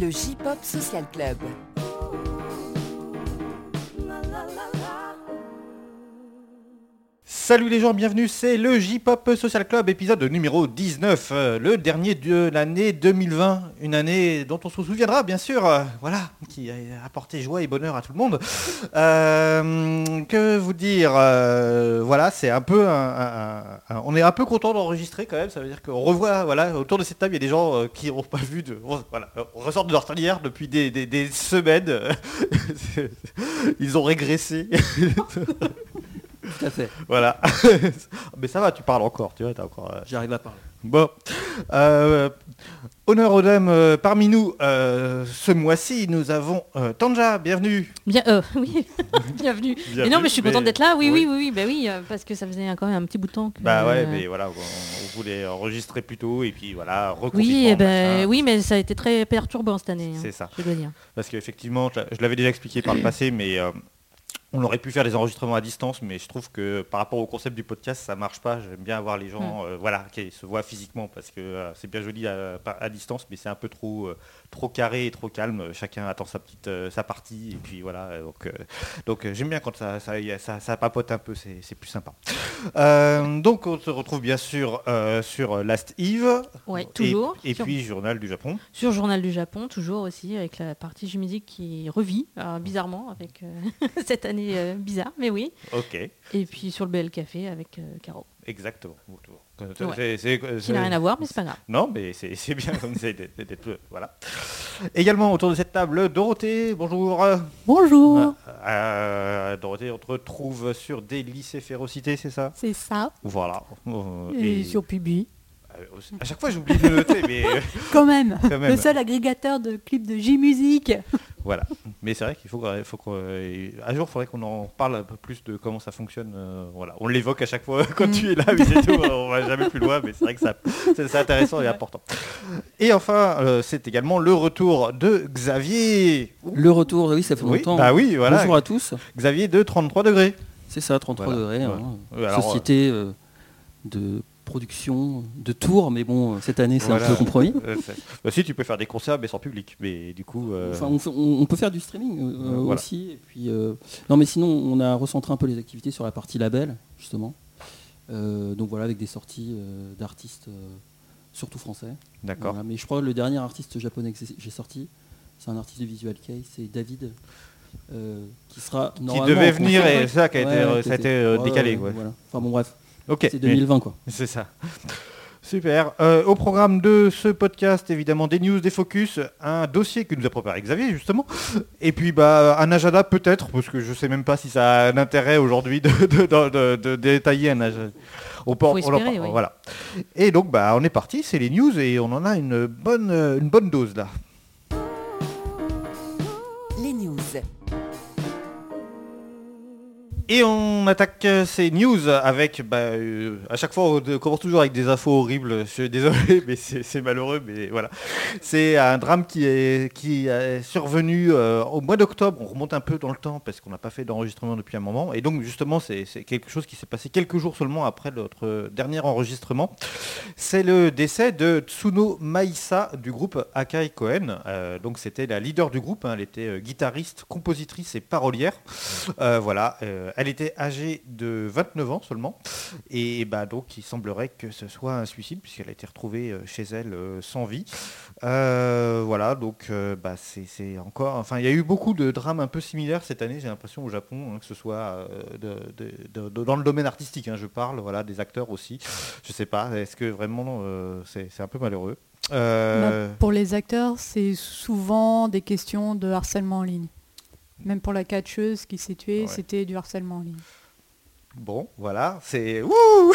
le J-Pop Social Club. Salut les gens, bienvenue, c'est le J-Pop Social Club, épisode numéro 19, euh, le dernier de l'année 2020, une année dont on se souviendra bien sûr, euh, voilà, qui a apporté joie et bonheur à tout le monde. Euh, que vous dire, voilà, c'est un peu un, on est un peu content d'enregistrer quand même, ça veut dire qu'on revoit, voilà, autour de cette table, il y a des gens qui n'ont pas vu de, voilà, on ressort de leur tanière depuis des semaines, ils ont régressé. Tout à fait. Voilà. Mais ça va, tu parles encore, tu vois, t'as encore. euh, J'arrive à parler. Bon. Euh, honneur aux dames euh, parmi nous. euh, ce mois-ci, nous avons euh, Tanja, bienvenue. Bien, euh, oui, bienvenue. Mais non, mais je suis contente d'être là. Oui, oui. oui, oui, oui, bah oui, euh, parce que ça faisait quand même un petit bout de temps que. Bah ouais, euh, mais voilà, on, on voulait enregistrer plus tôt et puis voilà, Oui, reconfinement, eh ben, machin. oui, mais ça a été très perturbant cette année. hein, C'est ça. Je dois dire. Parce qu'effectivement, je je l'avais déjà expliqué par le passé, mais euh, on aurait pu faire des enregistrements à distance, mais je trouve que par rapport au concept du podcast, ça marche pas. J'aime bien avoir les gens euh, voilà, qui se voient physiquement, parce que euh, c'est bien joli à, à distance, mais c'est un peu trop, euh, trop carré et trop calme. Chacun attend sa petite sa partie, et puis voilà. Donc, donc j'aime bien quand ça, ça, papote un peu, c'est plus sympa. Donc on se retrouve bien sûr sur Last Eve. Ouais, toujours. Et, sur, puis Journal du Japon. sur Journal du Japon, toujours aussi, avec la partie jeux musique qui revit, bizarrement, avec cette année euh, bizarre, mais oui. Ok. Et puis sur le BL Café avec euh, Caro. Exactement. Ouais. C'est- Qui n'a rien à voir, mais c'est pas grave. Non, mais c'est c'est bien comme c'est d'être- euh, voilà. Également autour de cette table, Dorothée, bonjour. Bonjour, Euh, Dorothée, on te retrouve sur des lycées férocité, c'est ça? C'est ça. Voilà. Euh, Et, et- sur Pubi. euh, à chaque fois, j'oublie de le noter, mais euh, Quand même, Quand même. le seul agrégateur de clips de J-Musique. Voilà. Mais c'est vrai qu'il faut, qu'on- faut qu'on- euh, un jour, il faudrait qu'on en parle un peu plus de comment ça fonctionne. euh, voilà, on l'évoque à chaque fois quand Mm. tu es là, mais c'est tout. On va jamais plus loin, mais c'est vrai que ça, c'est c'est intéressant et important. Et enfin, euh, c'est également le retour de Xavier. Le retour, oui, ça fait Oui, longtemps. bah oui, voilà. Bonjour à tous. Xavier de 33 degrés. C'est ça, 33 Voilà, degrés. hein. Alors, Société euh, de production de tours, mais bon, cette année c'est Voilà. un peu compromis. Euh, bah, si tu peux faire des concerts mais sans public, mais du coup, euh, Enfin, on, peut faire du streaming euh, Euh, voilà. aussi. Et puis, euh, non, mais sinon, on a recentré un peu les activités sur la partie label, justement. Donc voilà, avec des sorties d'artistes, surtout français. d'accord. Voilà, mais je crois que le dernier artiste japonais que j'ai- sorti, c'est un artiste de Visual Kei, c'est David. euh, qui sera Qui devait en venir et ça qui a été, Ouais, ça a été euh, décalé. ouais. voilà. Enfin bon bref, Ok. c'est 2020 quoi. C'est ça. Super. Euh, au programme de ce podcast, évidemment, des news, des focus, un dossier que nous a préparé Xavier, justement. Et puis, bah, un agenda peut-être, parce que je sais même pas si ça a un intérêt aujourd'hui de, de- de- de- de détailler un agenda. On peut on en oui. Voilà. Et donc, bah, on est parti, c'est les news et on en a une bonne, une bonne dose là. Et on attaque euh, ces news avec, bah, euh, à chaque fois on commence toujours avec des infos horribles, je suis désolé mais c'est malheureux mais voilà. C'est un drame qui est, survenu euh, au mois d'octobre, on remonte un peu dans le temps parce qu'on n'a pas fait d'enregistrement depuis un moment et donc justement c'est quelque chose qui s'est passé quelques jours seulement après notre dernier enregistrement. C'est le décès de Tsuno Maïsa du groupe Akai. Euh, donc c'était la leader du groupe, hein, elle était guitariste, compositrice et parolière. Voilà, elle était âgée de 29 ans seulement. Et bah, donc il semblerait que ce soit un suicide puisqu'elle a été retrouvée euh, chez elle euh, sans vie. Euh, voilà, donc bah, c'est encore... Enfin, il y a eu beaucoup de drames un peu similaires cette année, j'ai l'impression, au Japon, hein, que ce soit dans le domaine artistique, hein, je parle, voilà, des acteurs aussi. Je sais pas, est-ce que vraiment c'est un peu malheureux? Bah, pour les acteurs, c'est souvent des questions de harcèlement en ligne. Même pour la catcheuse qui s'est tuée, Ouais. c'était du harcèlement en ligne. Bon, voilà, c'est... Wouh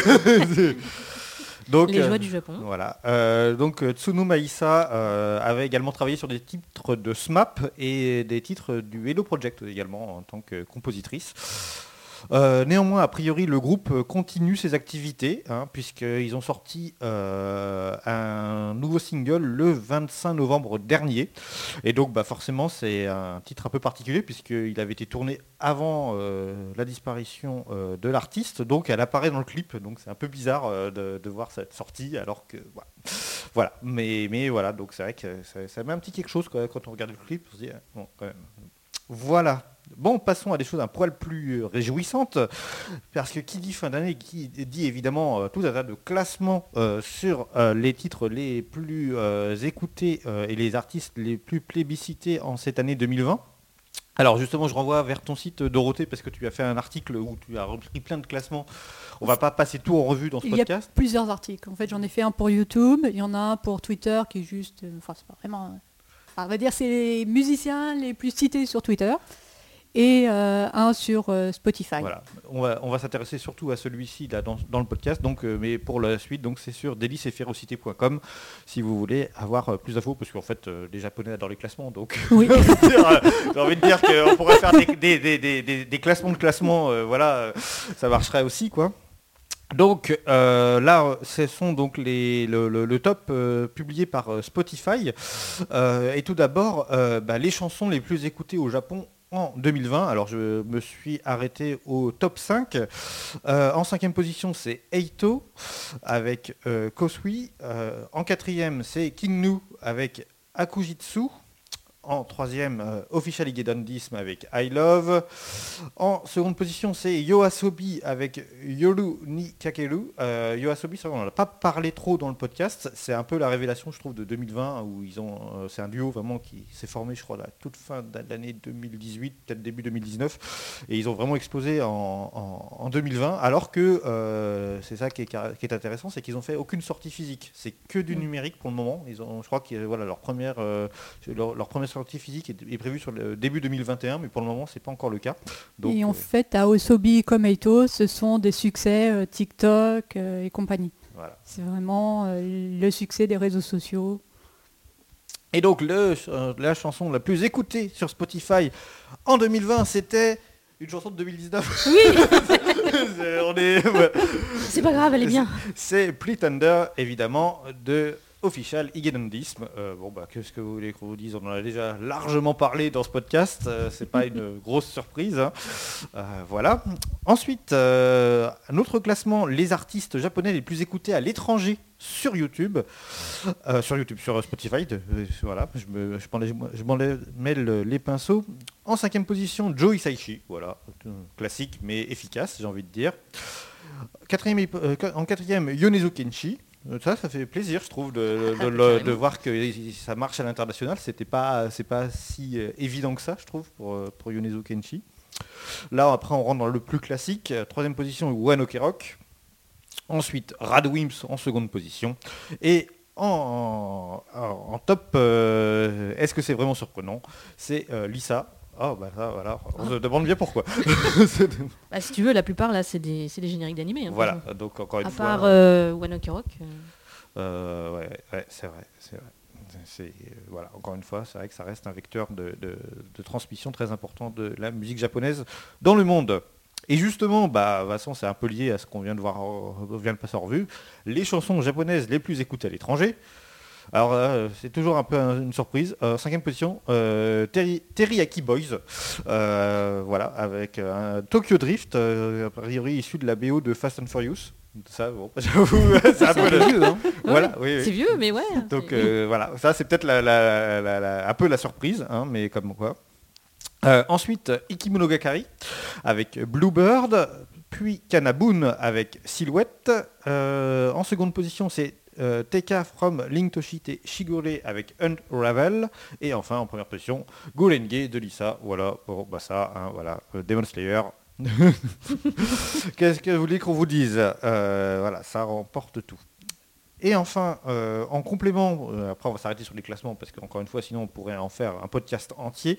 Donc, Les euh, joies du Japon. Voilà. Euh, donc euh, Tsuno Maïsa euh, avait également travaillé sur des titres de SMAP et des titres du Hello Project également en tant que compositrice. Euh, néanmoins, a priori, le groupe continue ses activités, hein, puisqu'ils ont sorti euh, un nouveau single le 25 novembre dernier. Et donc, bah, forcément, c'est un titre un peu particulier, puisqu'il avait été tourné avant euh, la disparition de l'artiste. Donc, elle apparaît dans le clip. Donc, c'est un peu bizarre de, voir cette sortie, alors que... voilà. Voilà, mais, mais voilà, donc c'est vrai que ça, met un petit quelque chose quand on regarde le clip, même. Voilà. Bon, passons à des choses un poil plus euh, réjouissantes, parce que qui dit fin d'année, qui dit évidemment euh, tout un tas de classements euh, sur euh, les titres les plus écoutés et les artistes les plus plébiscités en cette année 2020. Alors justement, je renvoie vers ton site Dorothée, parce que tu as fait un article où tu as repris plein de classements. On va pas passer tout en revue dans ce Il y a podcast. plusieurs articles. En fait, j'en ai fait un pour YouTube, il y en a un pour Twitter qui est juste. Enfin, c'est pas vraiment. on va dire c'est les musiciens les plus cités sur Twitter. Et euh, un sur euh, Spotify. Voilà, on va, on va s'intéresser surtout à celui-ci là, dans, dans le podcast, donc, euh, mais pour la suite, donc c'est sur déliceetférocité.com si vous voulez avoir plus d'infos, parce qu'en fait, les Japonais adorent les classements, donc Oui. j'ai envie de dire qu'on pourrait faire des, des- des- des- classements de classements, voilà, ça marcherait aussi, quoi. Donc euh, là, ce sont donc les, le, le- le top euh, publié par Spotify. Euh, et tout d'abord, bah, les chansons les plus écoutées au Japon en 2020. Alors je me suis arrêté au top 5. Euh, en cinquième position, c'est Eito avec euh, Kosui. Euh, en quatrième, c'est King Nu avec Akujitsu. En troisième, euh, Official Igedandism avec I Love. En seconde position, c'est Yoasobi avec Yoru ni Kakeru. Euh, Yoasobi, ça, on n'en a pas parlé trop dans le podcast. C'est un peu la révélation, je trouve, de 2020, où ils ont, euh, c'est un duo vraiment qui s'est formé, je crois, à la toute fin de l'année 2018, peut-être début 2019. Et ils ont vraiment explosé en, en- en 2020, alors que euh, c'est ça qui est, car- qui est intéressant, c'est qu'ils n'ont fait aucune sortie physique. C'est que du Mm. numérique pour le moment. Ils ont, je crois que voilà, leur première, euh, leur, leur première sortie physique est, est prévue sur le début 2021, mais pour le moment, c'est pas encore le cas. Donc, et en euh, fait, à Osobi comme Eito, ce sont des succès euh, TikTok euh, et compagnie. voilà. C'est vraiment euh, le succès des réseaux sociaux. Et donc, le, euh, la chanson la plus écoutée sur Spotify en 2020, c'était une chanson de 2019. Oui, C'est- est, ouais. pas grave, elle est bien. C'est Pretender, évidemment, de Official Igedondisme. Euh, bon, bah, qu'est-ce que vous voulez qu'on vous dise? On en a déjà largement parlé dans ce podcast. euh, c'est pas une grosse surprise. hein. Euh, voilà. Ensuite, euh, un autre classement les artistes japonais les plus écoutés à l'étranger sur YouTube. Euh, sur YouTube, sur Spotify. de- euh, voilà, je me, je mêle les pinceaux. En cinquième position, Joe Hisaishi. Voilà, classique mais efficace, j'ai envie de dire. Quatrième, ép- euh, en quatrième, Yonezu Kenshi. Ça, ça fait plaisir, je trouve, de, de- de- de Carrément. voir que ça marche à l'international. C'était pas, c'est pas si euh, évident que ça, je trouve, pour, euh, pour Yonezu Kenshi. Là, après, on rentre dans le plus classique. Troisième position, Ok Rock. Ensuite, Radwimps en seconde position. Et en, en- en top, euh, est-ce que c'est vraiment surprenant? C'est euh, Lisa. Oh, bah ça, voilà. On se demande bien pourquoi. Bah, si tu veux, la plupart là, c'est des, c'est des génériques d'animé. hein, voilà, donc encore une À fois. part euh, One Ok Rock. euh, Euh, ouais, ouais, c'est vrai, c'est vrai. C'est, euh, voilà, encore une fois, c'est vrai que ça reste un vecteur de, de- de transmission très important de la musique japonaise dans le monde. Et justement, bah, façon, c'est un peu lié à ce qu'on vient de voir, on vient de passer en revue. Les chansons japonaises les plus écoutées à l'étranger. Alors, euh, c'est toujours un peu un- une surprise. Euh, cinquième position, euh, Terry- Teriyaki Boys. Euh, voilà, avec un Tokyo Drift, a priori issu de la BO de Fast and Furious. Ça, bon, j'avoue, c'est un peu le vieux, hein. Voilà, oui, oui. C'est vieux, mais ouais. Donc voilà, ça c'est peut-être la- la- la- la- un peu la surprise, hein, mais comme quoi. Ensuite, Ikimonogakari avec Bluebird, puis Kanabun avec Silhouette. En seconde position, c'est euh, Teka from Link Toshite Shigure avec Unravel. Et enfin, en première position, Golenge de Lisa. Voilà, bon, bah ça, hein, voilà, euh, Demon Slayer. Qu'est-ce que vous voulez qu'on vous dise? Euh, Voilà, ça remporte tout. Et enfin, euh, en complément, euh, après on va s'arrêter sur les classements parce qu'encore une fois, sinon on pourrait en faire un podcast entier.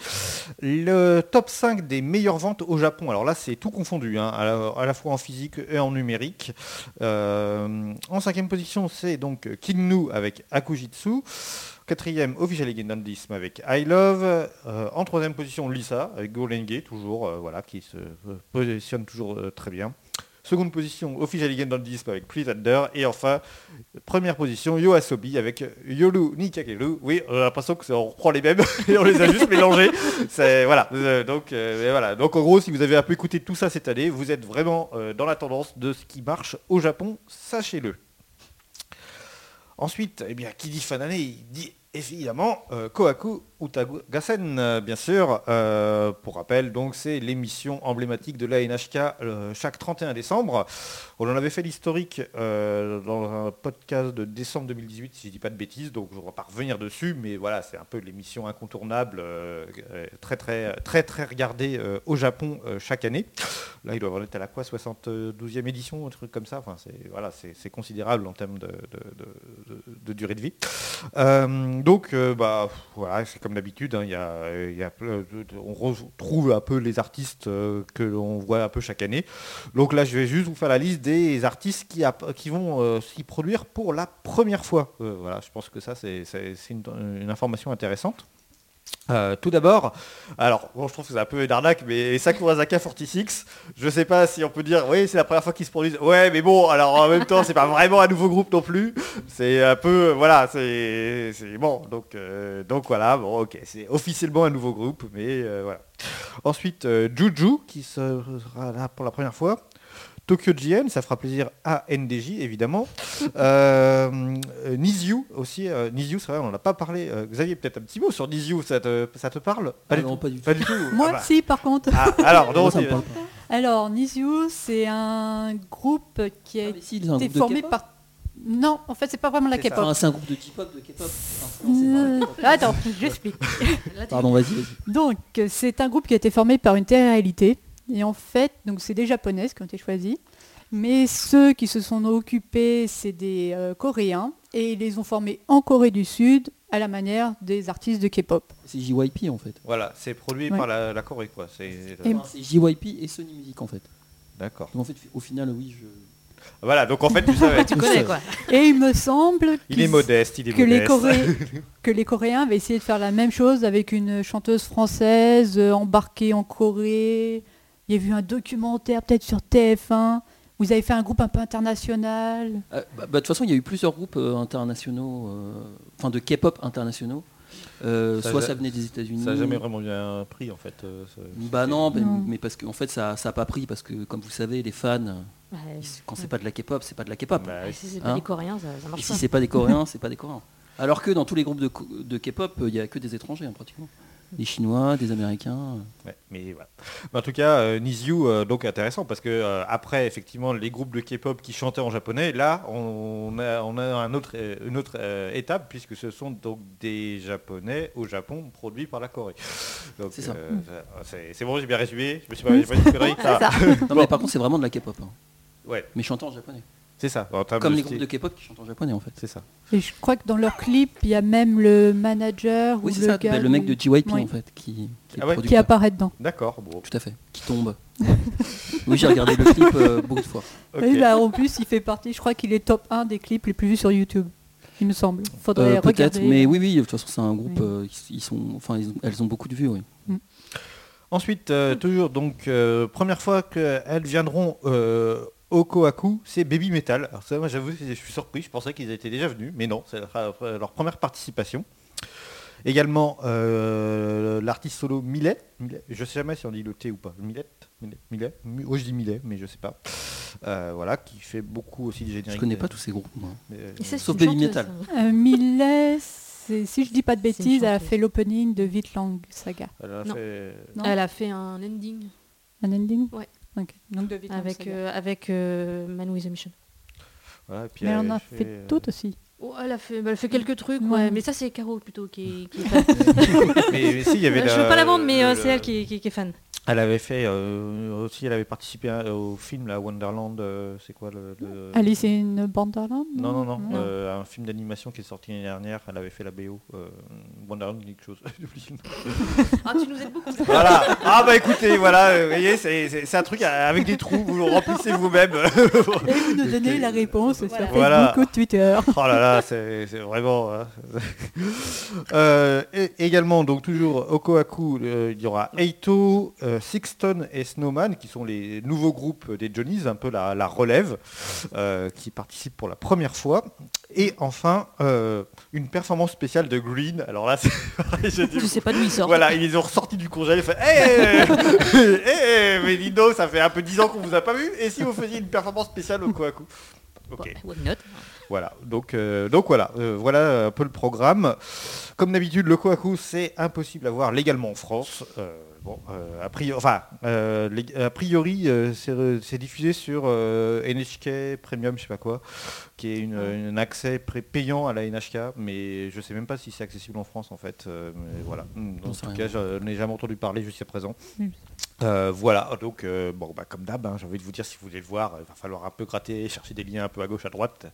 Le top 5 des meilleures ventes au Japon. Alors là, c'est tout confondu, hein, à, la, fois en physique et en numérique. Euh, en cinquième position, c'est donc King Nu avec Akujitsu. Quatrième, Official Legendandism avec I Love. En troisième position, Lisa avec Golenge, toujours, voilà, qui se positionne toujours très bien. Seconde position, Official Legendandism avec Pretender. Et enfin, Première position, Yoasobi avec Yolu Nikakeru. Oui, on a l'impression que c'est- on reprend les mêmes et on les a juste mélangés. Voilà. Euh, donc euh, voilà. Donc en gros, si vous avez un peu écouté tout ça cette année, vous êtes vraiment euh, dans la tendance de ce qui marche au Japon. Sachez-le. Ensuite, eh bien, qui dit fin d'année, dit évidemment euh, Kohaku Utagasen, euh, bien sûr. Euh, pour rappel, donc c'est l'émission emblématique de la NHK euh, chaque 31 décembre. On en avait fait l'historique dans un podcast de décembre 2018, si je dis pas de bêtises, donc je ne vais pas revenir dessus, mais voilà, c'est un peu l'émission incontournable, très très très très regardée au Japon chaque année. Là, il doit en être à la quoi 72e édition, un truc comme ça. Enfin, c'est voilà, c'est considérable en termes de, durée de vie. Donc, bah, voilà, c'est comme d'habitude. hein, y a, euh, a on retrouve un peu les artistes euh, que l'on voit un peu chaque année. Donc là, je vais juste vous faire la liste des artistes qui, app- qui vont euh, s'y produire pour la première fois. Voilà, je pense que ça, c'est une information intéressante. Euh, tout d'abord, alors bon, je trouve que c'est un peu une arnaque, mais Sakurazaka 46, je sais pas si on peut dire, oui, c'est la première fois qu'ils se produisent. Ouais, mais bon, alors en même temps, c'est pas vraiment un nouveau groupe non plus. C'est un peu, voilà, c'est bon. Donc, euh, donc voilà, bon, ok, c'est officiellement un nouveau groupe, mais euh, voilà. Ensuite, Juju qui sera là pour la première fois. Tokyo GN, ça fera plaisir à NDJ évidemment. Euh, euh, Niziu aussi, euh, Niziu c'est vrai, on n'en a pas parlé. Euh, Xavier, peut-être un petit mot sur Niziu, ça te, ça te parle? Ah du non, tout. pas du tout. Pas du tout. Moi, Ah bah. si, par contre. Ah, alors, Moi, donc, ça me parle pas. Alors, Niziu, c'est un groupe qui a Ah, si, été formé par... Non, en fait, c'est pas vraiment la. K-pop. Enfin, c'est un groupe de K-pop, de K-pop. Euh. Attends, j'explique. Pardon, vas-y. Donc, euh, c'est un groupe qui a été formé par une télé-réalité. Et en fait, donc c'est des japonaises qui ont été choisis. Mais ceux qui se sont occupés, c'est des euh, Coréens. Et ils les ont formés en Corée du Sud à la manière des artistes de K-pop. C'est JYP en fait. Voilà, c'est produit Ouais. par la, la Corée quoi. C'est JYP et Sony Music en fait. d'accord. Donc en fait, au final, oui, je. Voilà, donc en fait tu savais. tu connais quoi. Et il me semble Il est modeste, il est que les, modeste. Coré- que les Coréens avaient essayé de faire la même chose avec une chanteuse française euh, embarquée en Corée. Il y a eu un documentaire peut-être sur TF1. Vous avez fait un groupe un peu international. Euh, bah, bah, de toute façon, il y a eu plusieurs groupes euh, internationaux, euh, enfin de K-pop internationaux. Euh, Ça soit ça venait des États-Unis. Ça n'a jamais vraiment bien pris en fait. euh, Bah non, mais, Non. mais parce qu'en fait, ça n'a pas pris parce que, comme vous savez, les fans, ils- quand c'est pas de la K-pop, c'est pas de la K-pop. Bah. Si c'est pas des Coréens, ça, ça Et si c'est pas des Coréens, c'est pas des Coréens. Alors que dans tous les groupes de, K-pop, il y a que des étrangers hein, pratiquement. Des Chinois, des Américains. Ouais, mais voilà. Mais en tout cas, euh, Niziu, euh, donc intéressant parce que euh, après effectivement les groupes de K-pop qui chantaient en japonais, là on a, on a un autre, euh, une autre euh, étape puisque ce sont donc des japonais au Japon produits par la Corée. Donc C'est ça. euh, c'est c'est bon, j'ai bien résumé. Je me suis pas, dit va. Non, mais par contre, c'est vraiment de la K-pop. hein. Ouais, Mais chantant en japonais. C'est ça. En Comme les groupes de K-pop qui chantent en japonais en fait. C'est ça. Et je crois que dans leur clip, il y a même le manager Oui, ou c'est le ça. gars bah, le mec de JYP Oui. en fait qui, Ah ouais. qui producteur. apparaît dedans. D'accord. Bon. Tout à fait. Qui tombe. oui, j'ai regardé le clip euh, beaucoup de fois. Et bah, en plus, il fait partie, je crois qu'il est top 1 des clips les plus vus sur YouTube. Il me semble. Faudrait Euh, Peut-être, regarder. mais oui, oui, de toute façon, c'est un groupe. Oui. euh, ils, ils sont, enfin, ils ont- elles ont beaucoup de vues, oui. Ensuite, euh, toujours, donc, euh, première fois qu'elles viendront euh, au Kohaku, c'est Baby Metal. Alors ça, moi, j'avoue, je suis surpris, je pensais qu'ils étaient déjà venus, mais non, c'est leur, première participation. Également, euh, l'artiste solo Millet. Millet. Je sais jamais si on dit le T ou pas. Millet Millet, Millet. Mi- Oh, je dis Millet, mais je sais pas. Euh, voilà, qui fait beaucoup aussi de génériques. Je connais pas tous ces groupes, moi. mais, euh, Sauf Baby Metal. Euh, Millet, si je dis pas de bêtises, elle a fait l'opening de Vitlang Saga. elle a Non. fait- Non Elle a fait un ending Un ending? Ouais. Donc de avec, euh, avec euh, Man with a Mission. voilà, et puis Mais elle elle en a fait, fait euh, d'autres aussi. Oh, elle, a fait, bah, elle fait quelques trucs, ouais. Ouais. mais ça c'est Caro plutôt qui est, qui est fan. mais, mais si, il y avait je la- veux pas la vendre, mais euh, c'est elle qui est, qui- qui est fan. Elle avait fait euh, aussi, elle avait participé à- au film là, Wonderland, euh, c'est quoi le, le- Alice in Borderland Non, non, non, Non. euh, un film d'animation qui est sorti l'année dernière, elle avait fait la BO. euh, Wonderland, quelque chose. Ah, tu nous aides beaucoup. voilà. Ah bah écoutez, voilà, vous voyez, c'est un truc avec des trous, vous le remplissez vous-même. Et vous nous donnez la réponse sur Voilà. Facebook Voilà. ou Twitter. Oh là là, c'est c'est vraiment. hein. Euh, et également, donc toujours au Kohaku, euh, il y aura Eito, euh, Sixton et Snowman, qui sont les nouveaux groupes des Johnnies, un peu la, la relève, euh, qui participent pour la première fois. Et enfin, euh, une performance spéciale de Green. Alors là, c'est- je sais pas d'où il sort. voilà, ils ont ressortis du congé, ils fait Hé Mais Lindo, ça fait un peu 10 ans qu'on vous a pas vu, et si vous faisiez une performance spéciale au Kohaku? Ok. Voilà, donc, euh, donc voilà, euh, voilà un peu le programme. Comme d'habitude, le Kohaku, c'est impossible à voir légalement en France. Euh, bon, euh, a priori, enfin, euh, a priori, euh, c'est diffusé sur NHK Premium, je sais pas quoi, qui est une, un accès pré- payant à la NHK, mais je sais même pas si c'est accessible en France en fait. mais voilà, Hmm, en tout rien. cas, je n'ai jamais entendu parler jusqu'à présent. Euh, voilà, donc euh, bon, bah, comme d'hab, hein, j'ai envie de vous dire, si vous voulez le voir, il va falloir un peu gratter, chercher des liens un peu à gauche, à droite.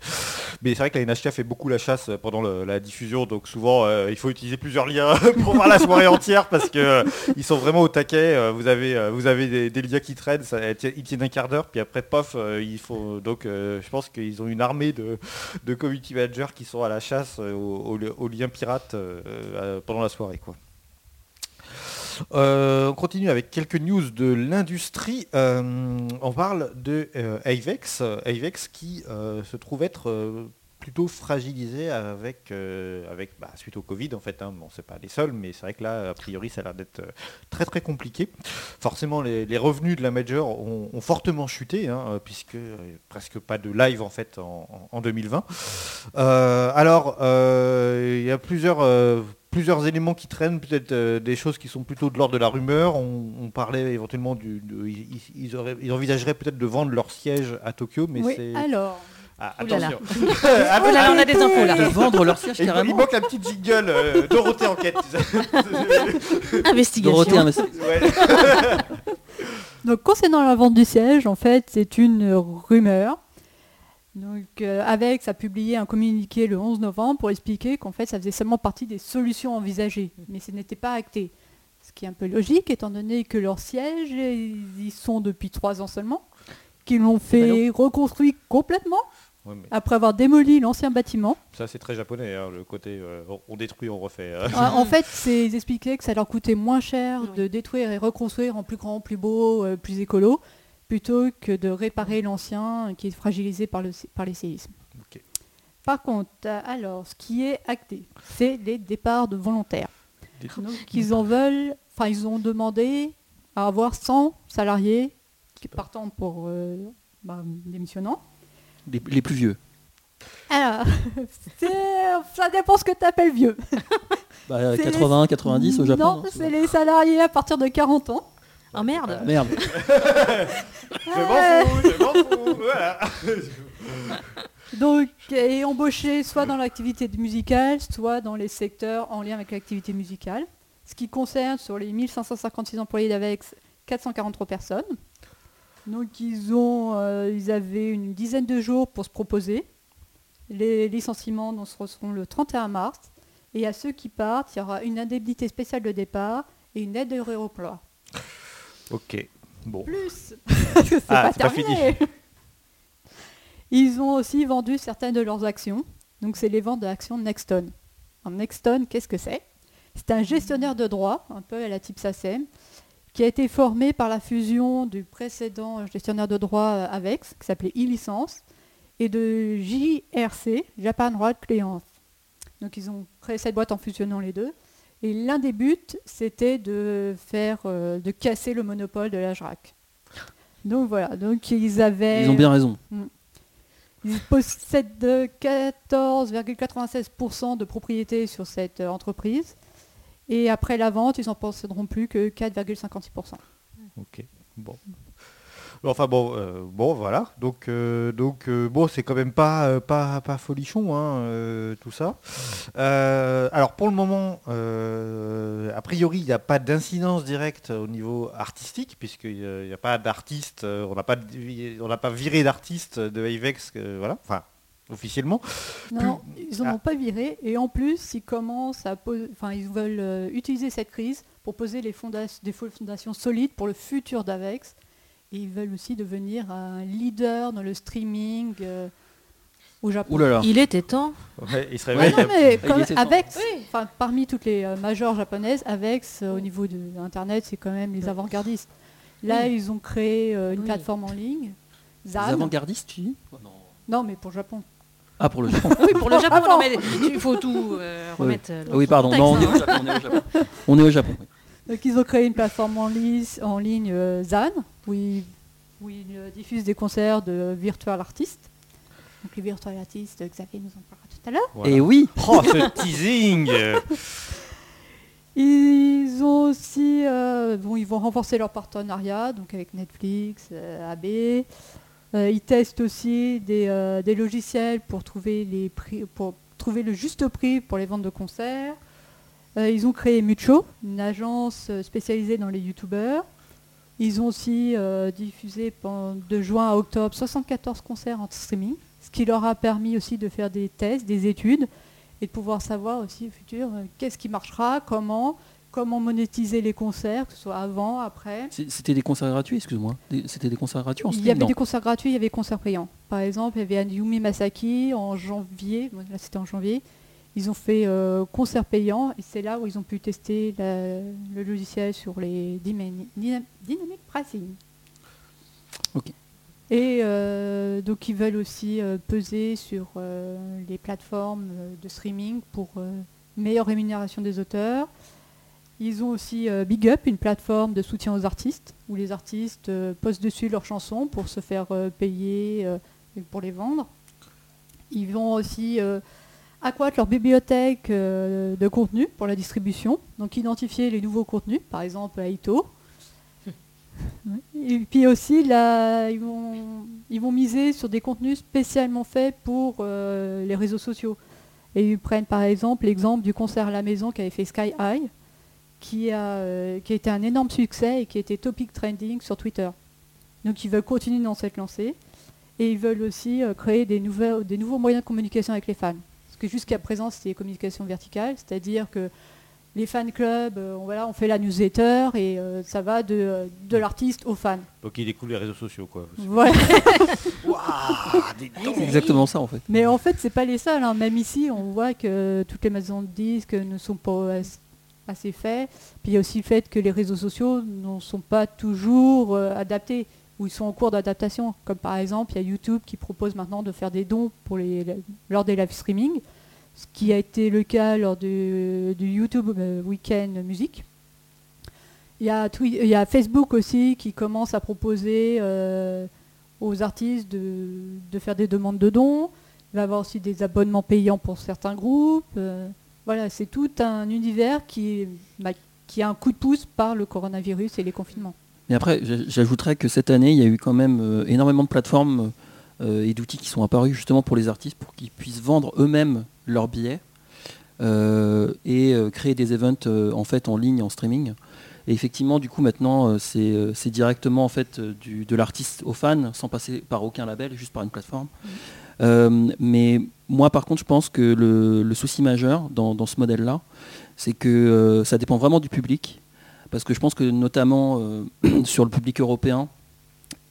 Mais c'est vrai que la NHK fait beaucoup la chasse pendant la diffusion, donc souvent euh, il faut utiliser plusieurs liens pour voir la soirée entière parce que euh, ils sont vraiment au taquet. euh, vous avez, euh, des, liens qui traînent, ils tiennent un quart d'heure, puis après pof, euh, il faut donc euh, je pense qu'ils ont une armée de, community managers qui sont à la chasse euh, aux, liens pirates euh, euh, pendant la soirée. Euh, on continue avec quelques news de l'industrie. Euh, on parle de euh, Avex, qui se trouve être plutôt fragilisé avec, bah, suite au Covid en fait. Hein. Bon, c'est pas les seuls, mais c'est vrai que là, a priori, ça a l'air d'être très très compliqué. Forcément, les, revenus de la major ont, fortement chuté, hein, puisque presque pas de live en fait en, en- en 2020. Euh, alors, il y a plusieurs, plusieurs éléments qui traînent, peut-être euh, des choses qui sont plutôt de l'ordre de la rumeur. On, on parlait éventuellement du, de- ils, ils auraient- ils envisageeraient peut-être de vendre leur siège à Tokyo, mais oui, c'est alors. Ah, Ouh là là. attention. Oh là là, on a des infos là. De vendre leur siège Il, il carrément. manque la petite jingle euh, Dorothée enquête. Investigation. Dorothée. Ouais. Donc concernant la vente du siège, en fait, c'est une rumeur. Donc euh, Avex a publié un communiqué le 11 novembre pour expliquer qu'en fait ça faisait seulement partie des solutions envisagées, mais ce n'était pas acté. Ce qui est un peu logique étant donné que leur siège, ils y sont depuis trois ans seulement, qu'ils l'ont fait reconstruit complètement Ouais, mais après avoir démoli l'ancien bâtiment. ça c'est très japonais, hein, le côté euh, on- détruit, on refait. euh. en en fait, c'est ils expliquaient que ça leur coûtait moins cher de détruire et reconstruire en plus grand, plus beau, euh, plus écolo, plutôt que de réparer l'ancien qui est fragilisé par, le, par les séismes. Par contre, euh, alors, ce qui est acté, c'est les départs de volontaires. Des- Donc, ils en veulent, enfin, ils ont demandé à avoir 100 salariés qui partant pour euh, bah, démissionnant. Les, les plus vieux. Alors, ça dépend ce que tu appelles vieux. Bah, C'est 80, 90 au Japon. Non, non, c'est les salariés à partir de 40 ans. Oh merde. Merde. Je m'en fous, je m'en fous. Voilà. Donc, et embauchés soit dans l'activité musicale, soit dans les secteurs en lien avec l'activité musicale. Ce qui concerne sur les 1556 employés d'AVEX, 443 personnes. Donc, ils, ont, euh, ils avaient une dizaine de jours pour se proposer. Les licenciements donc, seront le 31 mars. Et à ceux qui partent, il y aura une indemnité spéciale de départ et une aide de réemploi. Ok. Bon. Plus c'est Ah, pas c'est pas terminé. Ils ont aussi vendu certaines de leurs actions. Donc c'est les ventes d'actions Nexton. Alors, Nexton, qu'est-ce que c'est? C'est un gestionnaire de droits, un peu à la type SACEM, qui a été formé par la fusion du précédent gestionnaire de droits euh, Avex, qui s'appelait e-licence, et de JRC, Japan Road Clients. Donc ils ont créé cette boîte en fusionnant les deux. Et l'un des buts, c'était de faire, euh, de casser le monopole de la JRAC. Donc voilà, donc ils avaient... Ils ont bien raison. Ils possèdent euh, 14,96% de propriété sur cette euh, entreprise. Et après la vente, ils n'en posséderont plus que 4,56%. Ok. Bon. Enfin bon, euh, bon voilà. Donc euh, donc euh, bon, c'est quand même pas pas pas folichon hein, tout ça. Alors pour le moment, a priori, il n'y a pas d'incidence directe au niveau artistique puisqu'il n'y a pas d'artiste. on n'a pas on n'a pas viré d'artiste de Avex, voilà. Enfin officiellement. Non, Plus- ils n'en Ah. ont pas viré. Et en plus, ils commencent à pos- enfin, ils veulent euh, utiliser cette crise pour poser les fondations, des fondations solides pour le futur d'Avex. Et ils veulent aussi devenir un leader dans le streaming euh, au Japon. Ouh là là. Il était temps. Ouais, il se Ouais, réveille. non, mais Il comme était temps. Avex, Oui. enfin, parmi toutes les euh, majors japonaises, Avex, euh, au niveau de Internet, c'est quand même les avant-gardistes. Là, ils ont créé euh, une Oui. plateforme en ligne, Les avant-gardistes, tu dis? Non. Non, mais pour le Japon. Ah, pour le Japon. Oui, pour le Japon, non, mais il faut tout euh, Oui. remettre. oui, pardon. Non, contexte, hein. Japon. On est au Japon. On est au Japon. Donc, ils ont créé une plateforme en, ligne- en ligne euh, ZAN, où ils, où ils, euh, diffusent des concerts de virtual artistes. Donc les virtual artistes, Xavier nous en parlera tout à l'heure. Voilà. Et oui, Oh, ce teasing Ils ont aussi, euh, bon, ils vont renforcer leur partenariat, donc avec Netflix, euh, AB. Euh, ils testent aussi des, euh, des logiciels pour trouver les prix, pour trouver le juste prix pour les ventes de concerts. Euh, ils ont créé Mucho, une agence euh, spécialisée dans les youtubeurs. Ils ont aussi euh, diffusé de juin à octobre 74 concerts en streaming, ce qui leur a permis aussi de faire des tests, des études et de pouvoir savoir aussi au futur qu'est-ce qui marchera, comment, comment monétiser les concerts, que ce soit avant, après. C'était des concerts gratuits, excuse-moi. C'était des concerts gratuits en Il y avait non des concerts gratuits, il y avait des concerts payants. Par exemple, il y avait Ayumi Masaki en janvier, bon, là c'était en janvier, ils ont fait euh, concert payant et c'est là où ils ont pu tester la- le logiciel sur les dynami- dynam- dynamic pricing. Ok. Et euh, donc ils veulent aussi euh, peser sur euh, les plateformes de streaming pour meilleure rémunération des auteurs. Ils ont aussi Big Up, une plateforme de soutien aux artistes, où les artistes postent dessus leurs chansons pour se faire payer et pour les vendre. Ils vont aussi accroître leur bibliothèque euh, de contenu pour la distribution, donc identifier les nouveaux contenus, par exemple à Ito. Et puis aussi, là, ils, vont, ils vont miser sur des contenus spécialement faits pour euh, les réseaux sociaux. Et ils prennent par exemple l'exemple du concert à la maison qu'avait fait Sky High, qui a, euh, qui a été un énorme succès et qui a été topic trending sur Twitter. Donc ils veulent continuer dans cette lancée. Et ils veulent aussi euh, créer des, nouvelles, des nouveaux moyens de communication avec les fans. Parce que jusqu'à présent, c'était des communications verticales, c'est-à-dire que les fan clubs, euh, on, voilà, on fait la newsletter et euh, ça va de, euh, de l'artiste aux fans. Donc il découvre les réseaux sociaux, quoi. Voilà. C'est exactement ça en fait. Mais en fait, c'est pas les seuls. hein. Même ici, on voit que toutes les maisons de disques ne sont pas as- assez faits. Puis il y a aussi le fait que les réseaux sociaux ne sont pas toujours euh, adaptés ou ils sont en cours d'adaptation. Comme par exemple, il y a YouTube qui propose maintenant de faire des dons pour les, lors des live streaming, ce qui a été le cas lors du, du YouTube euh, Weekend Music. Il y, a il Facebook aussi qui commence à proposer euh, aux artistes de, de faire des demandes de dons. Il va y avoir aussi des abonnements payants pour certains groupes. euh, voilà, c'est tout un univers qui, bah, qui a un coup de pouce par le coronavirus et les confinements. Mais après, j'a- j'ajouterais que cette année, il y a eu quand même euh, énormément de plateformes euh, et d'outils qui sont apparus justement pour les artistes pour qu'ils puissent vendre eux-mêmes leurs billets euh, et créer des events en fait en ligne, en streaming. Et effectivement, du coup, maintenant, c'est directement en fait du- de l'artiste aux fans, sans passer par aucun label, juste par une plateforme. Euh, mais moi, par contre, je pense que le, le souci majeur dans, dans ce modèle-là, c'est que euh, ça dépend vraiment du public. Parce que je pense que notamment euh, sur le public européen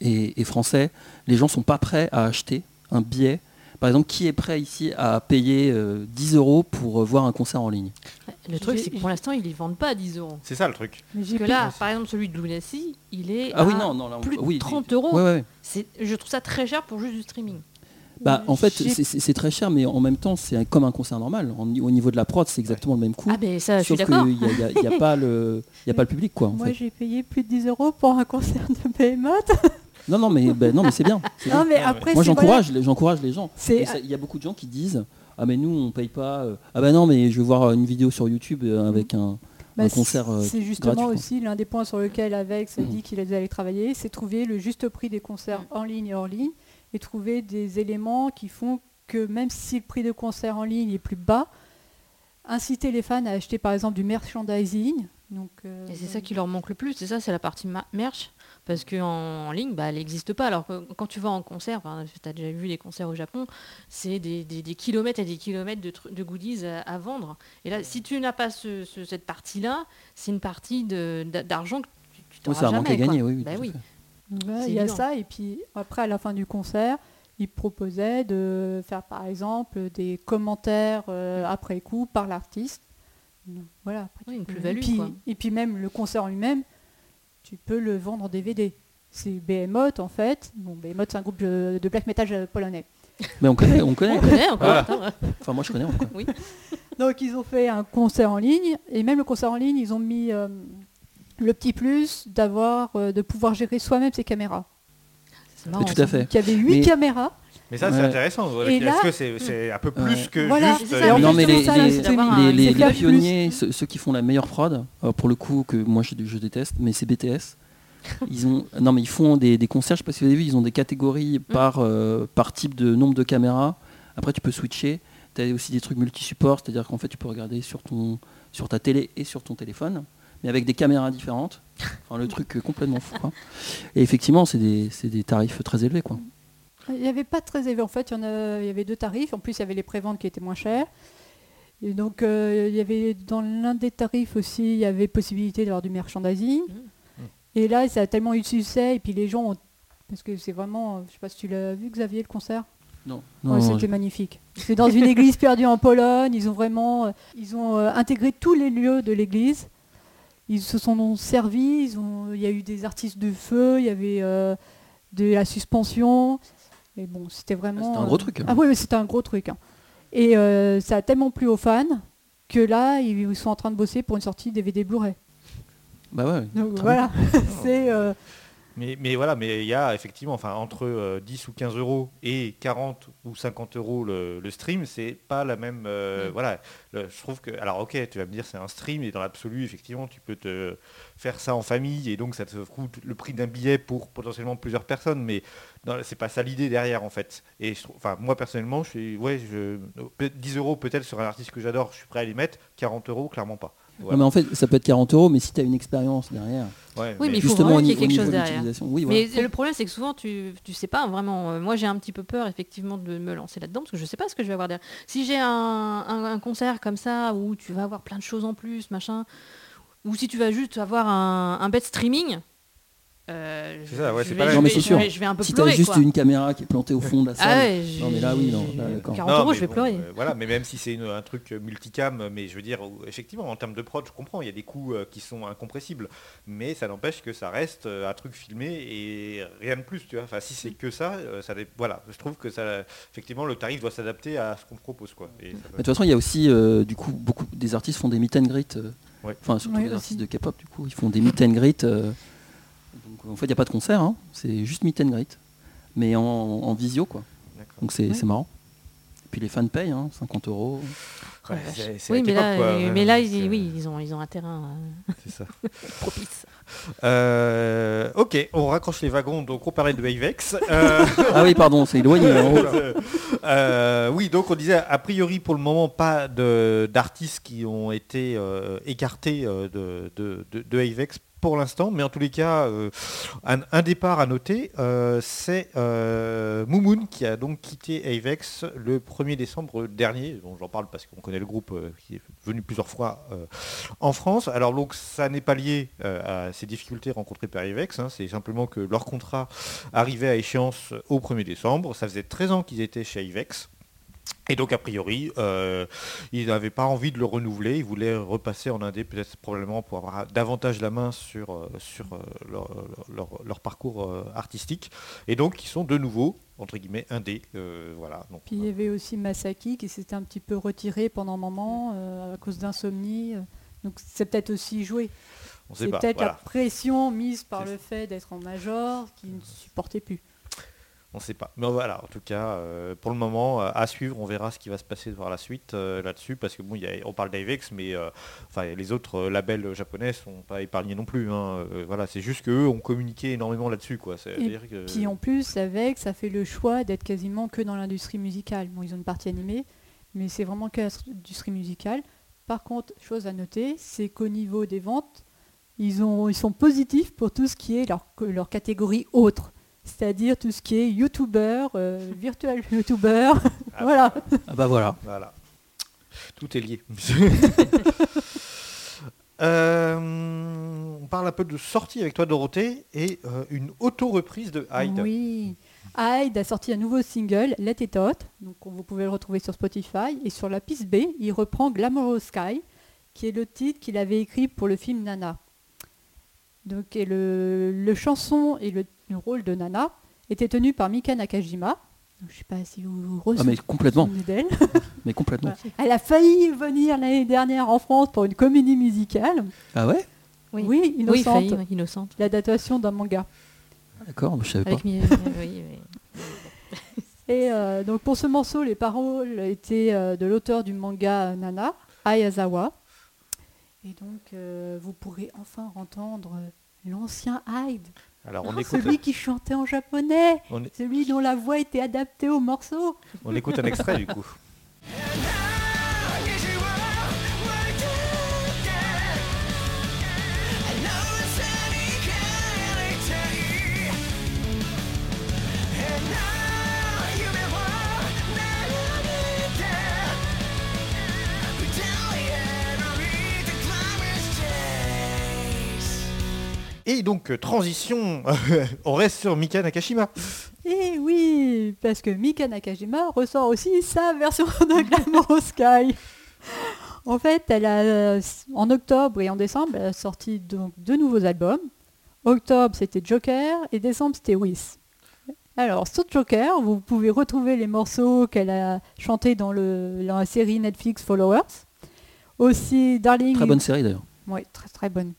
et, et français, les gens sont pas prêts à acheter un billet. Par exemple, qui est prêt ici à payer euh, 10 euros pour euh, voir un concert en ligne? Le truc, c'est que pour l'instant, ils ne vendent pas à 10 euros. C'est ça le truc. Parce que là, par exemple, celui de Louis il est Ah oui, à non, non, là, on- plus de oui, 30 euros. Ouais, ouais, Je trouve ça très cher pour juste du streaming. Bah, en fait, c'est- très cher, mais en même temps, c'est comme un concert normal. En- au niveau de la prod, c'est exactement le même coût. Ah, mais ça, je suis Sauf d'accord. qu'il n'y a, y a- y a pas le y a pas le public, quoi. en Moi, j'ai payé plus de 10 euros pour un concert de Behemoth. Non, non, mais, ben, non, mais c'est bien. Non, mais après, Moi, j'encourage les, j'encourage les gens. Il y a beaucoup de gens qui disent Ah, mais nous, on paye pas. euh, ah, bah non, mais je vais voir une vidéo sur YouTube euh, avec un. Bah, euh, c'est justement gratuit, aussi l'un des points sur lequel Avex a Mhm. dit qu'il allait travailler, c'est trouver le juste prix des concerts en ligne et hors ligne et trouver des éléments qui font que même si le prix de concert en ligne est plus bas, inciter les fans à acheter par exemple du merchandising. Donc, euh, Et c'est ça qui leur manque le plus, c'est ça, c'est la partie ma- merch. Parce qu'en en ligne, bah, elle n'existe pas. Alors que quand tu vas en concert, tu as déjà vu les concerts au Japon, c'est des, des- des kilomètres et des kilomètres de, de goodies à, à vendre. Et là, si tu n'as pas ce- ce- cette partie-là, c'est une partie d'argent que tu, tu Oui, ça manque à gagner, quoi. oui. oui, Bah il y a évident. ça, et puis après, à la fin du concert, il proposait de faire par exemple des commentaires euh, après coup par l'artiste. Voilà. après, Oui, tu une plus-value, Et puis, quoi. et puis même le concert en lui-même, tu peux le vendre en DVD. C'est Behemoth en fait. Bon, Behemoth c'est un groupe de, de black metal euh, polonais. Mais on connaît, on connaît. On connaît encore. Attends, ouais. Enfin, moi, je connais. on connaît. Oui. Donc ils ont fait un concert en ligne et même le concert en ligne, ils ont mis euh, le petit plus d'avoir, euh, de pouvoir gérer soi-même ses caméras. C'est marrant, tout à fait. Il y avait huit Mais- caméras. Mais ça, c'est Ouais. intéressant. Et Est-ce là- que c'est c'est un peu plus Ouais. que Voilà. juste... C'est euh, ça, une non, mais les, ça, les- les- les- pionniers, ceux, ceux qui font la meilleure prod, euh, pour le coup, que moi je, je déteste, mais c'est BTS. Ils ont, non, mais ils font des, des concerts, je sais pas si vous avez vu, ils ont des catégories par, euh, par type de nombre de caméras. Après, tu peux switcher. Tu as aussi des trucs multi-support, c'est-à-dire qu'en fait, tu peux regarder sur, ton, sur ta télé et sur ton téléphone, mais avec des caméras différentes. Enfin, le truc complètement fou. quoi. Et effectivement, c'est des, c'est des tarifs très élevés. Quoi. Il n'y avait pas très élevé. En fait, il y, en a- il y avait deux tarifs. En plus, il y avait les préventes qui étaient moins chères. Et donc, euh, il y avait dans l'un des tarifs aussi, il y avait possibilité d'avoir du merchandising. Mhm. Et là, ça a tellement eu de succès. Et puis les gens ont... Parce que c'est vraiment... Je sais pas si tu l'as vu, Xavier, le concert? Non, Ouais, non, C'était magnifique. C'est dans une église perdue en Pologne. Ils ont vraiment... euh, Ils ont euh, intégré tous les lieux de l'église. Ils se sont servis. Ils ont... Il y a eu des artistes de feu. Il y avait euh, de la suspension. Et bon, c'était vraiment... C'était un gros euh, truc, hein. Ah oui, oui, c'était un gros truc. hein. Et euh, ça a tellement plu aux fans que là, ils sont en train de bosser pour une sortie DVD Blu-ray. bah ouais. Donc voilà, c'est... euh, Mais, mais voilà, mais il y a effectivement, enfin, entre euh, 10 ou 15 euros et 40 ou 50 euros le, le stream, c'est pas la même. euh, Mm. Voilà, Le- je trouve que. Alors, ok, tu vas me dire c'est un stream, et dans l'absolu, effectivement, tu peux te faire ça en famille, et donc ça te coûte le prix d'un billet pour potentiellement plusieurs personnes, mais c'est pas ça l'idée derrière en fait. Et je trouve, enfin, moi personnellement, je suis, ouais, je, peut- 10 euros peut-être sur un artiste que j'adore, je suis prêt à les mettre, 40 euros, clairement pas. Voilà. Non, mais en fait, ça peut être 40 euros, mais si tu as une expérience derrière, Ouais, Oui, mais il faut vraiment qu'il y ait quelque chose derrière. l'utilisation. Oui, voilà. Mais le problème, c'est que souvent, tu, tu sais pas vraiment. euh, moi, j'ai un petit peu peur, effectivement, de me lancer là-dedans, parce que je sais pas ce que je vais avoir derrière. Si j'ai un, un- un concert comme ça, où tu vas avoir plein de choses en plus, machin, ou si tu vas juste avoir un, un bête streaming, euh, C'est ça, ouais, c'est pas la je même vais- chose. je vais- je vais un peu si tu as pleurer, juste quoi. une caméra qui est plantée au fond de la salle. Ah ouais, Non, mais là, oui, non, là, j'ai- d'accord. 40 Non, euros, je vais bon, pleurer. euh, voilà, mais même si c'est une- un truc multicam, mais je veux dire, effectivement, en termes de prod, je comprends, il y a des coûts euh, qui sont incompressibles, mais ça n'empêche que ça reste un truc filmé et rien de plus, tu vois. Enfin, si c'est que ça, ça voilà, je trouve que ça, effectivement, le tarif doit s'adapter à ce qu'on propose, quoi. Et ça Mais doit- De toute façon, il y a aussi, euh, du coup, beaucoup des artistes font des meet and greet. euh, Ouais. Enfin, surtout Oui, les aussi. artistes de K-pop, du coup, ils font des meet and greet. Euh, en fait, il n'y a pas de concert, hein, c'est juste meet and greet, mais en, en visio, quoi. Donc c'est marrant. Et puis les fans payent, hein, 50 euros. Ouais, Oh la c'est- vache. c'est oui, mais là, quoi, euh, ouais, mais là, donc, ils, euh, oui, ils ont, ils ont un terrain euh, ça. propice. Euh, ok, on raccroche les wagons, donc on parlait de Avex. Euh, Ah oui, pardon, c'est éloigné. hein. Euh, oui, donc on disait a priori pour le moment pas de- d'artistes qui ont été euh, écartés euh, de, de, de- de Avex pour l'instant, mais en tous les cas, euh, un, départ à noter, euh, c'est euh, Moumoun qui a donc quitté Avex le 1er décembre dernier. Bon, J'en parle parce qu'on connaît le groupe euh, qui est venu plusieurs fois en France. Alors donc ça n'est pas lié à ces difficultés rencontrées par Avex, hein, c'est simplement que leur contrat arrivait à échéance au 1er décembre. Ça faisait 13 ans qu'ils étaient chez Avex. Et donc a priori, euh, ils n'avaient pas envie de le renouveler, ils voulaient repasser en indé peut-être probablement pour avoir davantage la main sur, euh, sur euh, leur, leur- leur parcours euh, artistique. Et donc ils sont de nouveau, entre guillemets, indé. euh, voilà. Donc, Puis il y avait aussi Masaki qui s'était un petit peu retiré pendant un moment euh, à cause d'insomnie. Donc c'est peut-être aussi joué. C'est peut-être voilà. la pression mise par le fait d'être en major qui ne supportait plus. On ne sait pas. Mais voilà, en tout cas, euh, pour le moment, euh, à suivre, on verra ce qui va se passer par la suite euh, là-dessus, parce que bon, y a- on parle d'Avex, mais enfin, les autres labels japonais sont pas épargnés non plus. hein. Voilà, c'est juste qu'eux ont communiqué énormément là-dessus, quoi. C'est-à-dire que- Puis en plus, avec, ça fait le choix d'être quasiment que dans l'industrie musicale. Bon, ils ont une partie animée, mais c'est vraiment que l'industrie musicale. Par contre, chose à noter, c'est qu'au niveau des ventes, ils, ont, ils sont positifs pour tout ce qui est leur, leur catégorie autre. C'est-à-dire tout ce qui est youtubeur, euh, virtual youtubeur. Ah, voilà. Ah bah voilà. Voilà. Tout est lié. Euh, on parle un peu de sortie avec toi Dorothée et euh, une auto-reprise de Hyde. Oui. Hyde a sorti un nouveau single, Let It Out. Donc on- vous pouvez le retrouver sur Spotify. Et sur la piste B, il reprend Glamorous Sky, qui est le titre qu'il avait écrit pour le film Nana. Donc et le, le chanson et le, le rôle de Nana était tenu par Mika Nakajima. Je ne sais pas si vous vous Ah mais complètement, mais complètement. Elle a failli venir l'année dernière en France pour une comédie musicale. Ah ouais? Oui, Oui, oui innocente. failli, ouais, innocente. L'adaptation d'un manga. D'accord, je savais pas. Avec mi- oui, oui. Et euh, donc pour ce morceau, les paroles étaient euh, de l'auteur du manga Nana, Ayazawa. Et donc euh, vous pourrez enfin entendre l'ancien Hyde, Alors on écoute, celui qui chantait en japonais, on, celui dont la voix était adaptée au morceau. on écoute un extrait du coup. Et donc euh, transition, on reste sur Mika Nakashima. Et oui, parce que Mika Nakajima ressort aussi sa version de Glamour Sky. En fait, elle a, euh, en octobre et en décembre, elle a sorti donc deux nouveaux albums. Octobre, c'était Joker et décembre, c'était Wiss. Alors, sur Joker, vous pouvez retrouver les morceaux qu'elle a chantés dans, le, dans la série Netflix Followers. Aussi, Darling. Très bonne série d'ailleurs. Oui, très très bonne.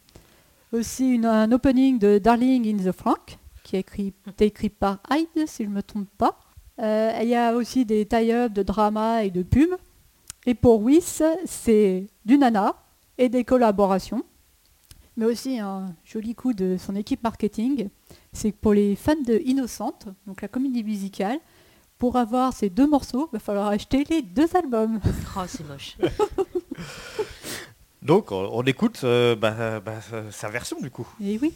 Aussi une- un opening de Darling in the Frank, qui est écrit, écrit par Hyde, si je ne me trompe pas. Euh, Il y a aussi des tie-ups de drama et de pub. Et pour Wiss, c'est du nana et des collaborations. Mais aussi un joli coup de son équipe marketing. C'est que pour les fans de Innocente, donc la comédie musicale, pour avoir ces deux morceaux, il va falloir acheter les deux albums. Oh, c'est moche. Donc on, écoute euh, bah, bah, sa- version du coup. Et oui.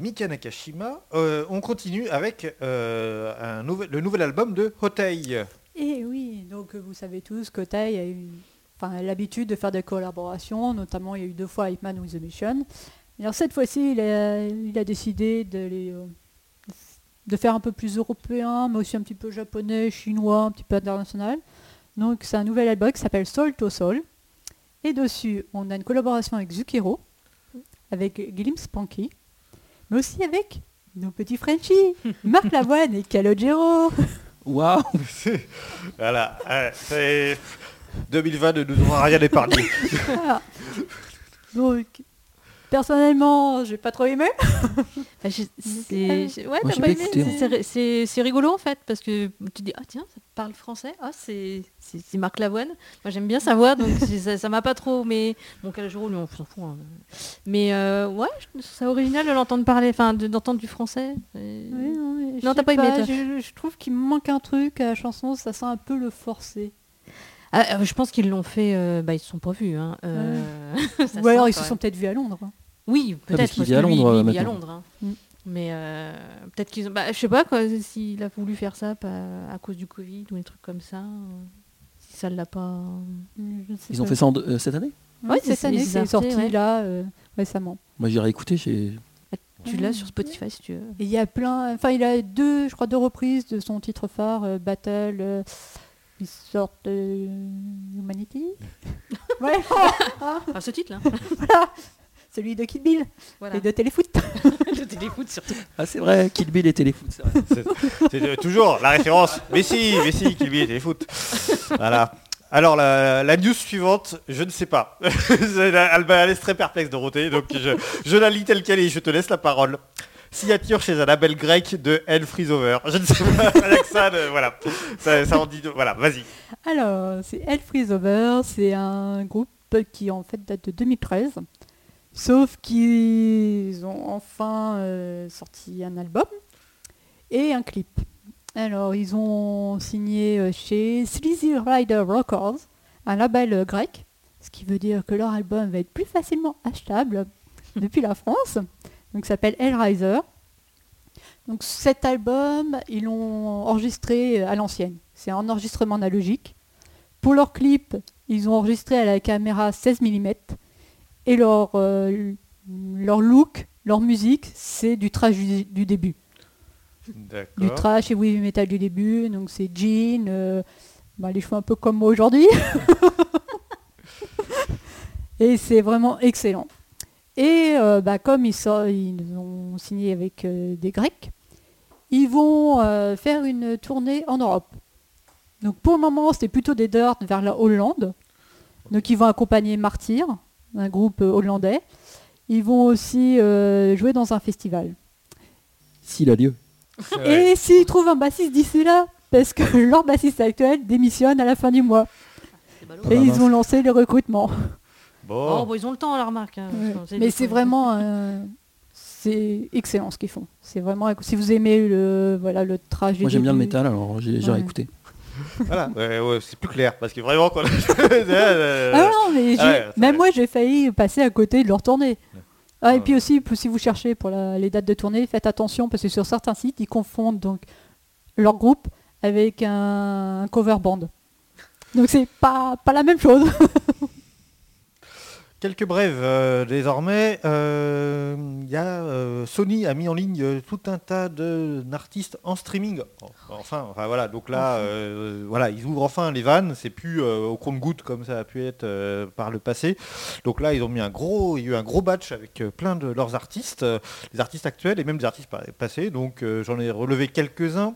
Mika Nakashima. Euh, on continue avec euh, le nouvel album de Hotei. Et oui, donc vous savez tous que Tai a eu l'habitude de faire des collaborations, notamment il y a eu deux fois Hitman with the Mission. Alors cette fois-ci, il a, décidé euh, de faire un peu plus européen, mais aussi un petit peu japonais, chinois, un petit peu international. Donc c'est un nouvel album qui s'appelle Soul to Soul. Et dessus, on a une collaboration avec Zukiro, avec Glim Spanky, mais aussi avec nos petits Frenchies, Marc Lavoine et Calogero. Waouh Voilà, euh, c'est 2020 ne nous aura rien épargné. Voilà. Donc, personnellement, j'ai pas trop aimé. J'ai- c'est- j'ai- ouais, Moi, t'as j'ai pas pas aimé, écouté, c'est- c'est ri- C'est c'est rigolo en fait parce que tu dis ah tiens ça parle français ah c'est c'est c'est Marc Lavoine moi j'aime bien sa voix donc c'est- ça ça m'a pas trop mais bon Calogero lui on s'en fout hein. mais euh, ouais je trouve ça original de l'entendre parler enfin de- d'entendre du français Et- non, mais je Non, t'as pas aimé, toi. Je, je trouve qu'il me manque un truc à la chanson, ça sent un peu le forcé. Ah, euh, je pense qu'ils l'ont fait euh, bah ils se sont pas vus hein. Euh, ça Ou alors ils se quand sont peut-être vus à Londres. hein. Oui peut-être parce qu'il vit à que lui, Londres, lui, il vit à. Londres hein. Mm. mais euh, peut-être qu'ils ont bah, je sais pas quoi s'il a voulu faire ça pas- à cause du Covid ou des trucs comme ça euh, si ça l'a pas Je ne sais Ils ont fait ça en deux- euh, cette année? Oui, Ouais, cette c'est- année, c'est sorti, ouais. là euh, récemment. Moi j'irai écouter, j'ai... Tu l'as sur Spotify si tu veux. Et il y a plein, enfin il a deux, je crois deux reprises de son titre phare, euh, Battle, euh, ils sortent de Humanity. ouais, Enfin, ce titre là. voilà, celui de Kid Bill voilà. et de Téléfoot. Le téléfoot surtout. Ah c'est vrai, Kill Bill et Téléfoot, c'est vrai. C'est c'est, euh, toujours la référence. Mais si, mais si, Kill Bill et Téléfoot. Voilà. Alors la, la news suivante, je ne sais pas. C'est la- Elle m'a laissé très perplexe Dorothée, donc je, je la lis telle qu'elle est et je te laisse la parole. Signature chez un label grec de Hell Freeze Over. Je ne sais pas, avec ça, de- voilà. Ça, ça en dit, voilà, vas-y. Alors, c'est Hell Freeze Over, c'est un groupe qui en fait date de 2013. Sauf qu'ils ont enfin euh, sorti un album et un clip. Alors, ils ont signé euh, chez Sleazy Rider Records, un label euh, grec, ce qui veut dire que leur album va être plus facilement achetable depuis la France. Donc, s'appelle Hellraiser. Donc, cet album, ils l'ont enregistré à l'ancienne. C'est un enregistrement analogique. Pour leur clip, ils ont enregistré à la caméra 16 mm. Et leur, euh, leur look, leur musique, c'est du trash du, du début. Du trash et oui metal du début. Donc c'est jean, euh, bah, les cheveux un peu comme moi aujourd'hui. et c'est vraiment excellent. Et euh, bah, comme ils, ont signé avec des Grecs, ils vont faire une tournée en Europe. Donc pour le moment, c'était plutôt des darts vers la Hollande. Donc ils vont accompagner Martyr, un groupe euh, hollandais. Ils vont aussi euh, jouer dans un festival. S'il a lieu. Et s'ils trouvent un bassiste d'ici là, parce que leur bassiste actuel démissionne à la fin du mois. Ah et bah ils ont lancé les recrutements. Oh, Bon. ils ont le temps, la remarque. hein, Ouais. Mais c'est vraiment... euh, c'est excellent ce qu'ils font. C'est vraiment... Si vous aimez le, voilà, le trajet... Moi j'aime bien le métal, alors j'ai Ouais. réécouté. Voilà, ouais, ouais, c'est plus clair parce que vraiment quand Euh, Ah non, mais Ah ouais, même moi j'ai failli passer à côté de leur tournée. Ah, et puis aussi, si vous cherchez pour la- les dates de tournée, faites attention parce que sur certains sites, ils confondent donc leur groupe avec un, un cover band. Donc c'est pas, pas la même chose. Quelques brèves euh, désormais. Euh, il y a, euh, Sony a mis en ligne tout un tas d'artistes en streaming. Enfin, enfin, voilà. Donc là, voilà, ils ouvrent enfin les vannes. C'est plus au compte-goutte comme ça a pu être par le passé. Donc là, ils ont mis un gros, il y a eu un gros batch avec plein de leurs artistes, les artistes actuels et même des artistes pa- passés. Donc j'en ai relevé quelques-uns.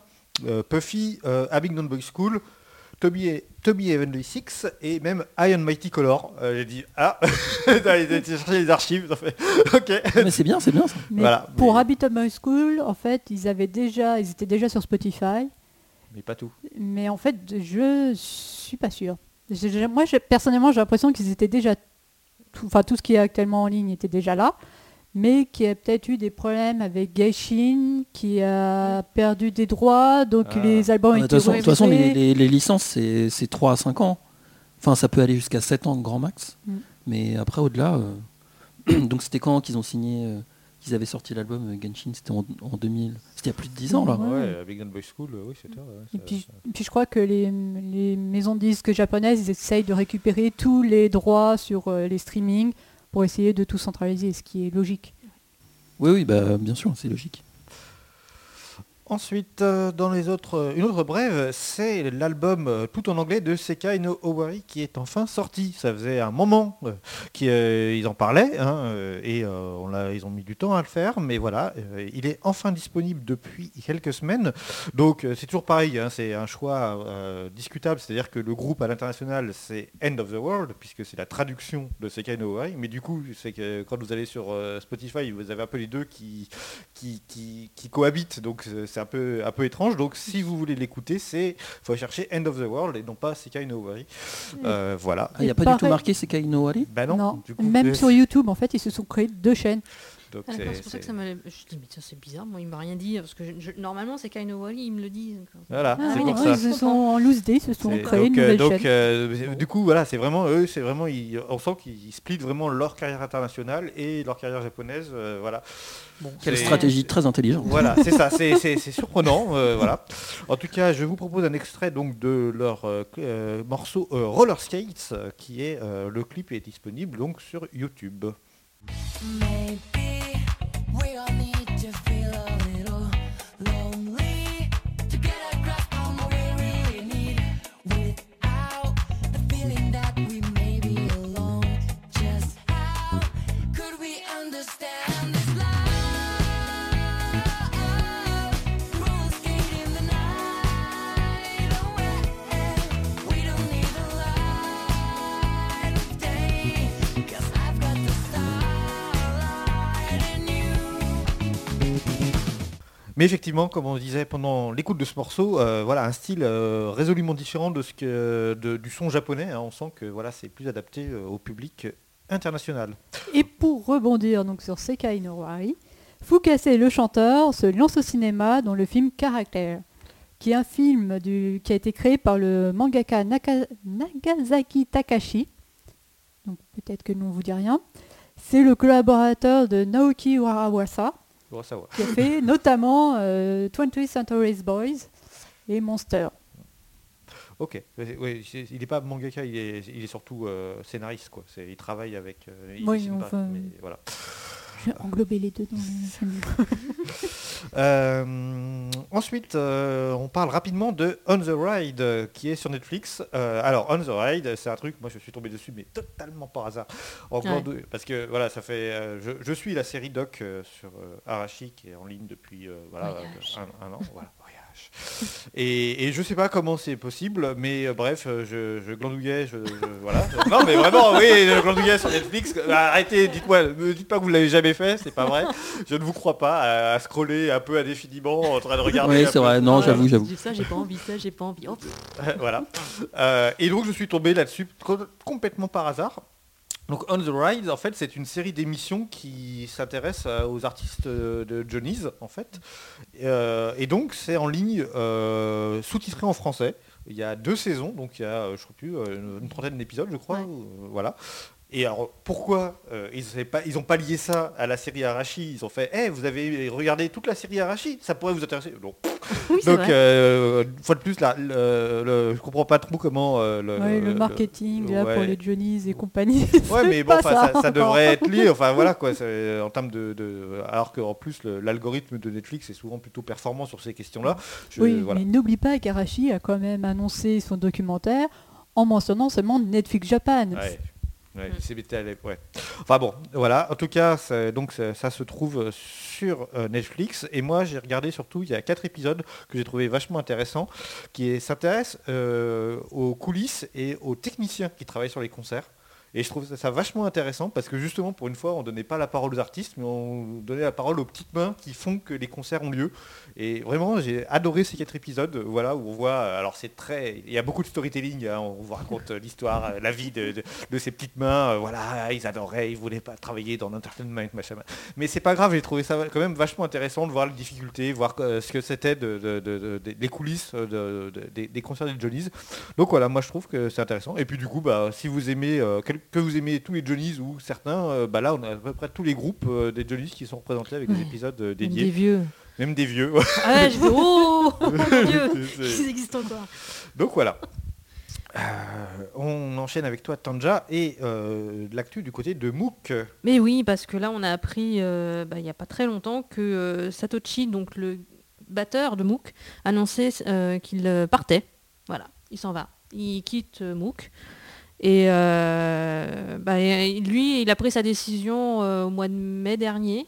Puffy, Abingdon Boys School, Toby, et- Toby Heavenly Six et même Iron Mighty Color. Euh, J'ai dit ah, été chercher les archives. Fait ok. Mais c'est bien, c'est bien ça. Mais Voilà, pour mais- Habitat My School, en fait, ils avaient déjà, ils étaient déjà sur Spotify, Mais pas tout. mais en fait, je suis pas sûre. J'ai- j'ai- Moi, j'ai- personnellement, j'ai l'impression qu'ils étaient déjà, tout, enfin tout ce qui est actuellement en ligne était déjà là, mais qu'il y a peut-être eu des problèmes avec Geishin, qui a perdu des droits, donc Ah. les albums De ont toute été façon, de toute façon, les, refusés. les- les licences, c'est c'est 3 à 5 ans. Enfin, ça peut aller jusqu'à 7 ans grand max. Mm. Mais après, au-delà. euh, Donc, c'était quand qu'ils ont signé, euh, qu'ils avaient sorti l'album euh, Genshin? C'était en, en 2000. C'était il y a plus de 10 ans, là. Ouais. Ouais, Abingdon Boys School, euh, oui, c'était. ouais, Et puis, ça- et puis je crois que les, les maisons de disques japonaises, ils essayent de récupérer tous les droits sur euh, les streamings pour essayer de tout centraliser, ce qui est logique. Oui, oui, bah, bien sûr, c'est logique. Ensuite, euh, dans les autres, euh, une autre brève, c'est l'album euh, tout en anglais de Sekai no Owari qui est enfin sorti. Ça faisait un moment qu'ils en parlaient hein, et ils ont mis du temps à le faire, mais voilà, il est enfin disponible depuis quelques semaines. Donc c'est toujours pareil, hein, c'est un choix discutable, c'est-à-dire que le groupe à l'international c'est End of the World puisque c'est la traduction de Sekai no Owari, mais du coup c'est que quand vous allez sur Spotify, vous avez un peu les deux qui cohabitent, c'est un peu, un peu étrange. Donc si vous voulez l'écouter, c'est faut chercher End of the World et non pas Sekai no Owari. Euh, voilà. Ah, il n'y a pas du tout marqué Sekai no Wari Bah non, du coup, Même c'est- sur YouTube, en fait, ils se sont créés deux chaînes. Donc Ah, c'est- pour ça que ça m'a. Je me dis, mais ça c'est bizarre, moi il m'a rien dit. Parce que je- je- normalement c'est Kaino Wally, il me le dit. donc, euh, Voilà, Ah c'est oui, pour ouais, ça. ils se sont en loose day, ils se sont créés une donc, euh, nouvelle donc, chaîne. euh, du coup, voilà, c'est vraiment eux, c'est vraiment, ils- on sent qu'ils splitent vraiment leur carrière internationale et leur carrière japonaise, euh, voilà. Bon, Quelle stratégie très intelligente. Voilà, c'est ça, c'est- surprenant. euh, voilà. En tout cas, je vous propose un extrait donc de leur morceau euh, Roller Skates, qui est euh, le clip est disponible donc sur YouTube. Maybe We are. Effectivement, comme on disait pendant l'écoute de ce morceau, euh, voilà un style euh, résolument différent du son japonais. hein. On sent que voilà c'est plus adapté euh, au public international. Et pour rebondir donc sur Sekai no Wari, Fukase le chanteur se lance au cinéma dans le film Character, qui est un film qui a été créé par le mangaka Nagasaki Takashi. Donc peut-être que nous on vous dit rien. C'est le collaborateur de Naoki Warawasa, Pour savoir. qui a fait notamment euh, 20th Century Boys et Monster. Ok. C'est- il n'est pas mangaka, il est, il est surtout euh, scénariste quoi. C'est- Il travaille avec. euh, il Oui, dessine pas, enfin- mais voilà. Je vais englober les deux dans le- Euh, ensuite, euh, on parle rapidement de On the Ride euh, qui est sur Netflix. Euh, alors, On the Ride, c'est un truc, moi je suis tombé dessus, mais totalement par hasard. En Ouais. de- parce que voilà, ça fait. euh, je, je suis la série doc euh, sur euh, Arashi qui est en ligne depuis euh, voilà, Voyage. un, un an. Voilà. Et, et je sais pas comment c'est possible, mais euh, bref, euh, je, je glandouillais, je, je- voilà. non, mais vraiment, oui, je glandouillais sur Netflix. Arrêtez, dites-moi, ne dites pas que vous l'avez jamais fait, c'est pas vrai. Je ne vous crois pas à, à scroller un peu indéfiniment en train de regarder. Oui, un c'est peu. vrai, non, j'avoue, j'avoue. Ça, j'ai pas envie, ça, j'ai pas envie. Oh, pff. voilà. Euh, et donc je suis tombé là-dessus co- complètement par hasard. Donc On the Ride, en fait, c'est une série d'émissions qui s'intéresse aux artistes euh, de Johnny's, en fait. Euh, et donc c'est en ligne, euh, sous-titré en français. Il y a deux saisons, donc il y a, je ne sais plus, une, trentaine d'épisodes, je crois. Ouais. voilà. Et alors pourquoi euh, ils n'ont pas, lié ça à la série Arashi? Ils ont fait, Eh, vous avez regardé toute la série Arashi, ça pourrait vous intéresser. Non. Oui, c'est Donc, euh, une fois de plus, là, le, le- je comprends pas trop comment euh, le, Ouais, le le- marketing là, ouais. pour les Johnny's et compagnie. Ouais, mais bon, ça, devrait être lié. Enfin, voilà quoi. En termes de, de- alors qu'en plus, l'algorithme de Netflix est souvent plutôt performant sur ces questions-là. Je- Oui, voilà. mais n'oublie pas qu'Arashi a quand même annoncé son documentaire en mentionnant seulement Netflix Japan. Ouais. Ouais, Mm. ouais. Enfin bon, voilà. En tout cas, ça, donc ça, ça se trouve sur euh, Netflix. Et moi, j'ai regardé surtout, il y a quatre épisodes que j'ai trouvé vachement intéressants, qui s'intéressent euh, aux coulisses et aux techniciens qui travaillent sur les concerts. Et je trouve ça, vachement intéressant parce que justement, pour une fois, on donnait pas la parole aux artistes, mais on donnait la parole aux petites mains qui font que les concerts ont lieu. Et vraiment, j'ai adoré ces quatre épisodes, voilà, où on voit, alors c'est très, il y a beaucoup de storytelling, hein, on vous raconte l'histoire, la vie de, de- ces petites mains, euh, voilà, ils adoraient, ils voulaient pas travailler dans l'entertainment, machin. Mais c'est pas grave, j'ai trouvé ça quand même vachement intéressant de voir les difficultés, voir euh, ce que c'était de, de- de- de- de- des coulisses euh, de- de- des, concerts des Johnny's. Donc voilà, moi je trouve que c'est intéressant. Et puis du coup, bah, si vous aimez, euh, quel- que vous aimez tous les Johnny's ou certains, euh, bah là on a à peu près tous les groupes euh, des Johnny's qui sont représentés avec des épisodes euh, Même dédiés, des vieux. même des vieux. Ah ouais, je fais oh, oh mon dieu, ils existent encore. Donc voilà. Euh, on enchaîne avec toi Tanja et euh, l'actu du côté de MOOC. Mais oui, parce que là, on a appris euh, bah, il n'y a pas très longtemps que Satoshi, donc le batteur de Mook, annonçait qu'il partait. Voilà, il s'en va. Il quitte Mook. Et euh, bah, et lui, il a pris sa décision euh, au mois de mai dernier.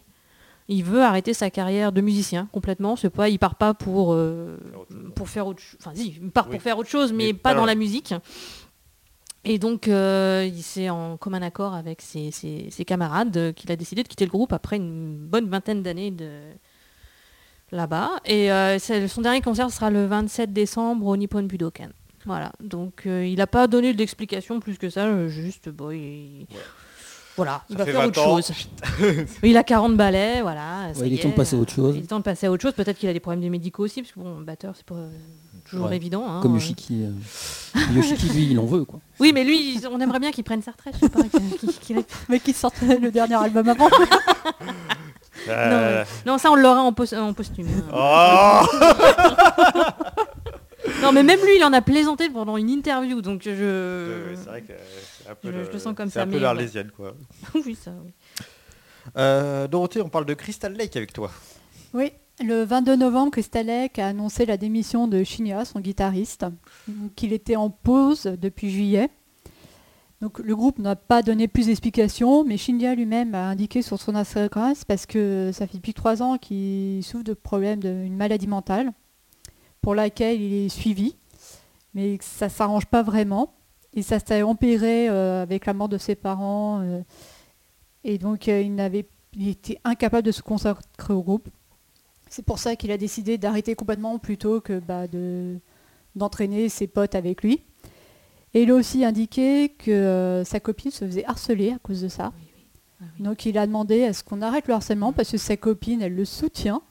Il veut arrêter sa carrière de musicien complètement. C'est pas, il part pas pour euh, Faire autre chose. pour faire autre chose. Enfin, si, il part Oui. pour faire autre chose, mais, Mais pas pas dans la musique. Et donc, il s'est en commun accord avec ses, ses- ses camarades qu'il a décidé de quitter le groupe après une bonne vingtaine d'années de là-bas. Et euh, son dernier concert sera le 27 décembre au Nippon Budokan. Voilà. Donc, euh, il n'a pas donné d'explication plus que ça. euh, Juste, bon, il... Ouais. Voilà, il Ça va faire 20 autre ans. chose. il a 40 ballets, voilà. ça Ouais, il est temps de passer à autre chose. Il est temps de passer à autre chose. Peut-être qu'il a des problèmes de médicaux aussi, parce que bon, batteur, c'est pas euh, toujours Ouais. évident. hein. Comme Yoshiki. euh, Yoshiki, lui, il en veut, quoi. Oui, mais lui, on aimerait bien qu'il prenne sa retraite. Je sais pas, qu'il- qu'il- qu'il- Mais qui sortait le dernier album avant. Euh, Non, ça, on l'aura en, pos- en posthume. oh Non, mais même lui, il en a plaisanté pendant une interview, donc je... Euh, c'est vrai que c'est un peu, je- le- je le sens comme c'est ça, un peu l'arlésienne quoi. oui, ça, oui. Euh, Dorothée, on parle de Crystal Lake avec toi. Oui, le 22 novembre, Crystal Lake a annoncé la démission de Shinya, son guitariste, qu'il était en pause depuis juillet. Donc le groupe n'a pas donné plus d'explications, mais Shinya lui-même a indiqué sur son Instagram c'est parce que ça fait depuis trois ans qu'il souffre de problèmes d'une maladie mentale pour laquelle il est suivi, mais ça s'arrange pas vraiment. Et ça s'est empiré euh, avec la mort de ses parents. euh, et donc euh, il, n'avait, il était incapable de se consacrer au groupe. C'est pour ça qu'il a décidé d'arrêter complètement plutôt que bah, de, d'entraîner ses potes avec lui. Et il a aussi indiqué que euh, sa copine se faisait harceler à cause de ça. Oui, oui. Ah oui. Donc il a demandé à ce qu'on arrête le harcèlement parce que sa copine, elle le soutient.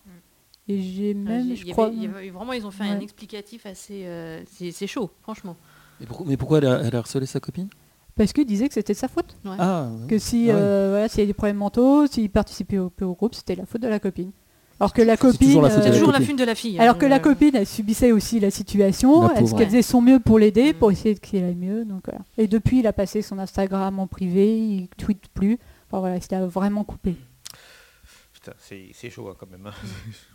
Et j'ai même, je y crois... avait- y avait- vraiment, ils ont fait un explicatif assez... euh, c'est chaud, franchement. Mais pourquoi, mais pourquoi elle, a, elle a harcelé sa copine? Parce qu'il disait que c'était de sa faute. Ouais. Ah, ouais. Que si, Ah ouais. euh, voilà, s'il y a des problèmes mentaux, s'il participait au, au groupe, c'était la faute de la copine. Alors que la C'est copine... toujours la toujours la copine. de la fille. Alors hein, que la euh, copine, elle subissait aussi la situation, est-ce qu'elle faisait son mieux pour l'aider, Mm. pour essayer qu'il aille mieux. Donc, voilà. Et depuis, il a passé son Instagram en privé, il tweete plus. Enfin voilà, il s'était vraiment coupé. putain, c'est c'est chaud hein, quand même. hein.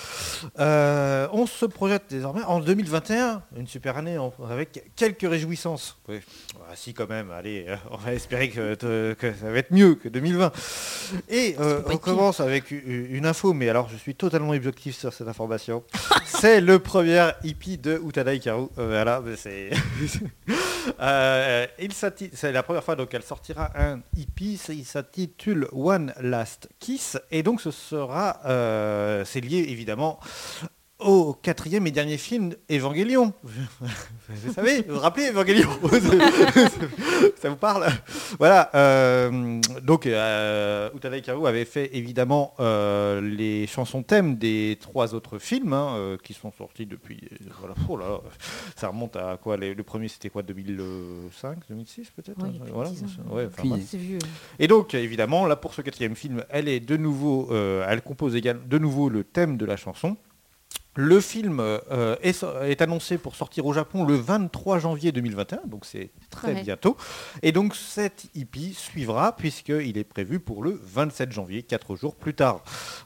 Euh, on se projette désormais en 2021, une super année en- avec quelques réjouissances. Oui. Ah, si quand même, allez, euh, on va espérer que, te- que ça va être mieux que 2020. Et euh, on commence avec une info, mais alors je suis totalement objectif sur cette information. c'est le premier hippie de Utada Hikaru. Euh, voilà, c'est... Euh, c'est la première fois donc elle sortira un hippie, il s'intitule One Last Kiss et donc ce sera euh, c'est lié évidemment Merci au quatrième et dernier film Evangelion. Vous savez, vous vous rappelez Evangelion Ça vous parle Voilà. euh, donc euh, Utada Hikaru avait fait évidemment euh, les chansons thèmes des trois autres films hein, euh, qui sont sortis depuis. voilà, oh là là, ça remonte à quoi les- Le premier c'était quoi 2005, 2006 peut-être Ouais, hein, voilà, 10 ans. c'est- ouais, enfin, vieux. et donc, évidemment, là pour ce quatrième film, elle est de nouveau, euh, elle compose également de nouveau le thème de la chanson. Le film euh, est, annoncé pour sortir au Japon le 23 janvier 2021, donc c'est très Ouais. bientôt. Et donc cet hippie suivra puisqu'il est prévu pour le 27 janvier, 4 jours plus tard.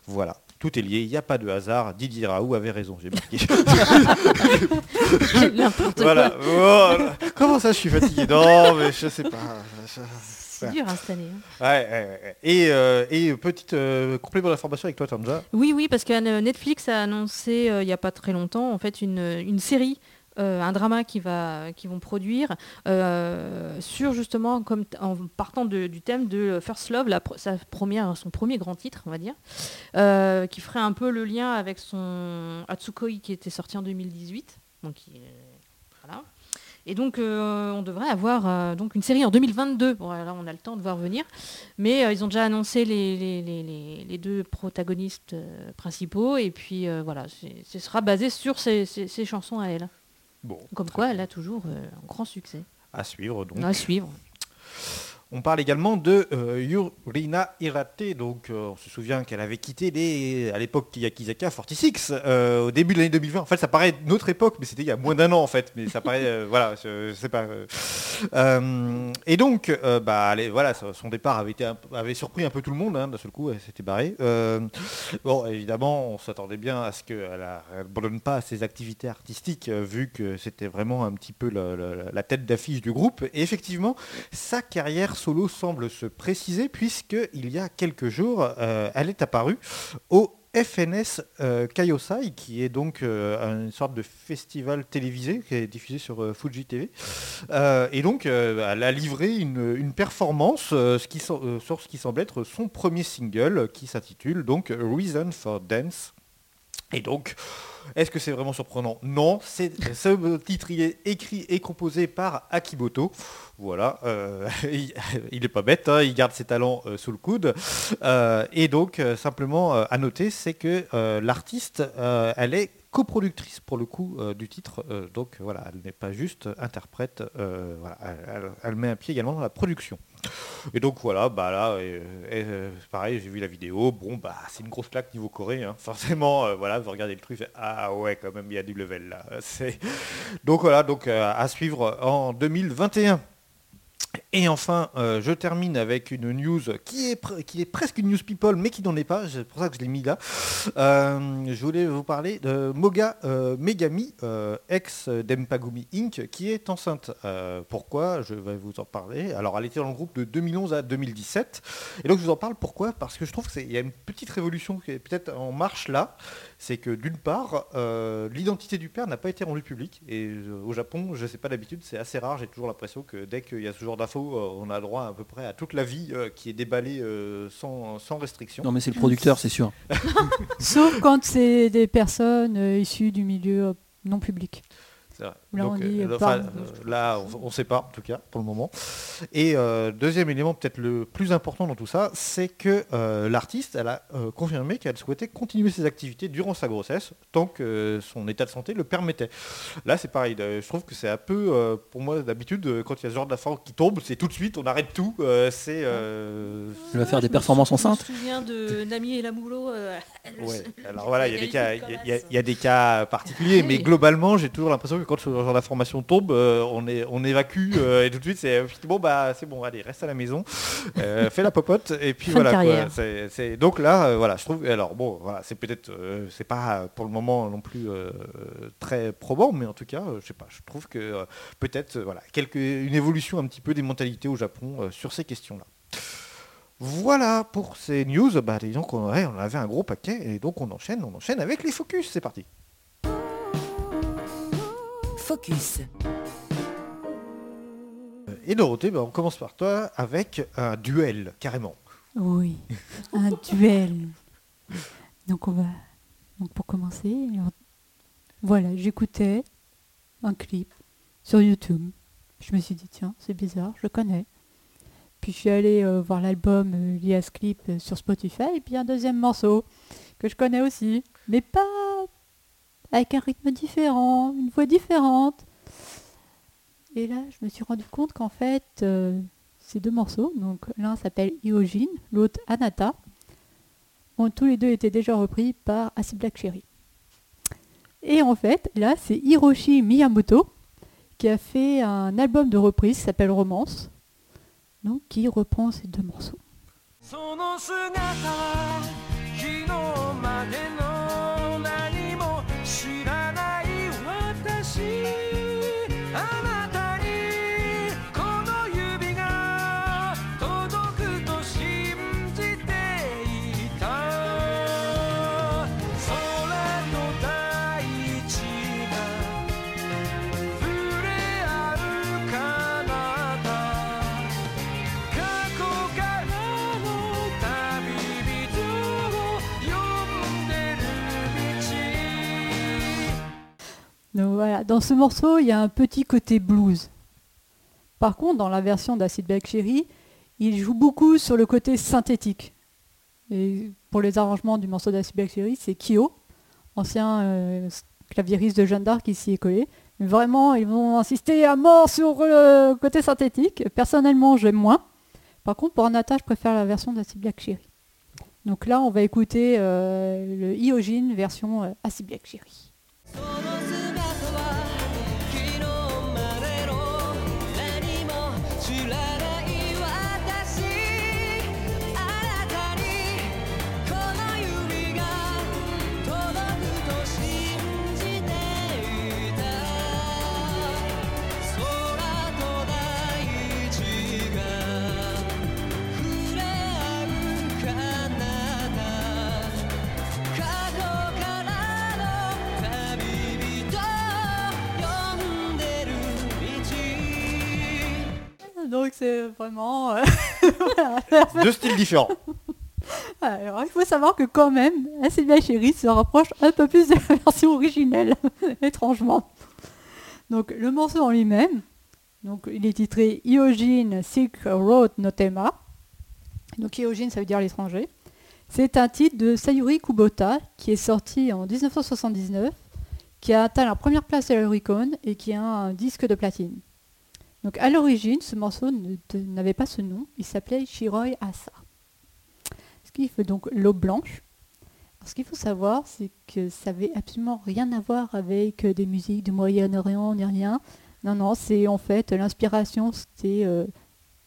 Voilà. Tout est lié, il n'y a pas de hasard. Didier Raoult avait raison, j'ai marqué. N'importe voilà. quoi. Voilà. Comment ça, je suis fatigué? Non, mais je sais pas. Je- C'est dur hein, cette année. hein. Ouais, ouais, ouais. Et, euh, et petite euh, complément d'information avec toi, Tanja. Oui, oui, parce que euh, Netflix a annoncé il n'y a pas très longtemps en fait une, une série. euh, un drama qui va qui vont produire euh, sur justement comme en partant de- du thème de First Love la, sa première son premier grand titre on va dire euh, qui ferait un peu le lien avec son Atsukoi qui était sorti en 2018 donc et donc euh, on devrait avoir euh, donc une série en 2022 bon là on a le temps de voir venir. Mais euh, ils ont déjà annoncé les, les- les- deux protagonistes principaux. Et puis voilà ce sera basé sur ces, ces- ces chansons à elle. Bon, comme quoi elle a toujours un grand succès. À suivre donc. à suivre On parle également de euh, Yurina Hirate, donc euh, on se souvient qu'elle avait quitté les, à l'époque Yakizaka 46 euh, au début de l'année 2020. En fait, ça paraît notre époque, mais c'était il y a moins d'un an en fait. Mais ça paraît, voilà, je, pas. et donc, bah, allez, voilà, son départ avait été, un avait surpris un peu tout le monde. hein, D'un seul coup, elle s'était barrée. Bon, évidemment, on s'attendait bien à ce qu'elle n'abandonne pas ses activités artistiques, vu que c'était vraiment un petit peu la tête d'affiche du groupe. Et effectivement, sa carrière solo semble se préciser puisqu'il y a quelques jours, euh, elle est apparue au FNS euh, Kaiosai, qui est donc euh, une sorte de festival télévisé qui est diffusé sur euh, Fuji TV. Et donc, elle a livré une, performance ce sur ce qui semble être son premier single, qui s'intitule donc Reason for Dance. Et donc, est-ce que c'est vraiment surprenant? Non, c'est ce titre est écrit et composé par Akiboto. Voilà, euh, il, il est pas bête, hein, il garde ses talents euh, sous le coude. Euh, et donc, euh, simplement euh, à noter, c'est que euh, l'artiste, euh, elle est coproductrice pour le coup euh, du titre. Euh, donc voilà, elle n'est pas juste interprète. euh, elle met un pied également dans la production. Et donc voilà, bah là, euh, euh, pareil, j'ai vu la vidéo. Bon, bah c'est une grosse claque niveau Corée. hein. Forcément, euh, voilà, vous regardez le truc, faites, ah ouais, quand même, il y a du level là. Donc voilà, donc à suivre en 2021. Et enfin, euh, je termine avec une news qui est, qui est presque une news people, mais qui n'en est pas. C'est pour ça que je l'ai mis là. Euh, je voulais vous parler de Moga euh, Megami, ex d'Empagumi Inc., qui est enceinte. Pourquoi Je vais vous en parler? Alors, elle était dans le groupe de 2011 à 2017. Et donc, je vous en parle pourquoi? Parce que je trouve qu'il y a une petite révolution qui est peut-être en marche là. C'est que d'une part, euh, l'identité du père n'a pas été rendue publique. Et euh, au Japon, je ne sais pas d'habitude, c'est assez rare. J'ai toujours l'impression que dès qu'il y a ce genre d'infos, euh, on a droit à peu près à toute la vie euh, qui est déballée euh, sans, sans restriction. Non mais c'est le producteur, c'est sûr. Sauf quand c'est des personnes euh, issues du milieu non public. C'est vrai. Là, on dit, euh, euh, euh, là, on ne sait pas, en tout cas, pour le moment. Et euh, deuxième élément, peut-être le plus important dans tout ça, c'est que euh, l'artiste, elle a euh, confirmé qu'elle souhaitait continuer ses activités durant sa grossesse, tant que son état de santé le permettait. Là, c'est pareil. euh, Je trouve que c'est un peu, euh, pour moi, d'habitude, quand il y a ce genre d'affaires qui tombe, c'est tout de suite, on arrête tout. euh, c'est... euh, Elle va faire des performances enceintes Je me souviens de Nami et Lamoulot. euh, elle- Ouais. Alors voilà, il y a des cas, il y a- y y des cas particuliers, mais globalement, j'ai toujours l'impression quand ce genre d'information tombe, euh, on, est, on évacue euh, et tout de suite c'est bon bah c'est bon, allez, reste à la maison, euh, fais la popote et puis Fin voilà. C'est- donc là, euh, voilà, je trouve. Alors bon, voilà, c'est peut-être, euh, c'est pas euh, pour le moment non plus euh, très probant, mais en tout cas, euh, je sais pas, je trouve que euh, peut-être, euh, voilà, quelque, une évolution un petit peu des mentalités au Japon euh, sur ces questions-là. Voilà pour ces news. Bah, disons qu'on ouais, on avait un gros paquet et donc on enchaîne, on enchaîne avec les focus. C'est parti. Focus. Et Dorothée, bah, on commence par toi avec un duel carrément. Oui, un duel. Donc on va. Donc pour commencer, voilà, j'écoutais un clip sur YouTube. Je me suis dit tiens, c'est bizarre, je connais. Puis je suis allée euh, voir l'album euh, lié à ce clip euh, sur Spotify et puis un deuxième morceau que je connais aussi, mais pas avec un rythme différent, une voix différente. Et là, je me suis rendu compte qu'en fait, euh, ces deux morceaux, donc l'un s'appelle Iojin, l'autre Anata, ont tous les deux été déjà repris par Acid Black Cherry. Et en fait, là, c'est Hiroshi Miyamoto qui a fait un album de reprise qui s'appelle Romance, donc qui reprend ces deux morceaux. Dans ce morceau, il y a un petit côté blues. Par contre, dans la version d'Acid Black Cherry, il joue beaucoup sur le côté synthétique. Et pour les arrangements du morceau d'Acid Black Cherry, c'est Kyo, ancien euh, claviériste de Jeanne d'Arc qui s'y est collé. Vraiment, ils vont insister à mort sur le côté synthétique. Personnellement, j'aime moins. Par contre, pour Anata, je préfère la version d'Acid Black Cherry. Donc là, on va écouter euh, le Iojin version euh, Acid Black Cherry. Donc c'est vraiment... euh, Deux styles différents. Alors il faut savoir que quand même, Black Cherry se rapproche un peu plus de la version originelle, étrangement. Donc le morceau en lui-même, donc il est titré Iojin Silk Road no Tema. Donc Iojin ça veut dire l'étranger. C'est un titre de Sayuri Kubota qui est sorti en 1979, qui a atteint la première place à l'Oricon et qui a un disque de platine. Donc à l'origine, ce morceau n'avait pas ce nom, il s'appelait Shiroi Asa. Ce qui fait donc l'eau blanche. Ce qu'il faut savoir, c'est que ça avait absolument rien à voir avec euh, des musiques du Moyen-Orient ni rien. Non, non, c'est en fait l'inspiration, c'était euh,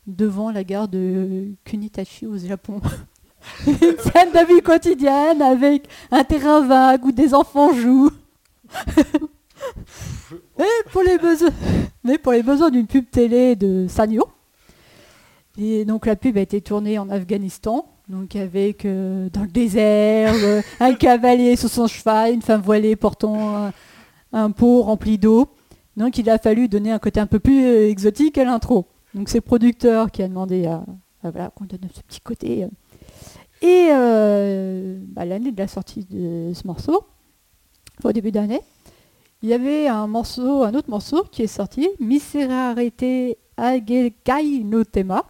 devant la gare de Kunitachi au Japon. Une scène de vie quotidienne avec un terrain vague où des enfants jouent. Besoins, mais pour les besoins d'une pub télé de Sanyo. Et donc la pub a été tournée en Afghanistan, donc avec euh, dans le désert, euh, un cavalier sur son cheval, une femme voilée portant un, pot rempli d'eau. Donc il a fallu donner un côté un peu plus euh, exotique à l'intro. Donc c'est le producteur qui a demandé à, voilà, qu'on donne ce petit côté. Et bah, l'année de la sortie de ce morceau, au début d'année, il y avait un autre morceau qui est sorti, Miserarete Agekai no Tema,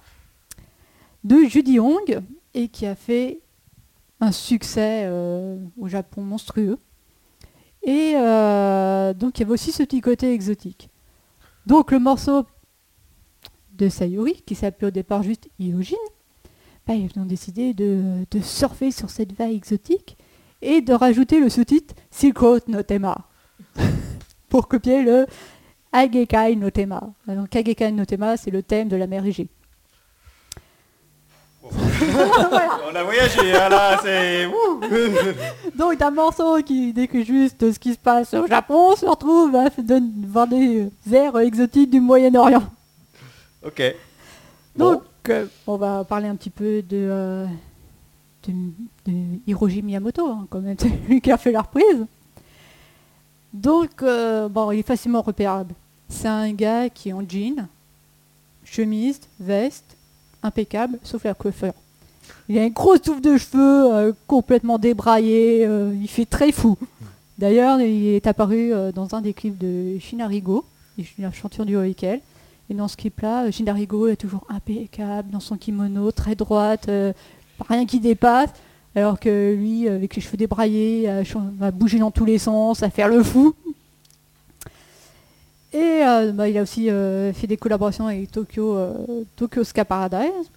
de Judy Hong, et qui a fait un succès euh, au Japon monstrueux. Et euh, donc il y avait aussi ce petit côté exotique. Donc le morceau de Sayuri, qui s'appelait au départ juste Iojin, bah, ils ont décidé de, de surfer sur cette vague exotique et de rajouter le sous-titre Silk Road no Tema. Pour copier le Agekai no Tema. Donc Agekai no Tema, c'est le thème de la mer Égée. On a voyagé, hein, là, c'est... Donc un morceau qui décrit juste ce qui se passe au Japon se retrouve à voir des airs exotiques du Moyen-Orient. ok. Bon. Donc euh, on va parler un petit peu de, euh, de, de Hiroji Miyamoto, hein, quand même, c'est lui qui a fait la reprise. Donc euh, bon, il est facilement repérable. C'est un gars qui est en jean, chemise, veste, impeccable, sauf la coiffure. Il a une grosse touffe de cheveux euh, complètement débraillée, euh, il fait très fou. D'ailleurs, il est apparu dans un des clips de Shinarigo, un chanteur du elle. Et dans ce clip-là, Shinarigo est toujours impeccable, dans son kimono, très droite, rien qui dépasse. Alors que lui, euh, avec les cheveux débraillés, va bouger dans tous les sens, à faire le fou. Et euh, bah, il a aussi euh, fait des collaborations avec Tokyo, Ska Paradise.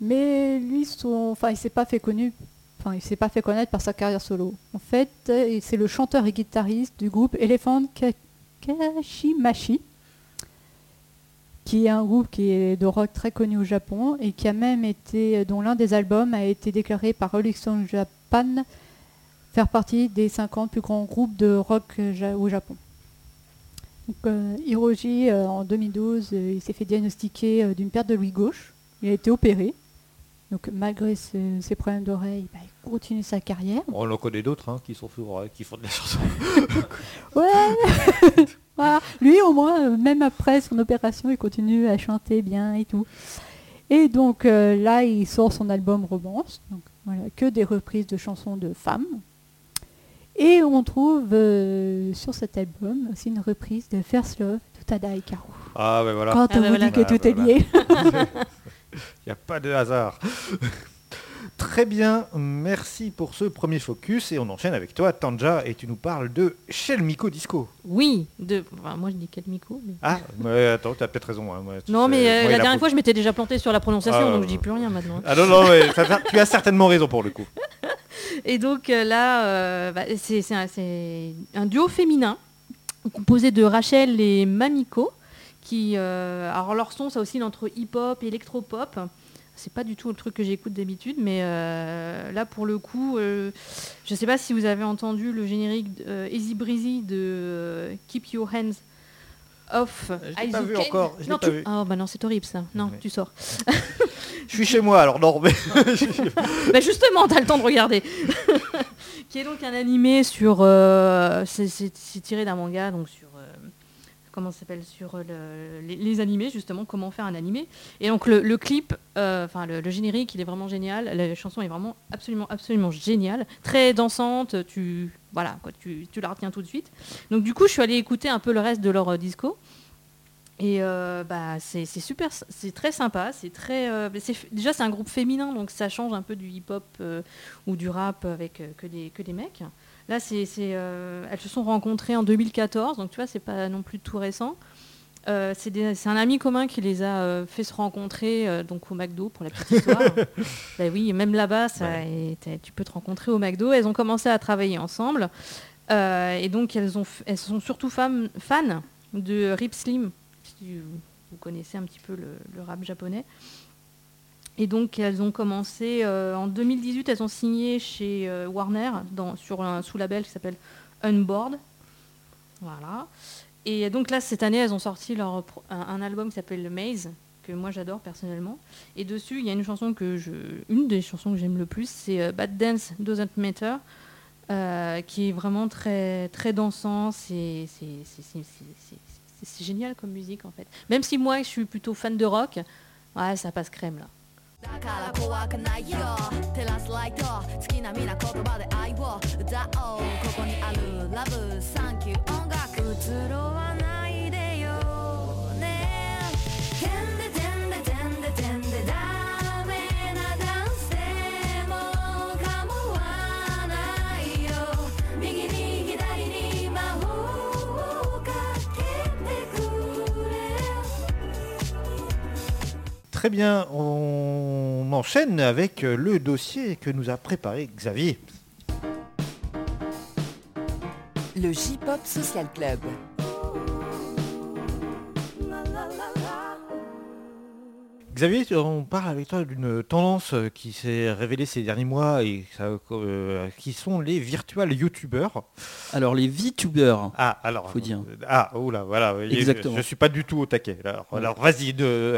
Mais lui, son, enfin, il s'est pas fait connu, enfin, il s'est pas fait connaître par sa carrière solo. En fait, c'est le chanteur et guitariste du groupe Elephant Ka- Kashimashi, qui est un groupe qui est de rock très connu au Japon et qui a même été, dont l'un des albums a été déclaré par Rolling Stone Japan faire partie des 50 plus grands groupes de rock au Japon. Donc, euh, Hiroji, euh, en 2012, euh, il s'est fait diagnostiquer d'une perte de l'ouïe gauche. Il a été opéré. Donc malgré ses, ses problèmes d'oreille, bah, il continue sa carrière. On en connaît d'autres hein, qui, sont hein, qui font de la chanson. Ouais Voilà. Lui au moins, euh, même après son opération, il continue à chanter bien et tout. Et donc euh, là, il sort son album Romance. Donc voilà, que des reprises de chansons de femmes. Et on trouve euh, sur cet album aussi une reprise de First Love de Tada Hikaru. Ah, ben voilà. Quand Ah on bah vous voilà. dit que Ah tout bah est lié. Il n'y a pas de hasard. Très bien, merci pour ce premier focus et on enchaîne avec toi Tanja et tu nous parles de Shell Miko Disco. Oui, de... enfin, moi je dis Kelmiko. Mais... Ah, mais attends, tu as peut-être raison. hein, moi, non, mais euh, moi, la dernière fois je m'étais déjà planté sur la prononciation, donc je dis plus rien maintenant. Ah non, non, mais ça- ça- tu as certainement raison pour le coup. Et donc euh, là, euh, bah, c'est un, duo féminin composé de Rachel et Mamiko. Qui, alors leur son, ça oscille entre hip-hop et électro-pop. C'est pas du tout le truc que j'écoute d'habitude, mais euh, là pour le coup, euh, je sais pas si vous avez entendu le générique euh, Easy Breezy de euh, Keep Your Hands Off. Je l'ai pas vu encore, je Non, pas tu- vu. Ah bah non, c'est horrible ça. Non, tu sors. Je suis chez moi alors non, mais bah justement, t'as le temps de regarder. qui est donc un animé sur. c'est- tiré d'un manga, donc sur. Euh, comment s'appelle Sur le- les, animés, justement, comment faire un animé. Et donc le, clip, euh, enfin le, générique, il est vraiment génial. La chanson est vraiment absolument, absolument géniale. Très dansante, tu. Voilà, quoi, tu, tu la retiens tout de suite. Donc du coup, je suis allée écouter un peu le reste de leur euh, disco. Et euh, bah, c'est super, c'est très sympa. C'est très, euh, déjà c'est un groupe féminin, donc ça change un peu du hip-hop euh, ou du rap avec euh, que des que des mecs. Là, euh, elles se sont rencontrées en 2014, donc tu vois, c'est pas non plus tout récent. Euh, c'est, un ami commun qui les a euh, fait se rencontrer euh, donc au McDo pour la petite histoire. bah oui, même là-bas, tu peux te rencontrer au McDo. Elles ont commencé à travailler ensemble. Et donc, elles, ont, f- elles sont surtout fans de Rip Slim, si vous connaissez un petit peu le, le rap japonais. Et donc, elles ont commencé euh, en 2018, elles ont signé chez euh, Warner sur un sous-label qui s'appelle Unboard. Voilà. Et donc là, cette année, elles ont sorti leur, un, album qui s'appelle The Maze, que moi j'adore personnellement. Et dessus, il y a une chanson que je, une des chansons que j'aime le plus, c'est euh, Bad Dance Doesn't Matter, qui est vraiment très très dansant. C'est génial comme musique en fait. Même si moi, je suis plutôt fan de rock, ça passe crème là. だから怖くないよ。照らすライト。好きな皆言葉で愛を。歌おう。ここにあるラブ。サンキュー。音楽。移ろわないでよね。Très bien, on enchaîne avec euh, le dossier que nous a préparé Xavier. Le J-Pop Social Club. Xavier, on parle avec toi d'une tendance qui s'est révélée ces derniers mois et ça, euh, qui sont les virtual youtubeurs. Alors les VTubers, Ah, alors. Faut dire. Ah, oula, voilà. Exactement. Je, je suis pas du tout au taquet. Alors, alors vas-y,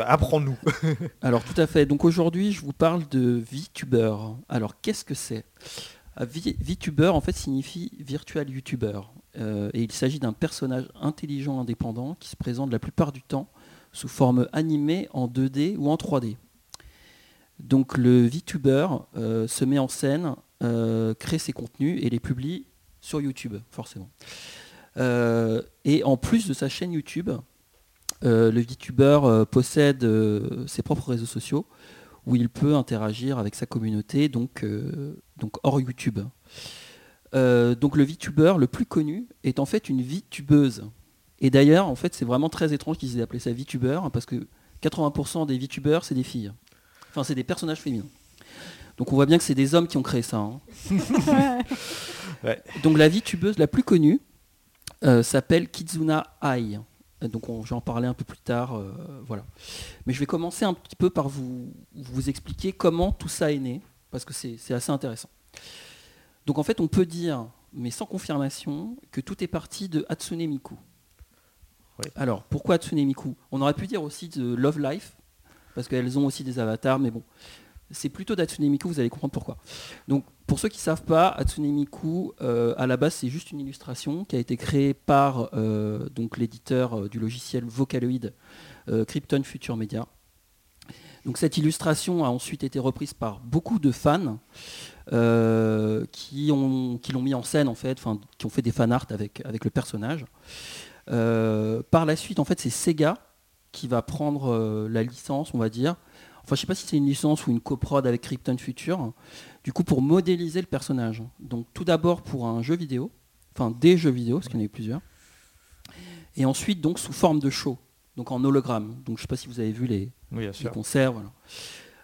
apprends-nous. Alors tout à fait. Donc aujourd'hui, je vous parle de VTuber. Alors qu'est-ce que c'est? Ah, VTuber en fait signifie virtual YouTuber. Euh, et il s'agit d'un personnage intelligent indépendant qui se présente la plupart du temps sous forme animée en 2D ou en 3D. Donc le VTuber euh, se met en scène, euh, crée ses contenus et les publie sur YouTube, forcément. Euh, et en plus de sa chaîne YouTube, le VTuber possède ses propres réseaux sociaux où il peut interagir avec sa communauté, donc, donc hors YouTube. Donc le VTuber le plus connu est en fait une VTubeuse. Et d'ailleurs, en fait, c'est vraiment très étrange qu'ils aient appelé ça VTuber, parce que 80% des VTubers, c'est des filles. Enfin, c'est des personnages féminins. Donc on voit bien que c'est des hommes qui ont créé ça. hein. Ouais. Donc la VTubeuse la plus connue euh, s'appelle Kizuna Ai. Donc on, je vais en parler un peu plus tard. euh, voilà. Mais je vais commencer un petit peu par vous, vous expliquer comment tout ça est né, parce que c'est c'est assez intéressant. Donc en fait, on peut dire, mais sans confirmation, que tout est parti de Hatsune Miku. Alors, pourquoi Hatsune Miku On aurait pu dire aussi de Love Life, parce qu'elles ont aussi des avatars, mais bon, c'est plutôt d'Hatsune Miku, vous allez comprendre pourquoi. Donc, pour ceux qui ne savent pas, Hatsune Miku, euh, à la base, c'est juste une illustration qui a été créée par euh, l'éditeur euh, du logiciel Vocaloid, Krypton Future Media. Donc, cette illustration a ensuite été reprise par beaucoup de fans qui ont qui l'ont mis en scène en fait, qui ont fait des fan art avec avec le personnage. Euh, par la suite, en fait, c'est Sega qui va prendre euh, la licence, on va dire. Enfin, je sais pas si c'est une licence ou une coprod avec Krypton Future. Du coup, pour modéliser le personnage. Donc, tout d'abord pour un jeu vidéo, enfin des jeux vidéo, parce qu'il y en a eu plusieurs. Et ensuite, donc sous forme de show, donc en hologramme. Donc, je sais pas si vous avez vu les, Oui, les concerts. Voilà.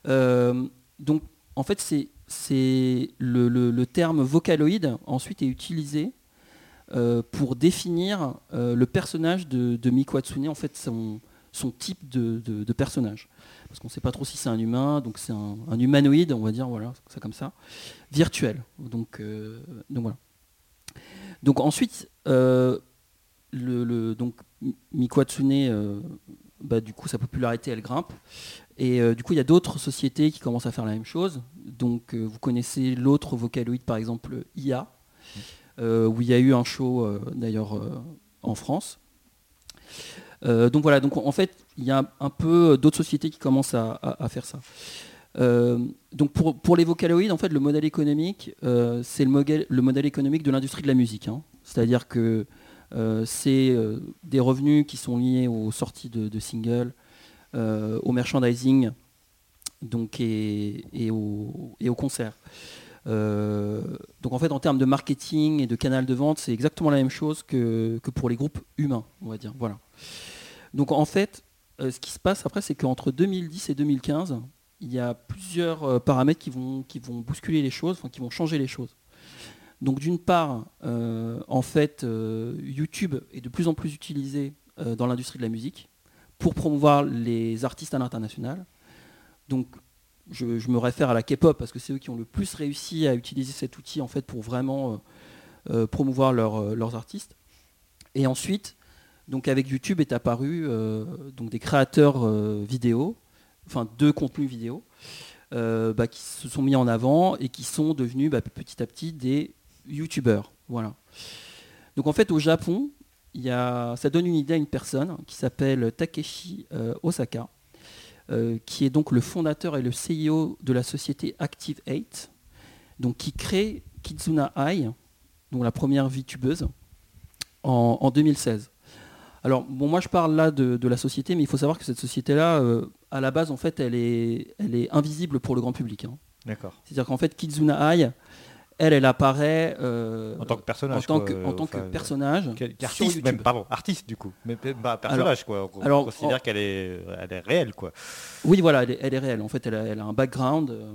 Euh, donc, en fait, c'est le, le- le terme vocaloïde ensuite est utilisé pour définir euh, le personnage de, de en fait, son, son type de, de- personnage. Parce qu'on ne sait pas trop si c'est un humain, donc c'est un, humanoïde, on va dire, voilà, ça comme ça, virtuel. Donc, euh, donc voilà. Donc ensuite, euh, le, donc Mi- Miku Hatsune, euh, bah, du coup, sa popularité, elle grimpe. Et euh, du coup, il y a d'autres sociétés qui commencent à faire la même chose. Donc, euh, vous connaissez l'autre Vocaloid, par exemple, IA, euh, où il y a eu un show, euh, d'ailleurs, euh, en France. Euh, donc voilà, donc en fait, il y a un peu d'autres sociétés qui commencent à, faire ça. Euh, donc pour, les Vocaloids, en fait, le modèle économique, euh, c'est le, modèle- le modèle économique de l'industrie de la musique. hein. C'est-à-dire que euh, c'est euh, des revenus qui sont liés aux sorties de, singles, euh, au merchandising donc, et, et, au, et. Euh, donc en fait, en termes de marketing et de canal de vente, c'est exactement la même chose que, que pour les groupes humains, on va dire. Voilà. Donc en fait, euh, ce qui se passe après, c'est qu'entre 2010 et 2015, il y a plusieurs euh, paramètres qui vont, qui vont bousculer les choses, qui vont changer les choses. Donc d'une part, en fait, YouTube est de plus en plus utilisé dans l'industrie de la musique pour promouvoir les artistes à l'international. Donc je, me réfère à la K-pop parce que c'est eux qui ont le plus réussi à utiliser cet outil en fait pour vraiment euh, euh, promouvoir euh, leurs artistes. Et ensuite, donc avec YouTube est apparu donc des créateurs vidéo, enfin de contenu vidéo, bah, qui se sont mis en avant et qui sont devenus bah, petit à petit des YouTubeurs. Voilà. Donc en fait au Japon, y a, ça donne une idée à une personne qui s'appelle Takeshi Osaka, euh, qui est donc le fondateur et le CEO de la société Active 8, donc qui crée Kizuna Ai, donc la première VTubeuse, en, en 2016. Alors, bon, moi je parle là de, de la société, mais il faut savoir que cette société-là, euh, à la base, en fait, elle est, elle est invisible pour le grand public. hein. D'accord. C'est-à-dire qu'en fait, Kizuna Ai, elle, elle apparaît euh, En tant que personnage. en tant que, en tant que enfin, personnage. quel- Artiste même, pardon, artiste du coup. Mais bah, personnage quoi. On alors, considère en- qu'elle est, elle est réelle quoi. Oui, voilà, elle est, elle est réelle. En fait, elle a, elle a un background. euh,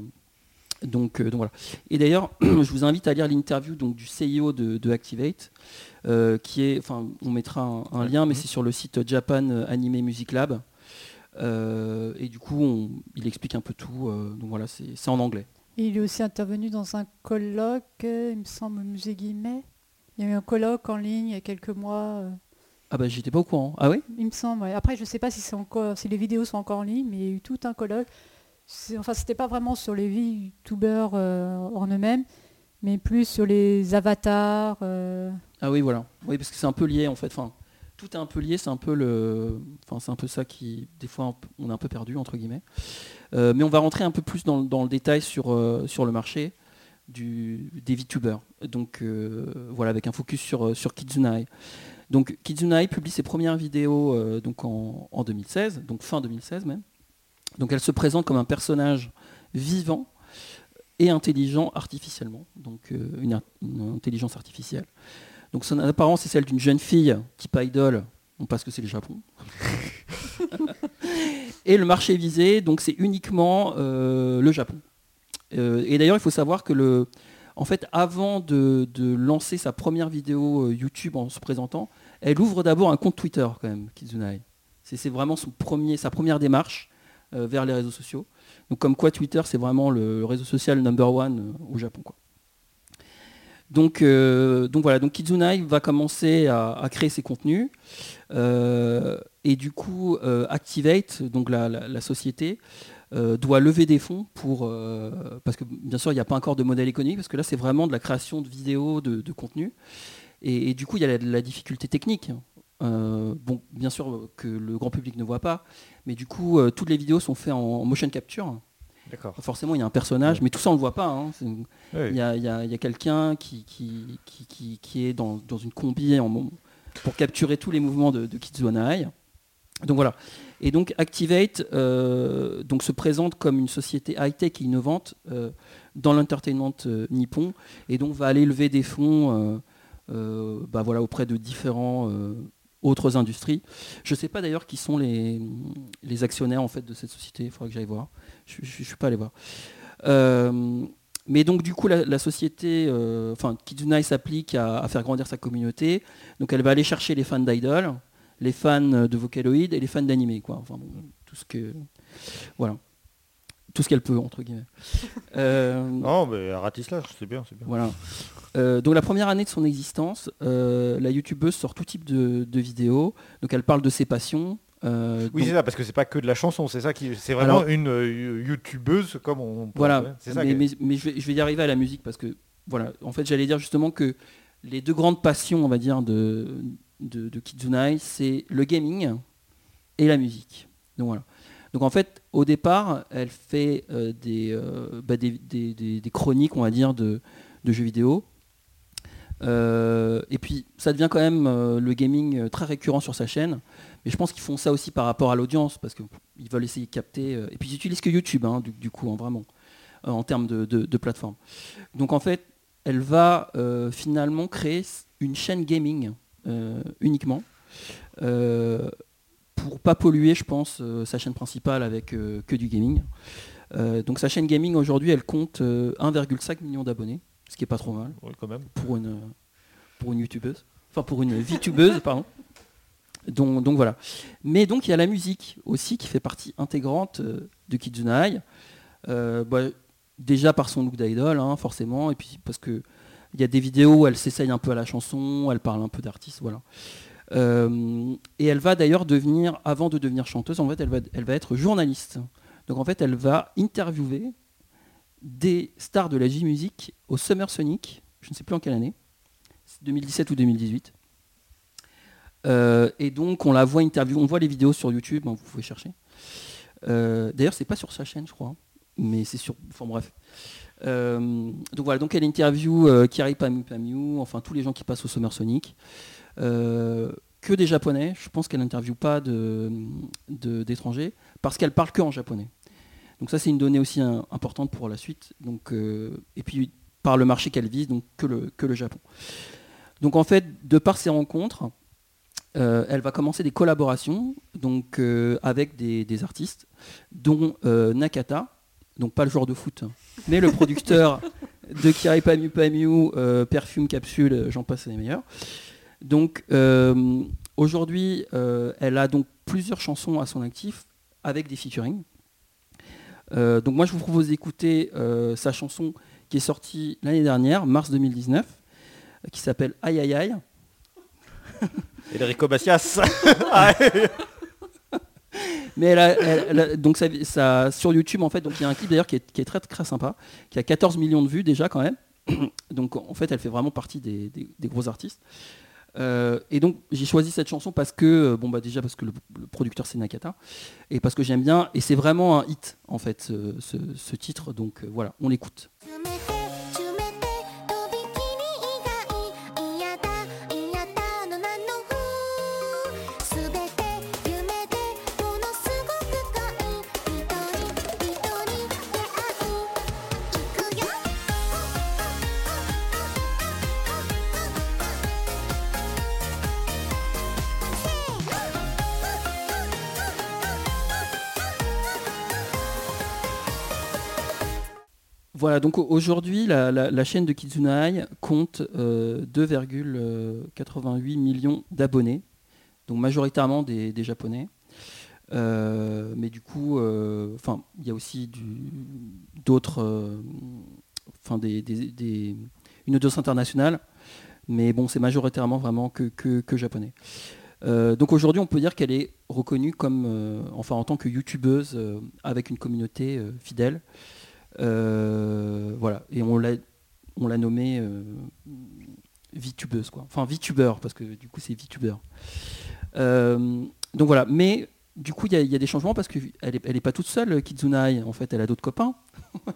Donc, euh, donc voilà. Et d'ailleurs, je vous invite à lire l'interview donc du CEO de, de Activate, qui est, enfin, on mettra un, un lien, mais c'est sur le site Japan Anime Music Lab. Et du coup, on- il explique un peu tout. donc voilà, c'est en anglais. Et il est aussi intervenu dans un colloque, euh, il me semble, au musée. Il y a eu un colloque en ligne il y a quelques mois. euh, Ah bah j'étais pas au courant. Ah oui? Il me semble. ouais. Après, je ne sais pas si c'est encore, si les vidéos sont encore en ligne, mais il y a eu tout un colloque. Enfin, c'était pas vraiment sur les vies youtubeurs euh, en eux-mêmes, mais plus sur les avatars. euh, Ah oui, voilà. Oui, parce que c'est un peu lié en fait. Enfin, tout est un peu lié. C'est un peu le, enfin, c'est un peu ça qui, des fois, on est un peu perdu entre guillemets. Euh, mais on va rentrer un peu plus dans, le détail sur euh, sur le marché du, des VTubers. Donc euh, voilà, avec un focus sur sur. Donc publie ses premières vidéos donc en, en 2016, donc fin 2016 même. Donc elle se présente comme un personnage vivant et intelligent artificiellement, donc une, intelligence artificielle. Donc son apparence est celle d'une jeune fille type idol, bon, parce que c'est le Japon. et le marché visé, donc c'est uniquement euh, le Japon. Euh, et d'ailleurs, il faut savoir que en fait, avant de, lancer sa première vidéo euh, YouTube en se présentant, elle ouvre d'abord un compte Twitter quand même, Kizunai. C'est vraiment sa première démarche vers les réseaux sociaux. Donc comme quoi Twitter, c'est vraiment le réseau social number one au Japon. Donc, euh, donc voilà, donc va commencer à, créer ses contenus. Euh, et du coup, euh, Activate, donc la, société, doit lever des fonds pour. parce que bien sûr, il n'y a pas encore de modèle économique, parce que là, c'est vraiment de la création de vidéos, de, de contenu. Et, du coup, il y a la, la difficulté technique. Bon, bien sûr que le grand public ne voit pas, mais du coup, toutes les vidéos sont faites en motion capture. Forcément, il y a un personnage, mais tout ça, on ne le voit pas. hein. Il y a, il y a- il y a quelqu'un qui, qui, qui, qui- qui est dans, dans une combi en pour capturer tous les mouvements de, de. Donc voilà. Et donc Activate euh, donc se présente comme une société high-tech et innovante euh, dans l'entertainment euh, nippon et donc va aller lever des fonds bah voilà, auprès de différents autres industries. Je ne sais pas d'ailleurs qui sont les, les actionnaires en fait de cette société, il faudrait que j'aille voir. Je ne suis pas allé voir. Euh, mais donc du coup la, société, euh, enfin s'applique à, à faire grandir sa communauté. Donc elle va aller chercher les fans d'idol, les fans de Vocaloid et les fans d'animé, quoi. Tout ce que, voilà, tout ce qu'elle peut entre guillemets. Euh, Non, mais ratisse-la, c'est bien, c'est bien. voilà. Euh, donc la première année de son existence, euh, la youtubeuse sort tout type de, de vidéos. Donc elle parle de ses passions. Oui, donc- c'est ça, parce que c'est pas que de la chanson, c'est ça qui, c'est vraiment Alors- une youtubeuse comme on. peut- Voilà, c'est ça. mais, mais- mais je, vais, je vais y arriver à la musique parce que, voilà, en fait, j'allais dire justement que les deux grandes passions, on va dire, de, de, de Kizunai, c'est le gaming et la musique. Donc voilà. Donc en fait, au départ, elle fait euh, des, euh, bah, des, chroniques, on va dire, de, jeux vidéo. Euh, et puis, ça devient quand même le gaming très récurrent sur sa chaîne. Mais je pense qu'ils font ça aussi par rapport à l'audience, parce qu'ils veulent essayer de capter. et puis, ils utilisent que YouTube, hein, du, coup, hein, vraiment, en termes de, plateforme. Donc, en fait, elle va finalement créer une chaîne gaming uniquement. Pour pas polluer, je pense, euh, sa chaîne principale avec euh, que du gaming. Euh, donc sa chaîne gaming aujourd'hui, elle compte euh, 1,5 million d'abonnés, ce qui est pas trop mal Oui, quand même. pour une, pour une youtubeuse, enfin pour une VTubeuse, pardon. Donc, donc voilà. Mais donc il y a la musique aussi qui fait partie intégrante euh, de Kizunai. Euh, bah, déjà par son look d'idol, hein, forcément, et puis parce que il y a des vidéos où elle s'essaye un peu à la chanson, elle parle un peu d'artiste, voilà. Euh, et elle va d'ailleurs devenir, avant de devenir chanteuse, en fait, elle va, être journaliste. Donc en fait, elle va interviewer des stars de la J-Music au Summer Sonic, je ne sais plus en quelle année, c'est 2017 ou 2018. Euh, et donc on la voit interview, on voit les vidéos sur YouTube, hein, vous pouvez chercher. Euh, D'ailleurs, c'est pas sur sa chaîne, je crois, mais c'est sur. Enfin bref. Euh, donc voilà, donc elle interview Pamu Pamu, enfin tous les gens qui passent au Summer Sonic. Euh, que des japonais, je pense qu'elle n'interviewe pas de- de- d'étrangers, parce qu'elle parle que en japonais. Donc ça c'est une donnée aussi importante pour la suite. Donc, euh, et puis par le marché qu'elle vise, donc que le, que le Japon. Donc en fait, de par ces rencontres, euh, elle va commencer des collaborations donc, euh, avec des, des artistes, dont Nakata, donc pas le joueur de foot, hein, mais le producteur de Kirai Pamu Pamu, euh, Perfume Capsule, j'en passe les meilleurs. Donc euh, aujourd'hui, euh, elle a donc plusieurs chansons à son actif avec des featuring. Euh, donc moi je vous propose d'écouter sa chanson qui est sortie l'année dernière, mars 2019, euh, qui s'appelle Aïe Aïe Aïe. Enrico. Ah, Mais elle a- elle- elle a- donc ça, ça- sur YouTube en fait, donc il y a un clip d'ailleurs qui est, qui est très très sympa, qui a 14 millions de vues déjà quand même. donc en fait, elle fait vraiment partie des, des- des gros artistes. Euh, et donc j'ai choisi cette chanson parce que euh, bon bah déjà parce que le, producteur c'est Nakata et parce que j'aime bien et c'est vraiment un hit en fait ce titre donc euh, voilà on l'écoute. Voilà, donc au- aujourd'hui, la, chaîne de Kizunai compte euh, 2,88 millions d'abonnés, donc majoritairement des, Japonais. Euh, mais du coup, euh, enfin, il y a aussi d'autres, euh, enfin une audience internationale, mais bon, c'est majoritairement vraiment que, japonais. Euh, donc aujourd'hui, on peut dire qu'elle est reconnue comme, euh, enfin, en tant que youtubeuse euh, avec une communauté euh, fidèle. Euh, voilà, et on l'a, on l'a nommée euh, VTubeuse, quoi. Enfin, VTuber, parce que du coup, c'est VTuber. Euh, donc voilà, mais du coup, il y, a- des changements parce qu'elle n'est elle est pas toute seule, Kizunai. En fait, elle a d'autres copains.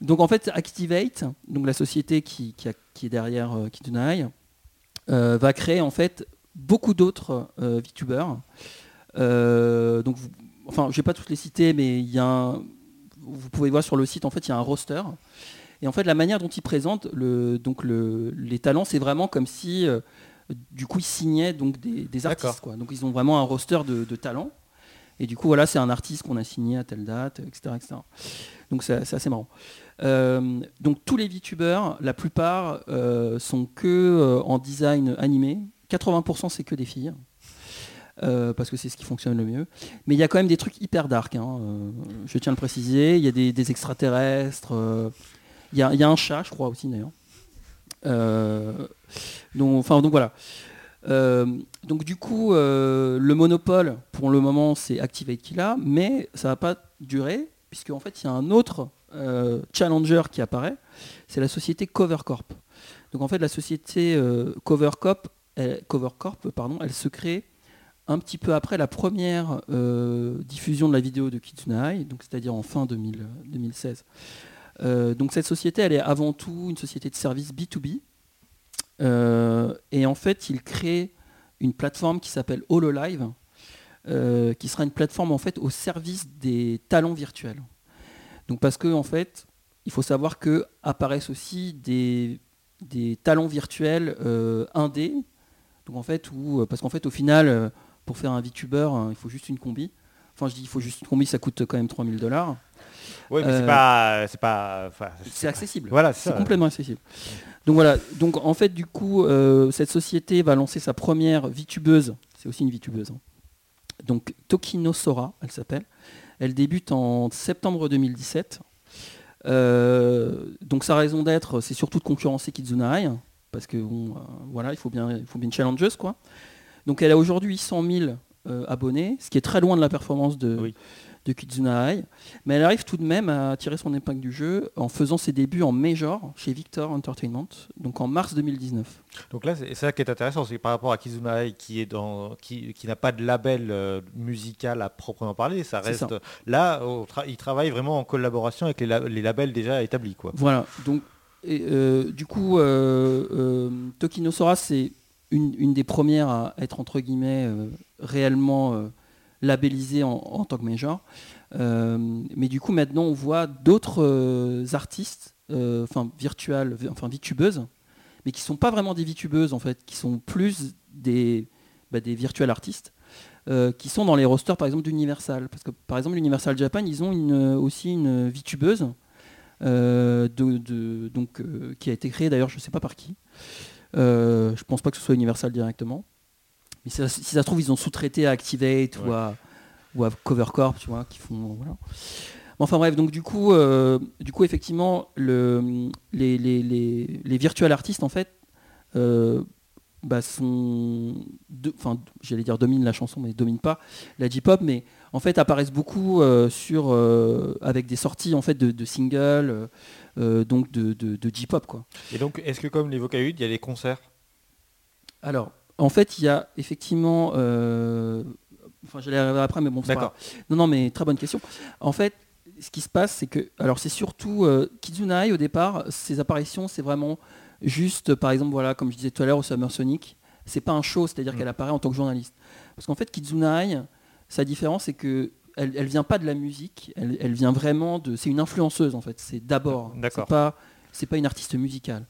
donc en fait, Activate, donc la société qui, est derrière euh, va créer en fait beaucoup d'autres euh, donc, enfin, je vais pas toutes les citer, mais il y a un- vous pouvez voir sur le site, en fait, il y a un roster. Et en fait, la manière dont ils présentent le, donc le- les talents, c'est vraiment comme si, euh, du coup, ils signaient donc des, artistes. Quoi. Donc, ils ont vraiment un roster de, de talents. Et du coup, voilà, c'est un artiste qu'on a signé à telle date, etc. etc. Donc, c'est assez marrant. Euh, donc, tous les VTubers, la plupart euh, sont que en design animé. 80% c'est que des filles. Euh, parce que c'est ce qui fonctionne le mieux. Mais il y a quand même des trucs hyper dark, hein, euh, je tiens à le préciser. Il y a des, extraterrestres. euh, Il y, a, un chat, je crois aussi d'ailleurs. Donc, enfin, donc voilà. Donc du coup, le monopole, pour le moment, c'est Activate qui l'a, mais ça va pas durer, puisque en fait, il y a un autre challenger qui apparaît, c'est la société CoverCorp. Donc en fait, la société euh, CoverCorp, pardon, elle se crée un petit peu après la première euh, diffusion de la vidéo de Kitsune donc c'est-à-dire en fin 2000 2016. Euh, donc cette société, elle est avant tout une société de services B2B. Euh, et en fait, il crée une plateforme qui s'appelle HoloLive, qui sera une plateforme en fait au service des talents virtuels. Donc parce que en fait, il faut savoir que apparaissent aussi des, talents virtuels indés. Donc en fait, parce qu'en fait, au final, pour faire un VTuber, hein, il faut juste une combi. Enfin, je dis il faut juste une combi, ça coûte quand même 3000 dollars. Oui, mais Euh, c'est pas, c'est pas, C'est accessible. Voilà, c'est complètement accessible. Donc voilà, donc en fait du coup, euh, cette société va lancer sa première VTubeuse, c'est aussi une VTubeuse, hein. donc Tokino Sora, elle s'appelle. Elle débute en septembre 2017. Euh, donc sa raison d'être, c'est surtout de concurrencer Kizuna Ai, parce que bon, euh, voilà, il faut bien, il faut bien challengeuse quoi. Donc elle a aujourd'hui 100 000 euh, abonnés, ce qui est très loin de la performance de, Oui. de Kizuna Ai. Mais elle arrive tout de même à tirer son épingle du jeu en faisant ses débuts en Major chez Victor Entertainment, donc en mars 2019. Donc là, c'est ça qui est intéressant, c'est par rapport à Kizunae qui est dans, qui, qui n'a pas de label euh, musical à proprement parler, ça reste ça. là, tra- il travaille vraiment en collaboration avec les, la- les labels déjà établis, quoi. Voilà, donc et, euh, du coup, euh, euh, Tokino Sora, c'est une, des premières à être entre guillemets euh, réellement euh, labellisée en, tant que major. Euh, mais du coup, maintenant, on voit d'autres artistes, enfin virtuelles, vi- enfin VTubeuses, mais qui sont pas vraiment des VTubeuses en fait, qui sont plus des, bah, des virtuels artistes. qui sont dans les rosters par exemple d'Universal. Parce que par exemple Universal Japan, ils ont une, aussi une VTubeuse euh, de, donc, qui a été créée d'ailleurs, je sais pas par qui. Euh, je pense pas que ce soit Universal directement. Mais si ça, si ça se trouve, ils ont sous-traité à Activate ou, à, ou à Covercorp, tu vois, qui font. Voilà. Enfin bref, donc du coup, euh, du coup effectivement, le, les, les, les, les virtual artistes, en fait, euh, bah, sont. Enfin, j'allais dire dominent la chanson, mais dominent pas la J-pop, mais en fait apparaissent beaucoup euh, sur, euh, avec des sorties en fait, de, de singles, euh, donc de, de, de J-pop. quoi. Et donc, est-ce que comme les Vocaloid, il y a des concerts? Alors, en fait, il y a effectivement. Enfin, j'allais arriver après, mais bon, c'est pas. Non, non, mais très bonne question. En fait, ce qui se passe, c'est que. Alors, c'est surtout. Euh, Kizunai, au départ, ses apparitions, c'est vraiment juste, par exemple, voilà, comme je disais tout à l'heure, au Summer Sonic. C'est pas un show, c'est-à-dire Mm. qu'elle apparaît en tant que journaliste. Parce qu'en fait, Kizunai, sa différence, c'est que. Elle, elle vient pas de la musique, elle, elle vient vraiment de. C'est une influenceuse en fait. C'est d'abord. D'accord. C'est pas. C'est pas une artiste musicale.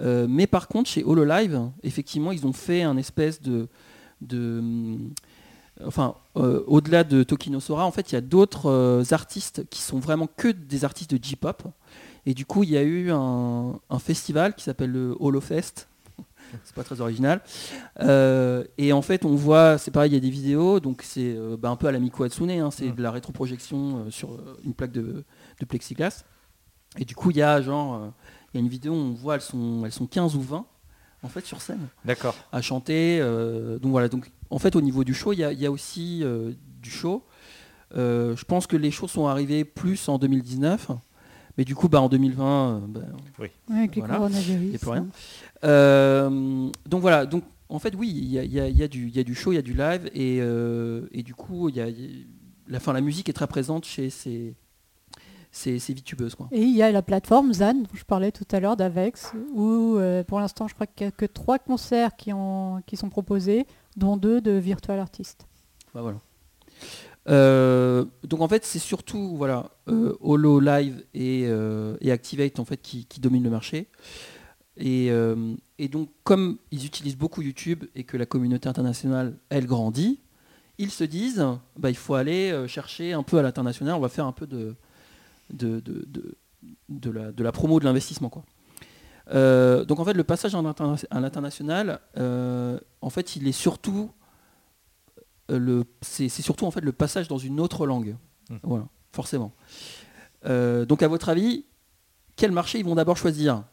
Euh, mais par contre, chez Hololive, effectivement, ils ont fait un espèce de. de hum, enfin, euh, au-delà de Tokino Sora, en fait, il y a d'autres euh, artistes qui sont vraiment que des artistes de J-pop. Et du coup, il y a eu un, un festival qui s'appelle le Holofest. c'est pas très original. Euh, et en fait, on voit, c'est pareil, il y a des vidéos, donc c'est euh, bah, un peu à la Miku Hatsune, hein, c'est Mm. de la rétroprojection euh, sur euh, une plaque de, de plexiglas. Et du coup, il y a genre, euh, il y a une vidéo où on voit, elles sont, elles sont 15 ou 20 en fait sur scène D'accord. à chanter. euh, donc voilà, donc en fait au niveau du show, il y a, il y a aussi euh, du show. Euh, je pense que les shows sont arrivés plus en 2019, mais du coup bah, en 2020, euh, bah, Ouais, avec les coronavirus. il n'y a plus rien. Euh, donc voilà, donc en fait oui, il y a, y y du il y a du show, il y a du live, et, euh, et du coup y a, a- la, fin, la musique est très présente chez ces, ces, ces VTubeuses. Quoi. Et il y a la plateforme ZAN, dont je parlais tout à l'heure d'Avex, où euh, pour l'instant je crois qu'il n'y a que trois concerts qui, ont, qui sont proposés, dont deux de virtual artistes. Bah, voilà. Euh, donc en fait c'est surtout voilà euh, Holo Live et, et Activate en fait qui, qui dominent le marché et, euh, et donc comme ils utilisent beaucoup YouTube et que la communauté internationale elle grandit ils se disent bah, il faut aller euh, chercher un peu à l'international on va faire un peu de de, de, de, de la, de la promo de l'investissement quoi Euh, donc en fait le passage à l'international euh, en fait il est surtout le, c'est, c'est surtout en fait le passage dans une autre langue. Mhm. Voilà, forcément. Donc à votre avis, quel marché ils vont d'abord choisir?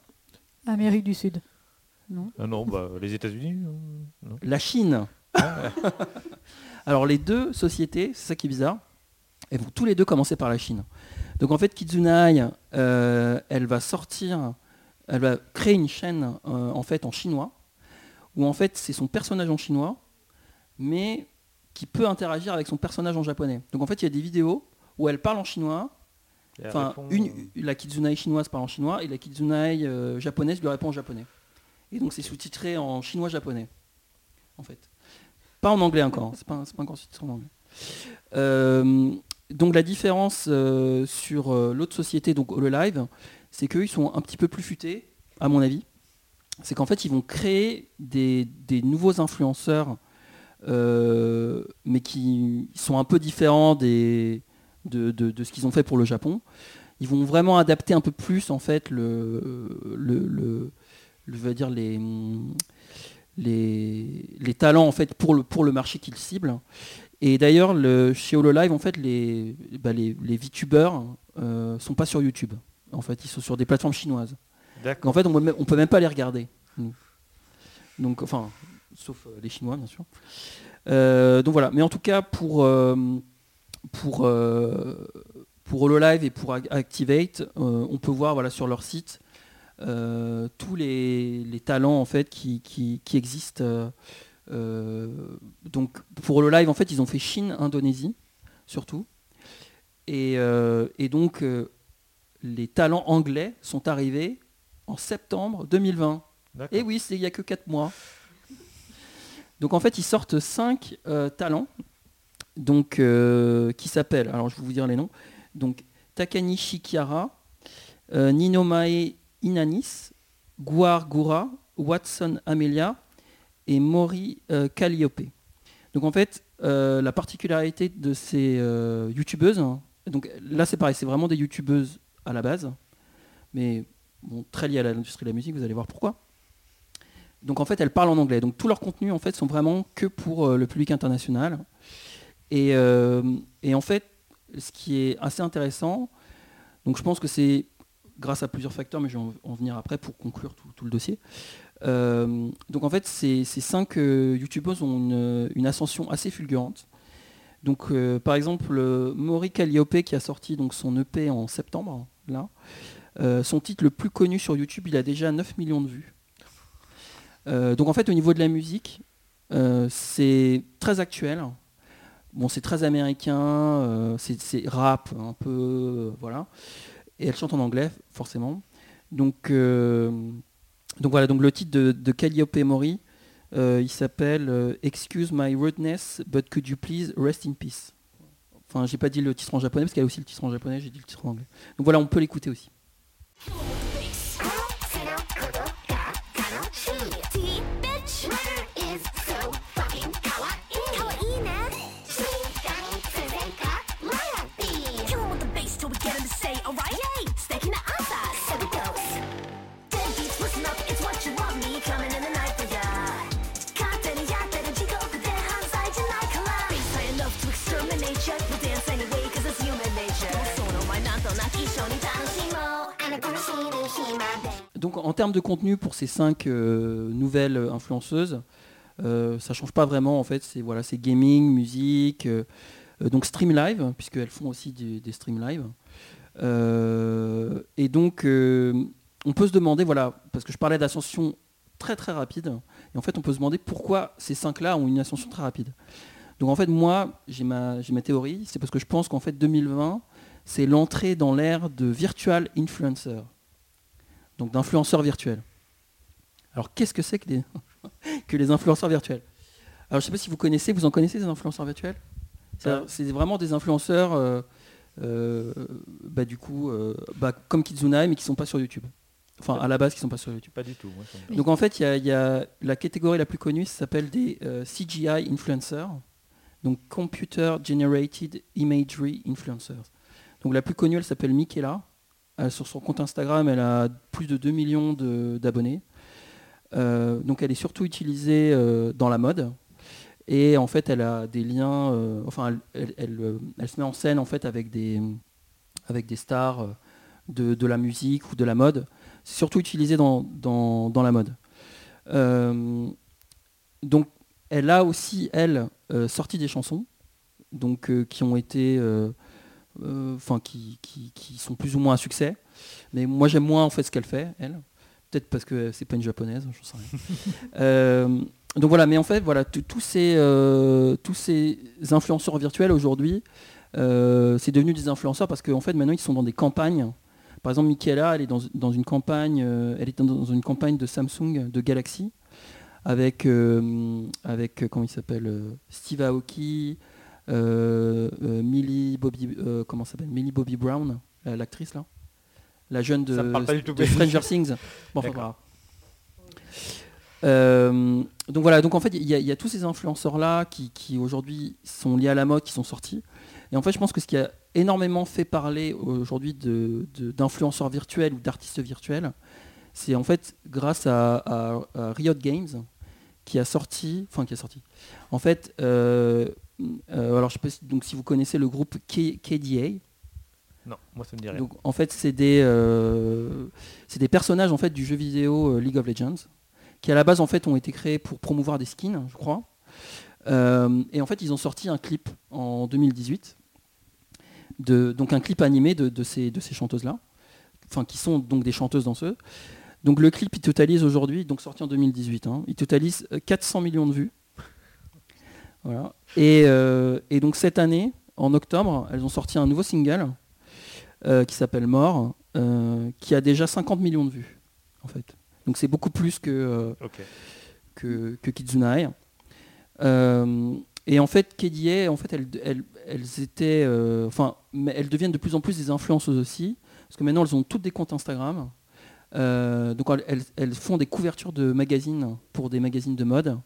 Amérique du Sud. Non Ah non, bah, les États-Unis non. La Chine. Alors les deux sociétés, c'est ça qui est bizarre, elles vont tous les deux commencer par la Chine. Donc en fait, Kizunai, euh, elle va sortir, elle va créer une chaîne euh, en fait en chinois, où en fait c'est son personnage en chinois, mais qui peut interagir avec son personnage en japonais. Donc en fait, il y a des vidéos où elle parle en chinois, Et enfin répond, une, euh, la Kizunai chinoise parle en chinois et la Kizunai euh, japonaise lui répond en japonais. Et donc c'est sous-titré en chinois-japonais, en fait. Pas en anglais encore, c'est pas, pas encore sous-titré en anglais. Euh, donc la différence euh, sur l'autre société, donc Hololive, c'est qu'eux ils sont un petit peu plus futés, à mon avis. C'est qu'en fait ils vont créer des, des nouveaux influenceurs, mais qui sont un peu différents des, de, de- de ce qu'ils ont fait pour le Japon. Ils vont vraiment adapter un peu plus en fait le, le, le- le- je veux dire les, les, les talents en fait pour le, pour le marché qu'ils ciblent. Et d'ailleurs, le- chez HoloLive, en fait, les, bah, les, les VTubers euh, sont pas sur YouTube. En fait, ils sont sur des plateformes chinoises. D'accord. En fait, on peut, on peut même pas les regarder. nous. Donc, enfin, sauf euh, les Chinois, bien sûr. Euh, donc voilà. Mais en tout cas, pour euh, pour euh, pour HoloLive et pour Ac- Activate, euh, on peut voir voilà sur leur site euh, tous les, les talents en fait qui, qui, qui existent. donc pour HoloLive, en fait, ils ont fait Chine, Indonésie, surtout. Et, et donc les talents anglais sont arrivés en septembre 2020. D'accord. Et oui, c'est- il n'y a que 4 mois. Donc en fait, ils sortent 5 talents donc, euh, qui s'appellent, alors je vais vous dire les noms, donc Takanishi Kiara, euh, Ninomae Inanis, Guar Gura, Watson Amelia et Mori euh, Calliope. Donc en fait, euh, la particularité de ces youtubeuses, hein, donc là c'est pareil, c'est vraiment des youtubeuses à la base, mais très liées à l'industrie de la musique, vous allez voir pourquoi. Donc en fait, elles parlent en anglais. Donc tous leurs contenus en fait sont vraiment que pour le public international. Et, euh, et en fait, ce qui est assez intéressant, donc je pense que c'est grâce à plusieurs facteurs, mais je vais en, en venir après pour conclure tout, le dossier. Euh, donc en fait, ces, cinq euh, youtubeuses ont une, ascension assez fulgurante. Donc par exemple, Maury Calliope qui a sorti donc, son EP en septembre, là, euh, son titre le plus connu sur YouTube, il a déjà 9 millions de vues. Donc en fait, au niveau de la musique, c'est très actuel. Bon, c'est très américain, euh, c'est rap un peu, euh, voilà. Et elle chante en anglais, forcément. Donc, euh, donc voilà, donc le titre de, Calliope Mori, il s'appelle Excuse my rudeness, but could you please rest in peace? Enfin, j'ai pas dit le titre en japonais parce qu'il y a aussi le titre en japonais, j'ai dit le titre en anglais. Donc voilà, on peut l'écouter aussi. Donc en termes de contenu pour ces cinq euh, nouvelles influenceuses, euh, ça change pas vraiment en fait. C'est voilà, c'est gaming, musique, euh, euh, donc stream live puisqu'elles font aussi des, stream live. Et donc on peut se demander voilà parce que je parlais d'ascension très très rapide et en fait on peut se demander pourquoi ces cinq là ont une ascension très rapide. Donc en fait moi j'ai ma théorie, c'est parce que je pense qu'en fait 2020 c'est l'entrée dans l'ère de virtual influencer donc d'influenceurs virtuels. Alors qu'est-ce que c'est que les, que les influenceurs virtuels? Alors je ne sais pas si vous connaissez, vous en connaissez des influenceurs virtuels? C'est- C'est vraiment des influenceurs, euh, euh, bah, du coup, euh, bah, comme Kizuna, mais qui sont pas sur YouTube. Enfin, à la base, qui sont pas sur YouTube. Pas du tout. moi, ça me- Donc en fait, il y a- il y, a la catégorie la plus connue, ça s'appelle des euh, CGI influencers, donc Computer Generated Imagery Influencers. Donc la plus connue, elle s'appelle Michaela. Euh, sur son compte Instagram, elle a plus de 2 millions d'abonnés. Euh, donc elle est surtout utilisée euh, dans la mode. Et en fait, elle a des liens. enfin, elle, se met en scène en fait avec des, avec des stars de, de la musique ou de la mode. C'est surtout utilisé dans, dans, dans la mode. Donc, elle a aussi, elle, sorti des chansons donc, qui ont été. Euh, euh, Enfin, qui, qui, qui sont plus ou moins un succès. Mais moi, j'aime moins en fait ce qu'elle fait, elle. Peut-être parce que c'est pas une japonaise, j'en sais rien. Euh, donc voilà, mais en fait, voilà, tous ces, euh, tous ces influenceurs virtuels aujourd'hui, c'est devenu des influenceurs parce qu'en fait, maintenant, ils sont dans des campagnes. Par exemple, Michaela, elle est dans, dans une campagne, elle est dans, une campagne de Samsung, de Galaxy, avec, avec comment il s'appelle, Steve Aoki, Millie Bobby, euh, comment s'appelle, Millie Bobby Brown, la- l'actrice là, la jeune de, de Stranger Things. Bon, enfin, voilà. Euh, donc voilà, donc en fait, il y, a- il y a tous ces influenceurs-là qui, qui aujourd'hui sont liés à la mode, qui sont sortis. Et en fait, je pense que ce qui a énormément fait parler aujourd'hui de- de- d'influenceurs virtuels ou d'artistes virtuels, c'est en fait grâce à, à- à Riot Games qui a sorti, enfin qui a sorti. En fait, euh, euh, alors je sais pas si, donc si vous connaissez le groupe K- KDA, Non, moi ça me dit rien. donc en fait c'est des euh, c'est des personnages en fait du jeu vidéo euh, League of Legends qui à la base en fait ont été créés pour promouvoir des skins, je crois. Euh, et en fait ils ont sorti un clip en 2018, de, donc un clip animé de, de ces de ces chanteuses là, enfin qui sont donc des chanteuses danseuses. Donc le clip il totalise aujourd'hui, donc sorti en 2018, hein, il totalise euh, 400 millions de vues. Voilà. Et, euh, et donc cette année, en octobre, elles ont sorti un nouveau single euh, qui s'appelle Mort, euh, qui a déjà 50 millions de vues, en fait. Donc c'est beaucoup plus que, euh, Ok. que, et en fait, KDA, en fait, elles, elles- elles étaient, euh, enfin, mais elles deviennent de plus en plus des influenceuses aussi, parce que maintenant elles ont toutes des comptes Instagram. Euh, donc elles font des couvertures de magazines pour des magazines de mode.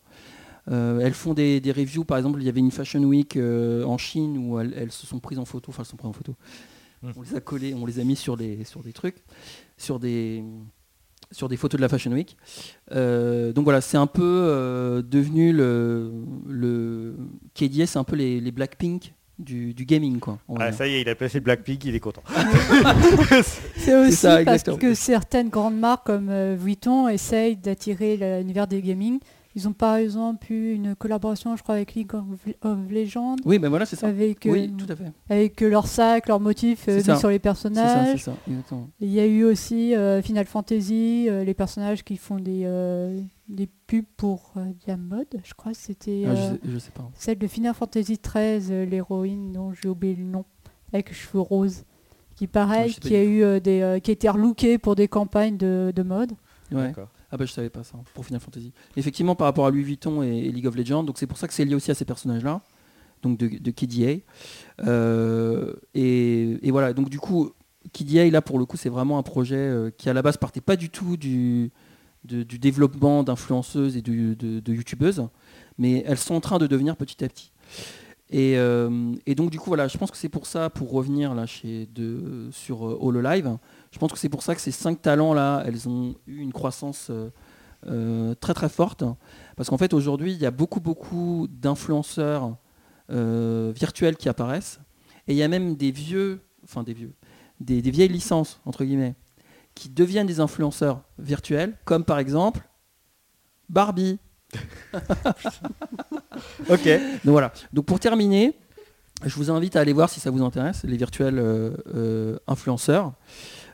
Euh, elles font des, des reviews, par exemple, il y avait une Fashion Week euh, en Chine où elles, elles se sont prises en photo, enfin elles se sont prises en photo. Hmm. On les a collées, on les a mis sur des, sur des trucs, sur des, sur des photos de la Fashion Week. Euh, donc voilà, c'est un peu euh, devenu le, le KDS, c'est un peu les, les Blackpink du, du gaming quoi. Ah, dire. ça y est, il a placé Blackpink, il est content. C'est aussi ça, parce exactement. que certaines grandes marques comme euh, Vuitton essayent d'attirer l'univers des gaming. Ils ont par exemple eu une collaboration, je crois, avec League of, Legends, Oui, ben voilà, c'est ça. avec, euh, Oui, tout à fait. avec euh, leurs sacs, leurs motifs euh, ça. mis sur les C'est ça, personnages. c'est ça, exactement. Il y a eu aussi euh, Final Fantasy, euh, les personnages qui font des, euh, des pubs pour euh, Diamod, je crois que c'était Ah, je, euh, sais, je sais pas. celle de Final Fantasy XIII, euh, l'héroïne dont j'ai oublié le nom, avec les cheveux roses, qui pareil, pas qui a eu euh, des, euh, qui a été relookée pour des campagnes de, de mode. Ouais. D'accord. Ah bah je savais pas ça pour Final Fantasy. Effectivement par rapport à Louis Vuitton et, League of Legends, donc c'est pour ça que c'est lié aussi à ces personnages-là, donc de, KDA. Euh, et, voilà, donc du coup KDA là pour le coup c'est vraiment un projet euh, qui à la base partait pas du tout du, développement d'influenceuses et de, youtubeuses, mais elles sont en train de devenir petit à petit. Et, euh, et donc du coup voilà, je pense que c'est pour ça, pour revenir là sur euh, Hololive, je pense que c'est pour ça que ces cinq talents là, elles ont eu une croissance euh, euh, très très forte, parce qu'en fait aujourd'hui il y a beaucoup beaucoup d'influenceurs euh, virtuels qui apparaissent, et il y a même des vieux, enfin des vieux, des, des vieilles licences entre guillemets, qui deviennent des influenceurs virtuels, comme par exemple Barbie. Ok. Donc voilà. Donc pour terminer, je vous invite à aller voir si ça vous intéresse, les virtuels euh, euh, influenceurs,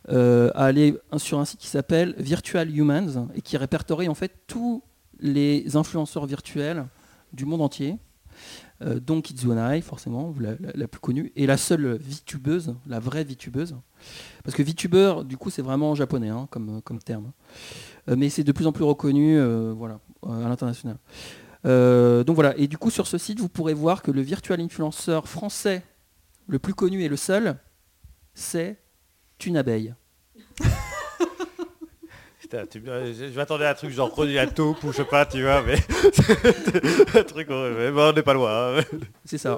euh, à aller sur un site qui s'appelle Virtual Humans et qui répertorie en fait tous les influenceurs virtuels du monde entier. Euh, Kizunai, forcément, la, plus connue, et la seule VTubeuse, la vraie VTubeuse. Parce que VTuber, du coup, c'est vraiment japonais hein, comme, comme terme. Euh, mais c'est de plus en plus reconnu euh, voilà, à l'international. Donc voilà, et du coup sur ce site, vous pourrez voir que le virtual influenceur français le plus connu et le seul, c'est une abeille. Putain, tu- euh, je je m'attendais à un truc genre produit à taupe ou je sais pas, tu vois, mais un truc, horrible. mais bon, on n'est pas loin. hein. C'est ça.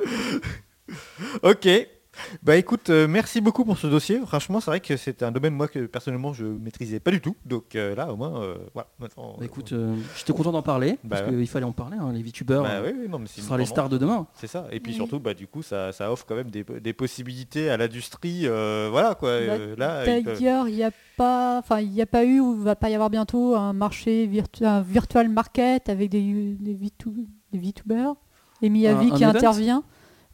ok. Bah écoute, euh, merci beaucoup pour ce dossier. Franchement, c'est vrai que c'est un domaine moi que personnellement je maîtrisais pas du tout. Donc euh, là, au moins, euh, voilà. Maintenant, Bah, écoute, euh, j'étais content d'en parler, Bah parce ouais. qu'il fallait en parler, hein, les VTubers, bah, oui, oui, non, mais c'est ce sera les stars de demain. C'est ça. Et puis Oui. surtout, bah du coup, ça, ça offre quand même des, des possibilités à l'industrie. euh, voilà quoi. Là, D'ailleurs, il n'y a pas, enfin, il n'y a pas eu ou va pas y avoir bientôt un marché virtu- un virtual market avec des des, VTu- des VTubers et Miyavi Un- un qui event? intervient.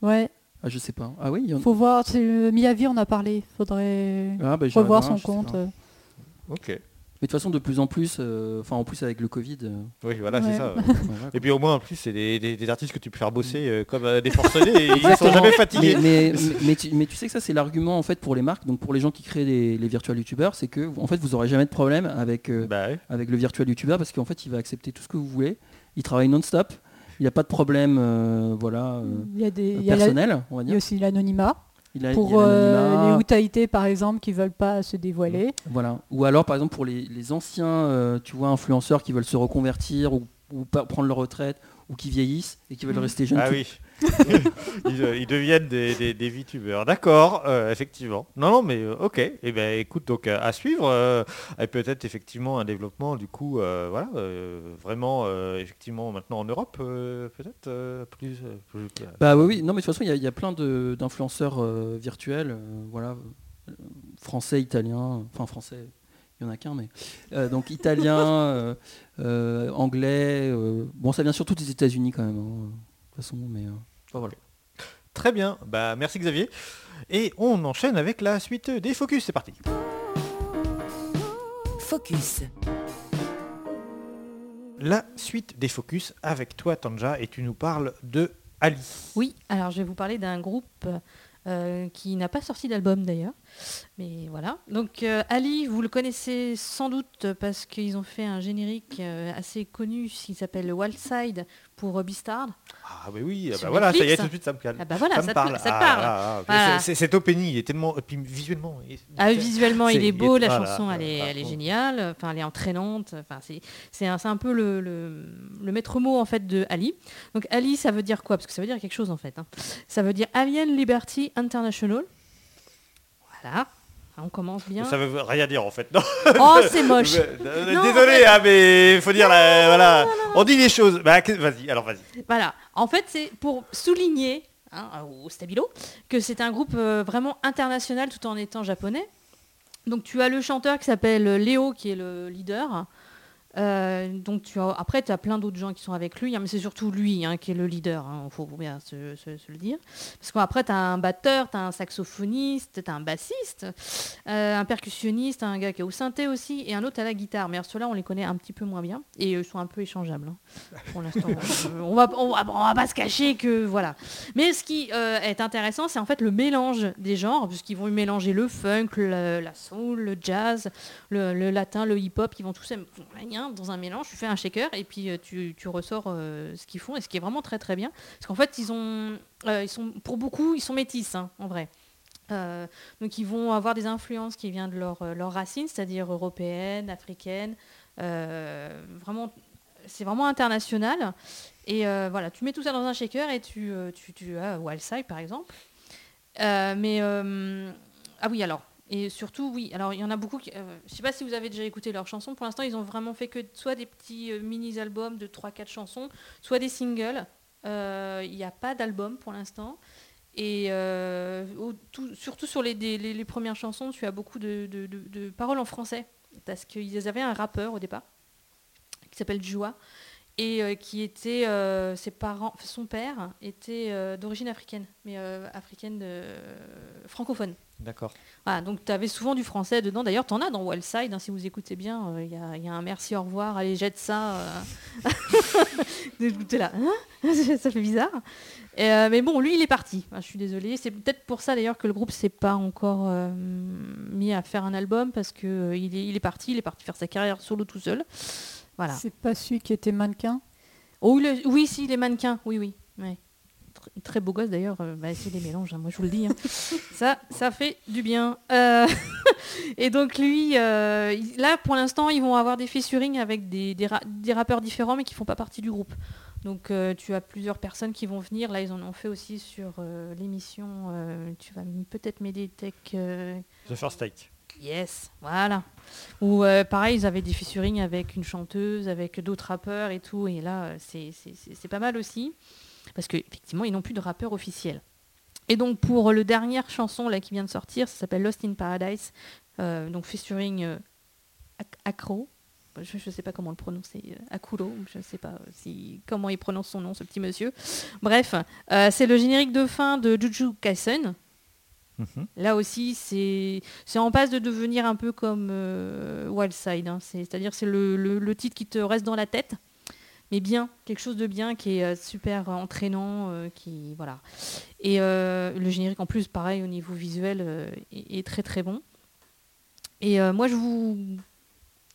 Ouais, Ah, je sais pas. Ah oui, il y en faut voir. C'est le Miyavi, on a parlé. Faudrait Ah, bah, revoir voir, son compte. euh. Ok. Mais de toute façon, de plus en plus, euh, enfin en plus avec le Covid. euh, Oui, voilà, Ouais. c'est ça. ouais. enfin, voilà, Et puis au moins, en plus, c'est des, des- des artistes que tu peux faire bosser euh, comme euh, des forcenés et ils sont Exactement. jamais fatigués. Mais, mais, mais- mais tu, mais tu sais que ça c'est l'argument en fait pour les marques, donc pour les gens qui créent des, les virtual youtubeurs, c'est que en fait vous aurez jamais de problème avec, euh, Bah ouais. avec le virtual youtubeur parce qu'en fait il va accepter tout ce que vous voulez, il travaille non-stop, il n'y a pas de problème euh, voilà, euh, Il y a des, il y a la- personnel, on va il y a dire. aussi l'anonymat Il a- il y pour a euh, l'anonymat, les Utaïté par exemple qui veulent pas se dévoiler. Voilà. Ou alors par exemple pour les, les anciens euh, tu vois, influenceurs qui veulent se reconvertir ou, prendre leur retraite ou qui vieillissent et qui veulent Mhm. rester jeunes. Ah tout- oui. Ils, euh, ils deviennent des, des, VTubers. D'accord, euh, effectivement. Non, non, mais euh, ok. Et ben écoute, donc à suivre. et peut-être effectivement un développement du coup, voilà, vraiment effectivement maintenant en Europe, peut-être plus. Bah oui, non mais de toute façon il y a- plein d'influenceurs virtuels, voilà, français, italiens, enfin français, il y en a qu'un mais donc italien, anglais, bon ça vient surtout des États-Unis quand même, hein, de toute façon, mais voilà. Très bien. Bah merci Xavier. Et on enchaîne avec la suite des focus. C'est parti. Focus. La suite des focus avec toi Tanja et tu nous parles de Ali. Oui, alors je vais vous parler d'un groupe euh, qui n'a pas sorti d'album d'ailleurs, Mais voilà. Donc euh, Ali, vous le connaissez sans doute parce qu'ils ont fait un générique euh, assez connu qui s'appelle Wild Side pour Beastard. Ah bah oui, ah bah voilà, ça y est, tout de suite ça me calme. Ah bah voilà, ça ça me te- parle. ça te Ah, parle. ah, Voilà. c'est- c'est- Cet opening, il est tellement... Et puis visuellement... il- Ah, visuellement, il est beau, la voilà, chanson, elle est, elle géniale, enfin, elle est entraînante. Enfin, c'est, un, un peu le, le, le maître mot en fait de Ali. Donc Ali, ça veut dire quoi? Parce que ça veut dire quelque chose en fait. hein. Ça veut dire Alien Liberty International. Voilà. On commence bien. Ça veut rien dire en fait. Non. Oh, c'est moche. Euh, Non, Désolé, hein, mais il faut dire, la- voilà, on dit les choses. Bah, que- vas-y, alors vas-y. Voilà. En fait, c'est pour souligner hein, au Stabilo que c'est un groupe euh, vraiment international tout en étant japonais. Donc tu as le chanteur qui s'appelle Léo qui est le leader. Euh, donc tu as, après tu as plein d'autres gens qui sont avec lui, hein, mais c'est surtout lui hein, qui est le leader, il faut bien se, se- se le dire. Parce qu'après tu as un batteur, tu as un saxophoniste, tu as un bassiste, euh, un percussionniste, un gars qui est au synthé aussi, et un autre à la guitare. Mais alors ceux-là on les connaît un petit peu moins bien, et ils sont un peu échangeables. hein, pour l'instant. Euh, on, va, on, va, on va pas se cacher que voilà. Mais ce qui euh, est intéressant, c'est en fait le mélange des genres, puisqu'ils vont mélanger le funk, le- la soul, le jazz, le, le latin, le hip-hop, ils vont tous dans un mélange. Tu fais un shaker et puis euh, tu, ressors euh, ce qu'ils font, et ce qui est vraiment très très bien. Parce qu'en fait, ils ont, euh, ils sont, pour beaucoup, ils sont métis, hein, en vrai. Donc ils vont avoir des influences qui viennent de leurs leurs racines, c'est-à-dire européennes, africaines. vraiment, c'est vraiment international. Et voilà, tu mets tout ça dans un shaker et tu, tu, tu as Wildside par exemple. Mais ah oui alors et surtout oui alors il y en a beaucoup qui, euh, je sais pas si vous avez déjà écouté leurs chansons. Pour l'instant ils ont vraiment fait que soit des petits euh, mini albums de 3-4 chansons soit des singles. Euh, il n'y a pas d'album pour l'instant. Et euh, surtout sur les, premières chansons tu as beaucoup de, paroles en français. Parce qu'ils avaient un rappeur au départ qui s'appelle Joa et qui était ses parents son père était d'origine africaine mais africaine francophone D'accord. voilà, donc tu avais souvent du français dedans. D'ailleurs, tu en as dans Wildside, hein, si vous écoutez bien. Il y, a- y a un merci, au revoir, allez, jette ça. Euh... Là, hein ça fait bizarre. Et, euh, mais bon, lui, il est parti. Enfin, je suis désolée. C'est peut-être pour ça d'ailleurs que le groupe s'est pas encore euh, mis à faire un album parce que euh, il, est, il est parti. Il est parti faire sa carrière solo tout seul. Voilà. C'est pas celui qui était mannequin? Oh, le- oui, si, les mannequins, oui, oui. ouais. Tr- Très beau gosse d'ailleurs, euh, bah, c'est des mélanges, hein, moi je vous le dis. hein. ça, ça fait du bien. Euh, et donc lui, euh, là pour l'instant, ils vont avoir des featuring avec des, des ra- des rappeurs différents mais qui font pas partie du groupe. Donc euh, tu as plusieurs personnes qui vont venir. Là, ils en ont fait aussi sur euh, l'émission. euh, tu vas peut-être m'aider, Tech. euh, The First Take. Yes, voilà. Ou euh, pareil, ils avaient des featuring avec une chanteuse, avec d'autres rappeurs et tout. Et là, c'est- c'est c'est- c'est pas mal aussi. Parce qu'effectivement, ils n'ont plus de rappeur officiel. Et donc, pour le dernière chanson là, qui vient de sortir, ça s'appelle Lost in Paradise. Euh, donc, featuring euh, Ac- Acro. Je ne sais pas comment le prononcer. euh, Akuro. Je ne sais pas euh, si, comment il prononce son nom, ce petit monsieur. Bref, euh, c'est le générique de fin de Juju Kaisen. Mhm. Là aussi, c'est en passe de devenir un peu comme Wildside. hein. C'est- C'est-à-dire c'est le, le- le titre qui te reste dans la tête, mais bien, quelque chose de bien qui est euh, super entraînant, euh, qui voilà. Et euh, le générique en plus, pareil au niveau visuel, euh, est, très très bon. Et euh, moi, je vous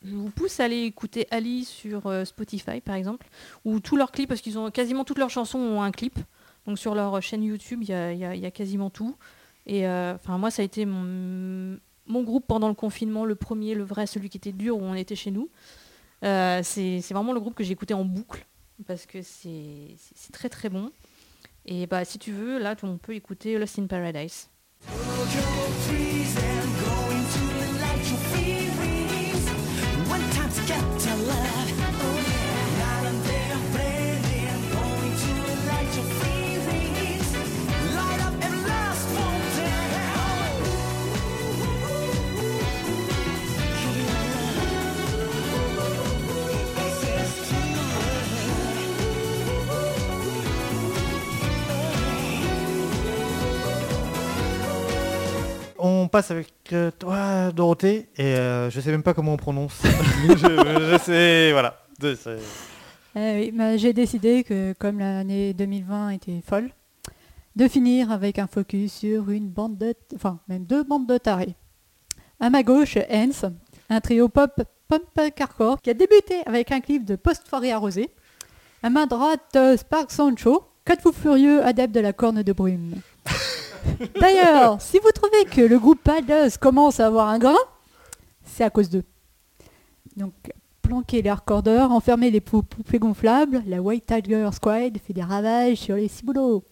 je vous pousse à aller écouter Ali sur euh, Spotify par exemple, ou tous leurs clips parce qu'ils ont quasiment toutes leurs chansons ont un clip. Donc sur leur chaîne YouTube, il y a- quasiment tout. Et euh, enfin, moi, ça a été mon groupe pendant le confinement, le premier, le vrai, celui qui était dur où on était chez nous. Euh, c'est vraiment le groupe que j'ai écouté en boucle parce que c'est très très bon. Et bah, si tu veux, là, on peut écouter Lost in Paradise. On passe avec euh, toi, Dorothée, et euh, je sais même pas comment on prononce. je, je sais, voilà. Oui, bah, J'ai décidé que comme l'année 2020 était folle, de finir avec un focus sur une bande de, enfin même deux bandes de tarés. À ma gauche, Hens, un trio pop pop hardcore qui a débuté avec un clip de post-forêt arrosée. À ma droite, euh, Spark Sancho, quatre fous furieux adeptes de la corne de brume. D'ailleurs, si vous trouvez que le groupe Badass commence à avoir un grain, c'est à cause d'eux. Donc, planquer les recordeurs, enfermer les pou- poupées gonflables, la White Tiger Squad fait des ravages sur les ciboulots.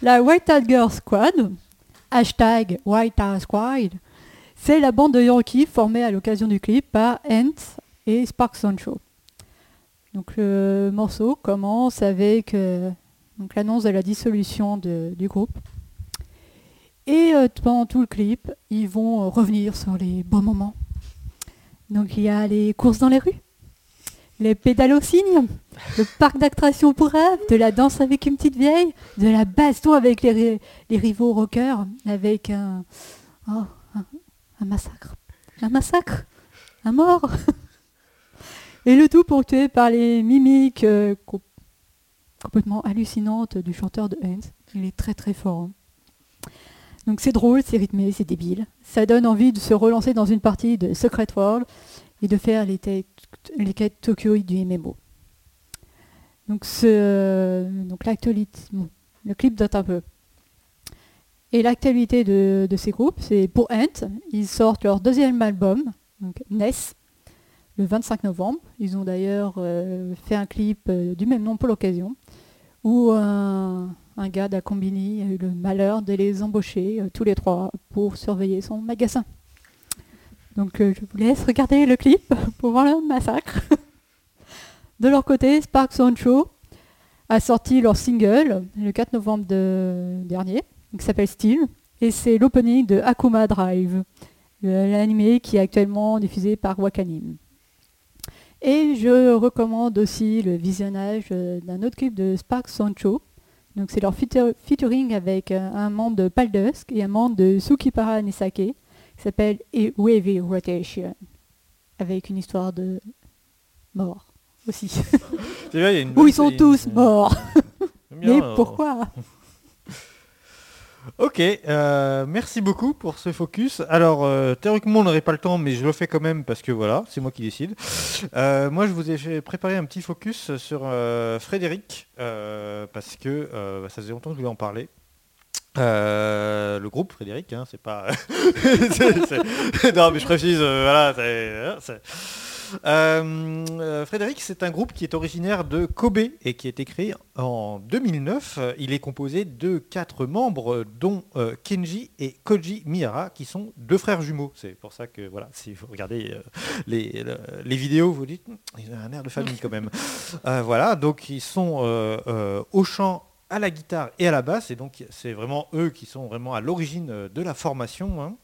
La White Tiger Squad, hashtag White Squad, c'est la bande de Yankees formée à l'occasion du clip par Ant et Spark Sancho. Donc le morceau commence avec euh, l'annonce de la dissolution du groupe. Et euh, pendant tout le clip, ils vont euh, revenir sur les beaux moments. Donc il y a les courses dans les rues, les cygne, le parc d'attractions pour rêve, de la danse avec une petite vieille, de la baston avec les, les rivaux rockers, avec un, oh, un, un massacre. Un massacre? Un mort? Et le tout ponctué par les mimiques euh, com- complètement hallucinantes du chanteur de Hans. Il est très très fort. hein. Donc c'est drôle, c'est rythmé, c'est débile. Ça donne envie de se relancer dans une partie de Secret World et de faire les, les quêtes Tokyo du MMO. Donc, ce, le clip date un peu. Et l'actualité de, ces groupes, c'est pour Ant, ils sortent leur deuxième album, donc Ness, le 25 novembre. Ils ont d'ailleurs euh, fait un clip euh, du même nom pour l'occasion, où un gars d'Acombini a eu le malheur de les embaucher euh, tous les trois pour surveiller son magasin. Donc euh, je vous laisse regarder le clip pour voir le massacre. De leur côté, Spark Sancho a sorti leur single le 4 novembre de- dernier, qui s'appelle Steel, et c'est l'opening de Akuma Drive, l'anime qui est actuellement diffusé par Wakanim. Et je recommande aussi le visionnage euh, d'un autre clip de Spark Sancho. Donc c'est leur featuring avec euh, un membre de Paldusk et un membre de Tsukipara Nisake qui s'appelle A Wavy Rotation, avec une histoire de mort aussi. C'est vrai, il y a une Où ils sont une- tous morts. Bien, Mais euh, pourquoi? Ok, euh, merci beaucoup pour ce focus. Alors, euh, théoriquement, on n'aurait pas le temps, mais je le fais quand même parce que voilà, c'est moi qui décide. Euh, moi, je vous ai préparé un petit focus sur Frédéric, parce que bah, ça faisait longtemps que je voulais en parler. Le groupe Frédéric, hein, c'est pas. Non, mais je précise, voilà. c'est- c'est- Euh, euh, Frédéric, c'est un groupe qui est originaire de Kobe et qui a été créé en 2009. Euh, Il est composé de quatre membres, dont euh, Kenji et Koji Miyara, qui sont deux frères jumeaux. C'est pour ça que, voilà, si vous regardez les, le- les vidéos, vous dites, Hum, ils ont un air de famille quand même. Euh, voilà, donc ils sont euh, au chant à la guitare et à la basse, et donc c'est vraiment eux qui sont vraiment à l'origine de la formation. hein.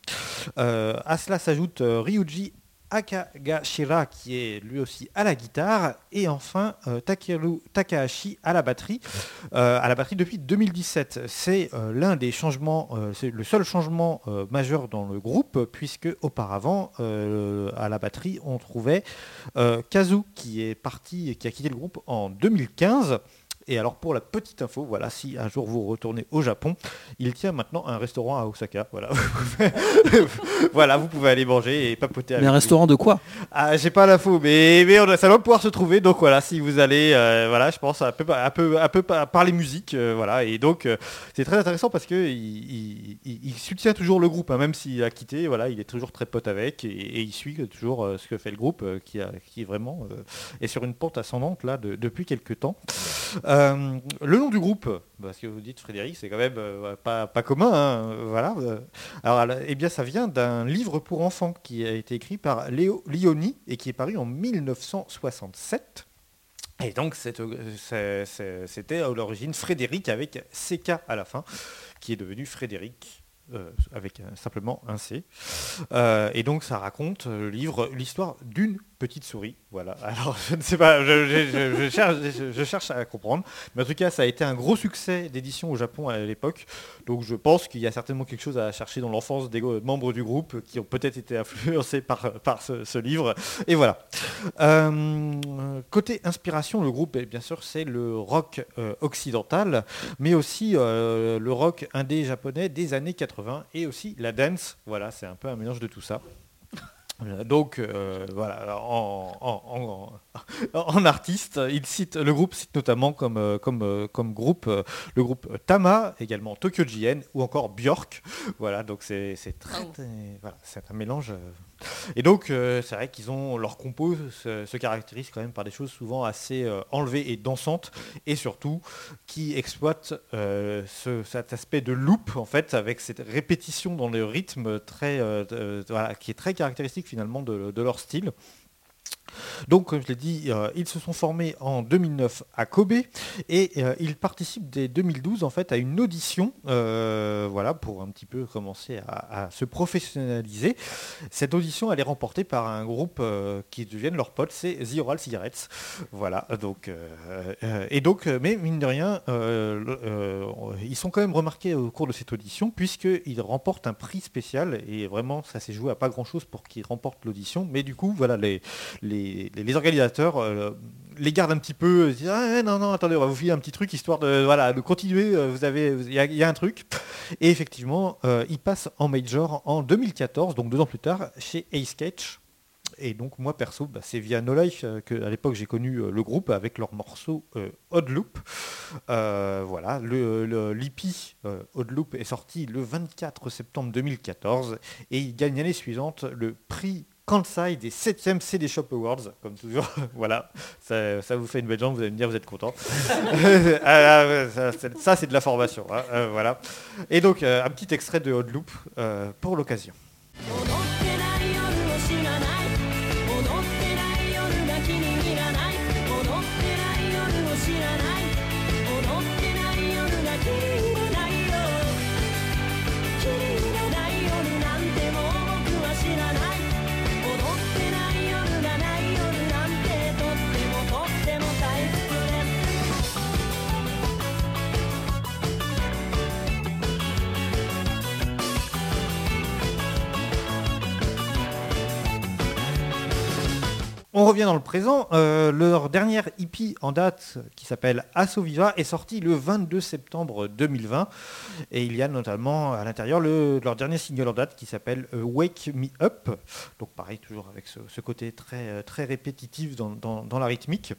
Euh, à cela s'ajoute Ryuji Akagashira qui est lui aussi à la guitare et enfin euh, Takahashi à la batterie euh, à la batterie depuis 2017 c'est euh, l'un des changements c'est le seul changement majeur dans le groupe puisque auparavant à la batterie on trouvait Kazu qui est parti qui a quitté le groupe en 2015 et alors pour la petite info, voilà, si un jour vous retournez au Japon, il tient maintenant un restaurant à Osaka. Voilà, voilà, vous pouvez aller manger et papoter avec Mais un lui. restaurant de quoi? Ah, j'ai pas l'info, mais, mais on a- ça doit pouvoir se trouver. Donc voilà, si vous allez, euh, voilà, je pense un peu, un peu, un peu par les musiques, euh, voilà. Et donc euh, c'est très intéressant parce que il, il- il- il soutient toujours le groupe, hein, même s'il a quitté. Voilà, il est toujours très pote avec et, et il suit toujours ce que fait le groupe, qui, a, qui est vraiment est sur une pente ascendante là de- depuis quelques temps. Euh, le nom du groupe, parce que vous dites Frédéric, c'est quand même euh, pas, commun, hein, voilà. euh. Eh bien, ça vient d'un livre pour enfants qui a été écrit par Léo Lioni et qui est paru en 1967. Et donc, c'était à l'origine Frédéric avec CK à la fin, qui est devenu Frédéric avec simplement un C. Et donc ça raconte le livre l'histoire d'une petite souris. Voilà. Alors je ne sais pas, je, cherche, à comprendre. Mais en tout cas, ça a été un gros succès d'édition au Japon à l'époque. Donc je pense qu'il y a certainement quelque chose à chercher dans l'enfance des membres du groupe qui ont peut-être été influencés par, par ce, livre. Et voilà. Euh, côté inspiration, le groupe, bien sûr, c'est le rock euh, occidental, mais aussi euh, le rock indé japonais des années 80 et aussi la dance. Voilà, c'est un peu un mélange de tout ça. Donc euh, voilà, en, en- en- en artiste, il cite, le groupe cite notamment comme, euh, comme, euh, comme groupe le groupe Tama, également Tokyo JN ou encore Björk. Voilà, donc c'est c'est très, voilà, c'est un mélange. Et donc euh, c'est vrai qu'ils ont leur compo se, se caractérise quand même par des choses souvent assez euh, enlevées et dansantes et surtout qui exploitent ce- cet aspect de loop en fait avec cette répétition dans le rythme très voilà, qui est très caractéristique finalement de, leur style. Donc, comme je l'ai dit, euh, ils se sont formés en 2009 à Kobe et euh, ils participent dès 2012 en fait à une audition, euh, voilà, pour un petit peu commencer à, se professionnaliser. Cette audition, elle est remportée par un groupe qui deviennent leurs potes, c'est The Oral Cigarettes. Voilà, donc et donc, mais mine de rien, ils sont quand même remarqués au cours de cette audition puisqu'ils remportent un prix spécial et vraiment ça s'est joué à pas grand chose pour qu'ils remportent l'audition. Mais du coup, voilà, les, les, les- les organisateurs euh, les gardent un petit peu, disent, ah, non, non, attendez, on va vous filer un petit truc histoire de, voilà, de continuer, euh, vous avez, il y, a- il un truc. Et effectivement, euh, ils passent en major en 2014, donc deux ans plus tard, chez Ace Catch. Et donc moi perso, bah, c'est via No Life euh, que à l'époque j'ai connu le groupe avec leur morceau Odd Loop. Voilà, le, Odd Loop est sorti le 24 septembre 2014 et il gagne l'année suivante le prix Kansai des 7e CD Shop Awards, comme toujours. voilà, ça, vous fait une belle jambe, vous allez me dire vous êtes content. Ah, ah, ça, c'est- de la formation. hein, euh, voilà. Et donc euh, un petit extrait de Odd Loop euh, pour l'occasion. On revient dans le présent. Euh, leur dernière EP en date, qui s'appelle Asso Viva, est sortie le 22 septembre 2020. Et il y a notamment à l'intérieur le- leur dernier single en date qui s'appelle euh, Wake Me Up. Donc pareil, toujours avec ce, côté très, euh, très répétitif dans, dans- dans la rythmique.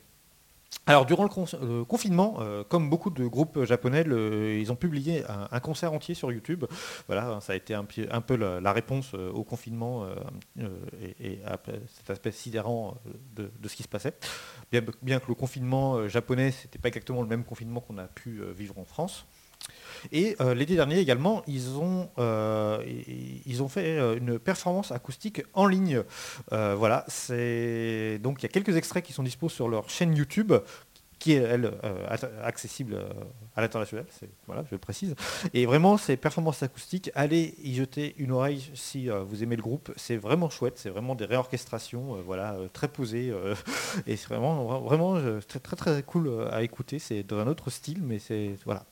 Alors durant le euh, confinement, euh, comme beaucoup de groupes japonais, ils ont publié un, concert entier sur YouTube. Voilà, ça a été un, peu la, réponse euh, au confinement et, à cet aspect sidérant de, ce qui se passait. Bien, que le confinement japonais, c'était pas exactement le même confinement qu'on a pu vivre en France. Et euh, l'été dernier également, ils ont, euh, ils ont fait euh, une performance acoustique en ligne. Voilà, c'est donc il y a quelques extraits qui sont dispos sur leur chaîne YouTube, qui est elle accessible à l'international. Voilà, je le précise. Et vraiment, ces performances acoustiques, allez y jeter une oreille si vous aimez le groupe. C'est vraiment chouette. C'est vraiment des réorchestrations, voilà, très posées. et c'est vraiment, vra- vraiment très, très cool à écouter. C'est dans un autre style, mais c'est voilà.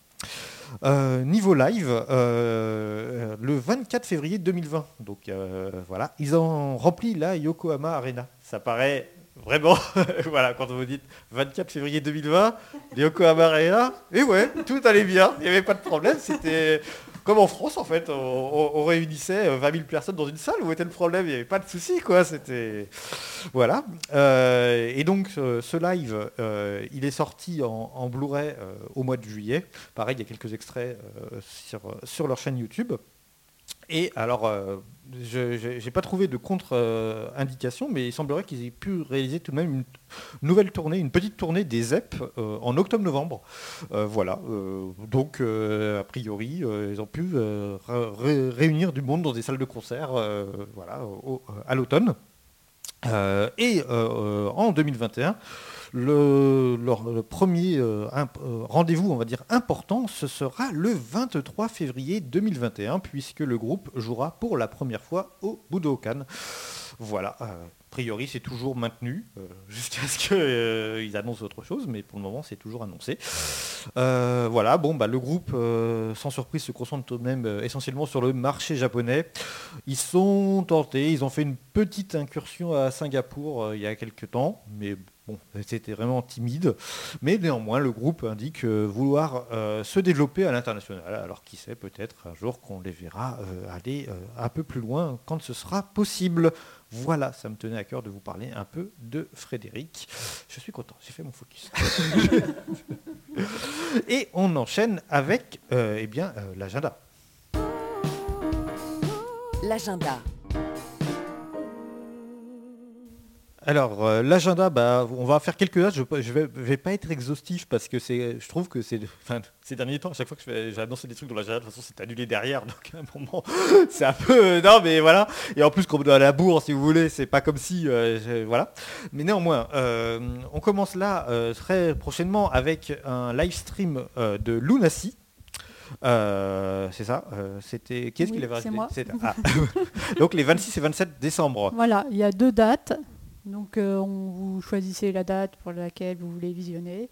Euh, niveau live, euh, le 24 février 2020. Donc euh, voilà, ils ont rempli la Yokohama Arena. Ça paraît vraiment, voilà, quand vous dites 24 février 2020, Yokohama Arena, et ouais, tout allait bien, il n'y avait pas de problème. Comme en France en fait, on, réunissait euh, 20 000 personnes dans une salle. Où était le problème Il n'y avait pas de souci, quoi. C'était voilà. Euh, et donc ce, live, euh, il est sorti en, Blu-ray euh, au mois de juillet. Pareil, il y a quelques extraits euh, sur, sur leur chaîne YouTube. Et alors, euh, je n'ai pas trouvé de contre-indication, mais il semblerait qu'ils aient pu réaliser tout de même une nouvelle tournée, une petite tournée des ZEP euh, en octobre-novembre. Euh, voilà. euh, donc, a priori, ils ont pu ré- réunir du monde dans des salles de concert voilà, à l'automne. Et en 2021, Le, premier euh, euh, rendez-vous, on va dire, important, ce sera le 23 février 2021, puisque le groupe jouera pour la première fois au Budokan. Voilà, euh, a priori c'est toujours maintenu, jusqu'à ce qu'ils annoncent autre chose, mais pour le moment c'est toujours annoncé. Voilà, bon, bah, le groupe, sans surprise, se concentre tout de même essentiellement sur le marché japonais. Ils sont tentés, ils ont fait une petite incursion à Singapour il y a quelques temps, mais bon, c'était vraiment timide. Mais néanmoins, le groupe indique euh, vouloir euh, se développer à l'international. Alors qui sait, peut-être un jour qu'on les verra euh, aller un peu plus loin quand ce sera possible. Voilà, ça me tenait à cœur de vous parler un peu de Frédéric. Je suis content, j'ai fait mon focus. Et on enchaîne avec eh bien, l'agenda. L'agenda. Alors euh, l'agenda, bah, on va faire quelques dates. Je ne vais, vais pas être exhaustif parce que je trouve que c'est, enfin, ces derniers temps, à chaque fois que j'ai annoncé des trucs dans l'agenda, de toute façon c'est annulé derrière. Donc à un moment, c'est un peu, non mais voilà. Et en plus comme on est à la bourre, si vous voulez, c'est pas comme si, euh, je- voilà. Mais néanmoins, euh, on commence là euh, très prochainement avec un live stream euh, de Lunacy. Euh, c'est ça. euh, c'était qui est-ce Oui, qui l'avait c'est moi. Ah. Donc les 26 et 27 décembre. Voilà, il y a deux dates. Donc, euh, on, vous choisissez la date pour laquelle vous voulez visionner.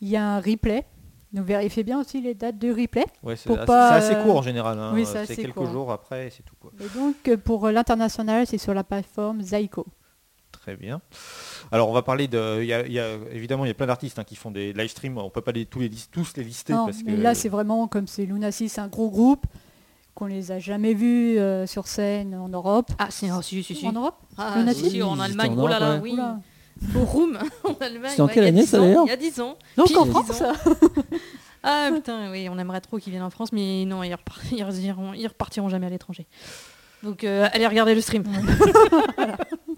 Il y a un replay. Donc, vérifiez bien aussi les dates de replay. Ouais, c'est assez, pas, c'est assez court en général. hein. oui, c'est quelques court. jours après et c'est tout. Quoi. Et donc, euh, pour l'international, c'est sur la plateforme Zaiko. Très bien. Alors on va parler de. il y a- il y a- évidemment, il y a plein d'artistes hein, qui font des live streams. On peut pas les, tous, les, lis- tous les lister Non, parce que. mais là, c'est vraiment comme c'est Lunacy, c'est un gros groupe qu'on les a jamais vus euh, sur scène en Europe. Ah, si, oh, si, si, si. En Europe Ah, en a si, qui si, en Allemagne, oh là là, oui. Oula. Au Room, en Allemagne. C'était en ouais, quelle il y a année, 10 ça, ans, d'ailleurs Il y a 10 ans. Donc en 10 France. Ah putain, oui, on aimerait trop qu'ils viennent en France, mais non, ils, repar- ils iront- ils repartiront jamais à l'étranger. Donc euh, allez regarder le stream.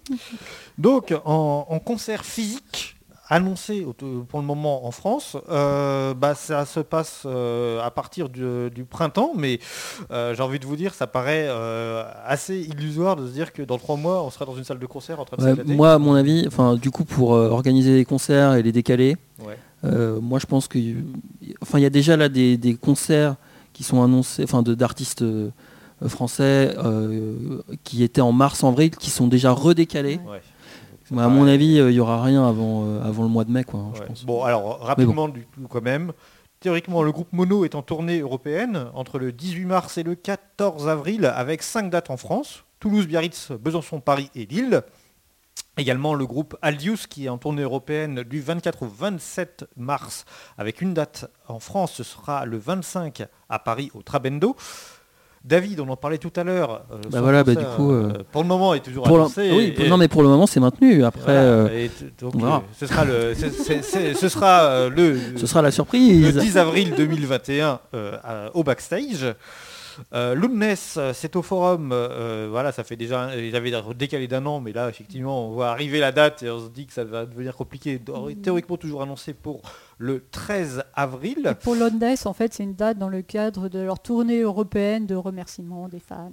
Donc en, en concert physique annoncé pour le moment en France, euh, bah, ça se passe euh, à partir du, du printemps, mais euh, j'ai envie de vous dire, ça paraît euh, assez illusoire de se dire que dans trois mois, on sera dans une salle de concert en train de Ouais, s'éclater. moi, à mon avis, enfin, du coup, pour euh, organiser les concerts et les décaler, Ouais. euh, moi, je pense que, enfin, il y a déjà là des, des concerts qui sont annoncés, enfin, de- d'artistes français euh, qui étaient en mars-avril, qui sont déjà redécalés. Ouais. Mais à mon avis, euh, il y aura rien avant, euh, avant le mois de mai, quoi. hein, je pense. Bon, alors rapidement du tout quand même. Théoriquement, le groupe Mono est en tournée européenne entre le 18 mars et le 14 avril avec 5 dates en France. Toulouse, Biarritz, Besançon, Paris et Lille. Également le groupe Aldius qui est en tournée européenne du 24 au 27 mars avec une date en France, ce sera le 25 à Paris au Trabendo. David, on en parlait tout à l'heure. euh, Bah voilà, bah du coup, euh, pour le moment est toujours Pour le- annoncé. oui, et- non, mais pour le moment, c'est maintenu. Après, voilà, euh, donc, euh, ce sera le, ce sera euh, le, ce sera la le surprise. 10 avril 2021 euh, à- au backstage. Euh, euh, c'est au forum, euh, voilà, ça fait déjà, ils avaient décalé d'un an, mais là, effectivement, on voit arriver la date et on se dit que ça va devenir compliqué. Théoriquement, toujours annoncé pour le 13 avril. Et pour Londres, en fait, c'est une date dans le cadre de leur tournée européenne de remerciement des fans.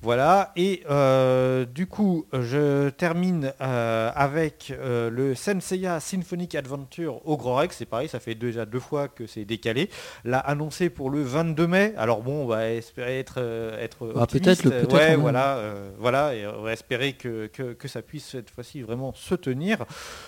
Voilà, et euh, du coup, je termine euh, avec euh, le Senseiya Symphonic Adventure au Grand Rex. C'est pareil, ça fait déjà deux fois que c'est décalé. Là, annoncé pour le 22 mai. Alors bon, on va espérer être, euh, être Ah, optimiste. peut-être, le- peut-être, Ouais, même. voilà, euh, voilà, et on va espérer que, que- que ça puisse cette fois-ci vraiment se tenir.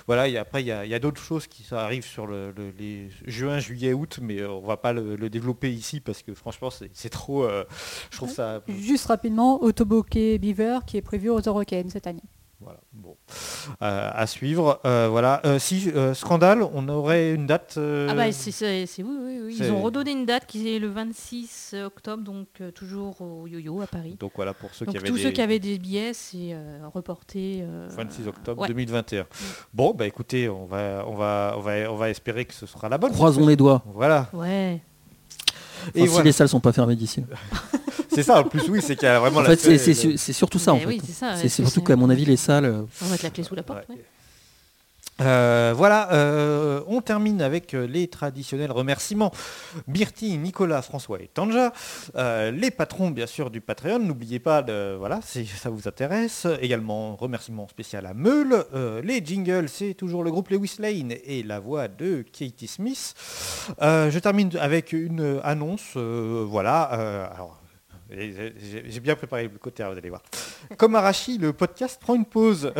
Voilà, et après, il y a, il y a d'autres choses qui arrivent sur le, le- les juin, juillet, août, mais on va pas le, le développer ici parce que franchement, c'est c'est trop... euh, je trouve ça... Juste rapidement, Autoboke Beaver qui est prévu aux Eurocaines cette année. Voilà, bon. Euh, à suivre. Euh, voilà. Euh, si, euh, scandale, on aurait une date. euh, Ah bah c'est oui, oui, oui. Ils ont redonné une date qui est le 26 octobre, donc euh, toujours au Yo-Yo à Paris. Donc voilà, pour ceux Donc qui avaient tous des... ceux qui avaient des billets, c'est euh, reporté. euh, 26 octobre ouais. 2021. Bon, bah écoutez, on va, on va, on va, on va espérer que ce sera la bonne. Croisons les doigts. Voilà. Ouais. Et Enfin, si voilà. les salles sont pas fermées d'ici. C'est ça, en plus, oui, c'est qu'il y a vraiment En la fait, c'est- surtout ça. En Mais fait. oui, c'est ça, C'est ouais, surtout c'est- qu'à mon avis, les salles. euh, On va mettre la clé sous la porte. Ouais. ouais. Euh, voilà, euh, on termine avec euh, les traditionnels remerciements. Myrtille, Nicolas, François et Tanja, les patrons bien sûr du Patreon, n'oubliez pas de, voilà, si ça vous intéresse. Également remerciement spécial à Meule, les jingles, c'est toujours le groupe Lewis Lane et la voix de Katie Smith. Je termine avec une annonce, voilà, j'ai bien préparé le côté, vous allez voir. Comme Arashi, le podcast prend une pause.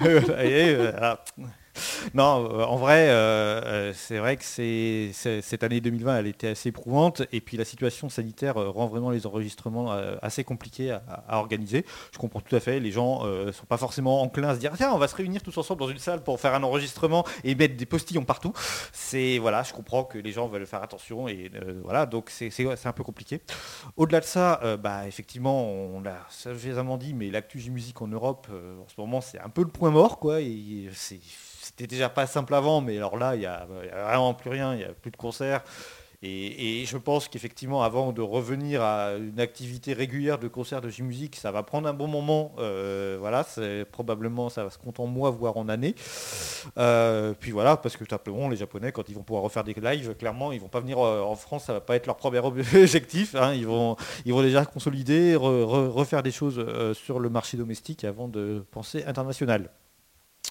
Non, euh, en vrai, euh, euh, c'est vrai que cette année 2020, elle était assez éprouvante. Et puis la situation sanitaire rend vraiment les enregistrements assez compliqués à, organiser. Je comprends tout à fait. Les gens ne sont pas forcément enclins à se dire tiens, on va se réunir tous ensemble dans une salle pour faire un enregistrement et mettre des postillons partout. C'est voilà, je comprends que les gens veulent faire attention et voilà, donc c'est, un peu compliqué. Au-delà de ça, bah, effectivement, on l'a suffisamment dit, mais l'actu J-Musique en Europe, en ce moment, c'est un peu le point mort. Quoi, c'était déjà pas simple avant, mais alors là, il n'y a, vraiment plus rien, il n'y a plus de concerts. Et, je pense qu'effectivement, avant de revenir à une activité régulière de concert de J-Musique, ça va prendre un bon moment. Euh, voilà, probablement, ça va se compter en mois, voire en années. Euh, puis voilà, parce que tout simplement, les Japonais, quand ils vont pouvoir refaire des lives, clairement, ils vont pas venir euh, en France, ça va pas être leur premier objectif. hein. Ils, vont, ils vont déjà consolider, re- re- refaire des choses sur le marché domestique avant de penser international.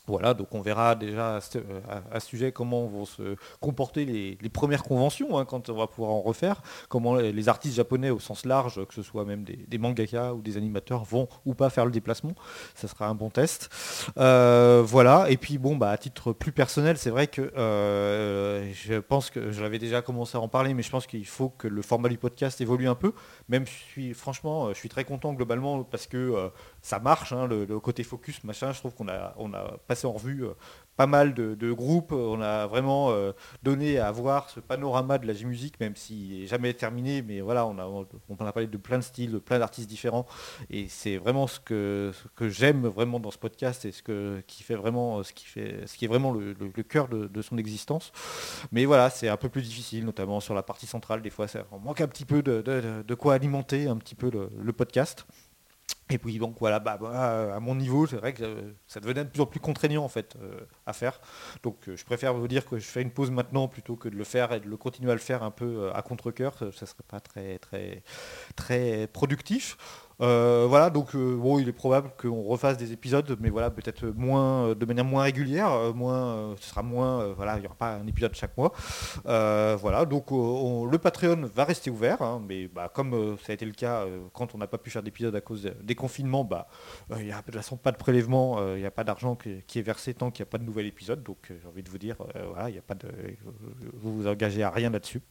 Voilà, donc on verra déjà à ce, euh, à- ce sujet comment vont se comporter les, premières conventions hein, quand on va pouvoir en refaire, comment les, artistes japonais au sens large, que ce soit même des, mangaka ou des animateurs, vont ou pas faire le déplacement. Ça sera un bon test. Euh, voilà, et puis bon, bah, à titre plus personnel, c'est vrai que euh, je pense que je l'avais déjà commencé à en parler, mais je pense qu'il faut que le format du podcast évolue un peu. Même suis franchement, je suis très content globalement parce que ça marche, hein, le, côté focus, machin. Je trouve qu'on a, on a passé en revue euh, pas mal de, groupes. On a vraiment euh, donné à voir ce panorama de la J-musique, même s'il n'est jamais terminé. Mais voilà, on a, on a parlé de plein de styles, de plein d'artistes différents. Et c'est vraiment ce que, que j'aime vraiment dans ce podcast et ce que, qui fait vraiment, ce qui, fait, ce qui est vraiment le, cœur de, son existence. Mais voilà, c'est un peu plus difficile, notamment sur la partie centrale. Des fois, ça, on manque un petit peu de, de- quoi alimenter un petit peu le podcast. Et puis donc voilà, bah, bah, à mon niveau, c'est vrai que euh, ça devenait de plus en plus contraignant en fait euh, à faire. Donc euh, je préfère vous dire que je fais une pause maintenant plutôt que de le faire et de le continuer à le faire un peu euh, à contre-coeur. Ça, ça serait pas très très très productif. Euh, voilà, donc euh, bon, il est probable qu'on refasse des épisodes, mais voilà, peut-être moins euh, de manière moins régulière, moins, ce sera moins, voilà, il n'y aura pas un épisode chaque mois. Voilà, donc on- le Patreon va rester ouvert, hein, mais bah, comme ça a été le cas quand on n'a pas pu faire d'épisode à cause des confinements, bah, il n'y a de toute façon pas de prélèvement, il n'y a pas d'argent qui, est versé tant qu'il n'y a pas de nouvel épisode, donc j'ai envie de vous dire, voilà, il n'y a pas de, vous vous engagez à rien là-dessus.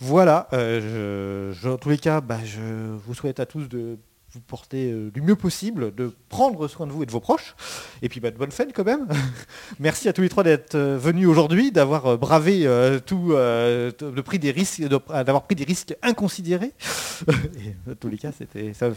Voilà, je, tous les cas, bah, je vous souhaite à tous de vous porter euh, du mieux possible, de prendre soin de vous et de vos proches, et puis bah, de bonnes fêtes quand même. Merci à tous les trois d'être euh, venus aujourd'hui, d'avoir euh, bravé euh, tout, euh, t- de pris des risques, de- d'avoir pris des risques inconsidérés. et, dans tous les cas, c'était ça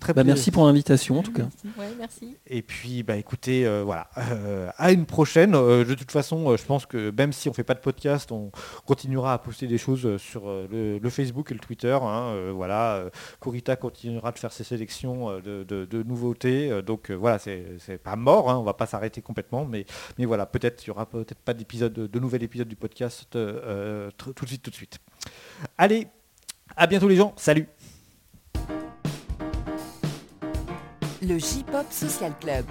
très Bah, merci pour l'invitation en tout cas. Ouais, merci. Et puis, bah, écoutez, euh, voilà, euh, à une prochaine. Euh, de toute façon, euh, je pense que même si on fait pas de podcast, on continuera à poster des choses sur euh, le, le Facebook et le Twitter. hein, euh, voilà, Corita continuera de faire ses sélections euh, de, nouveautés. euh, donc euh, voilà, c'est pas mort. hein, on va pas s'arrêter complètement, mais, mais voilà, peut-être il y aura peut-être pas d'épisode, de nouvel épisode du podcast tout de suite, tout de suite. Allez, à bientôt les gens. Salut. Le J-Pop Social Club.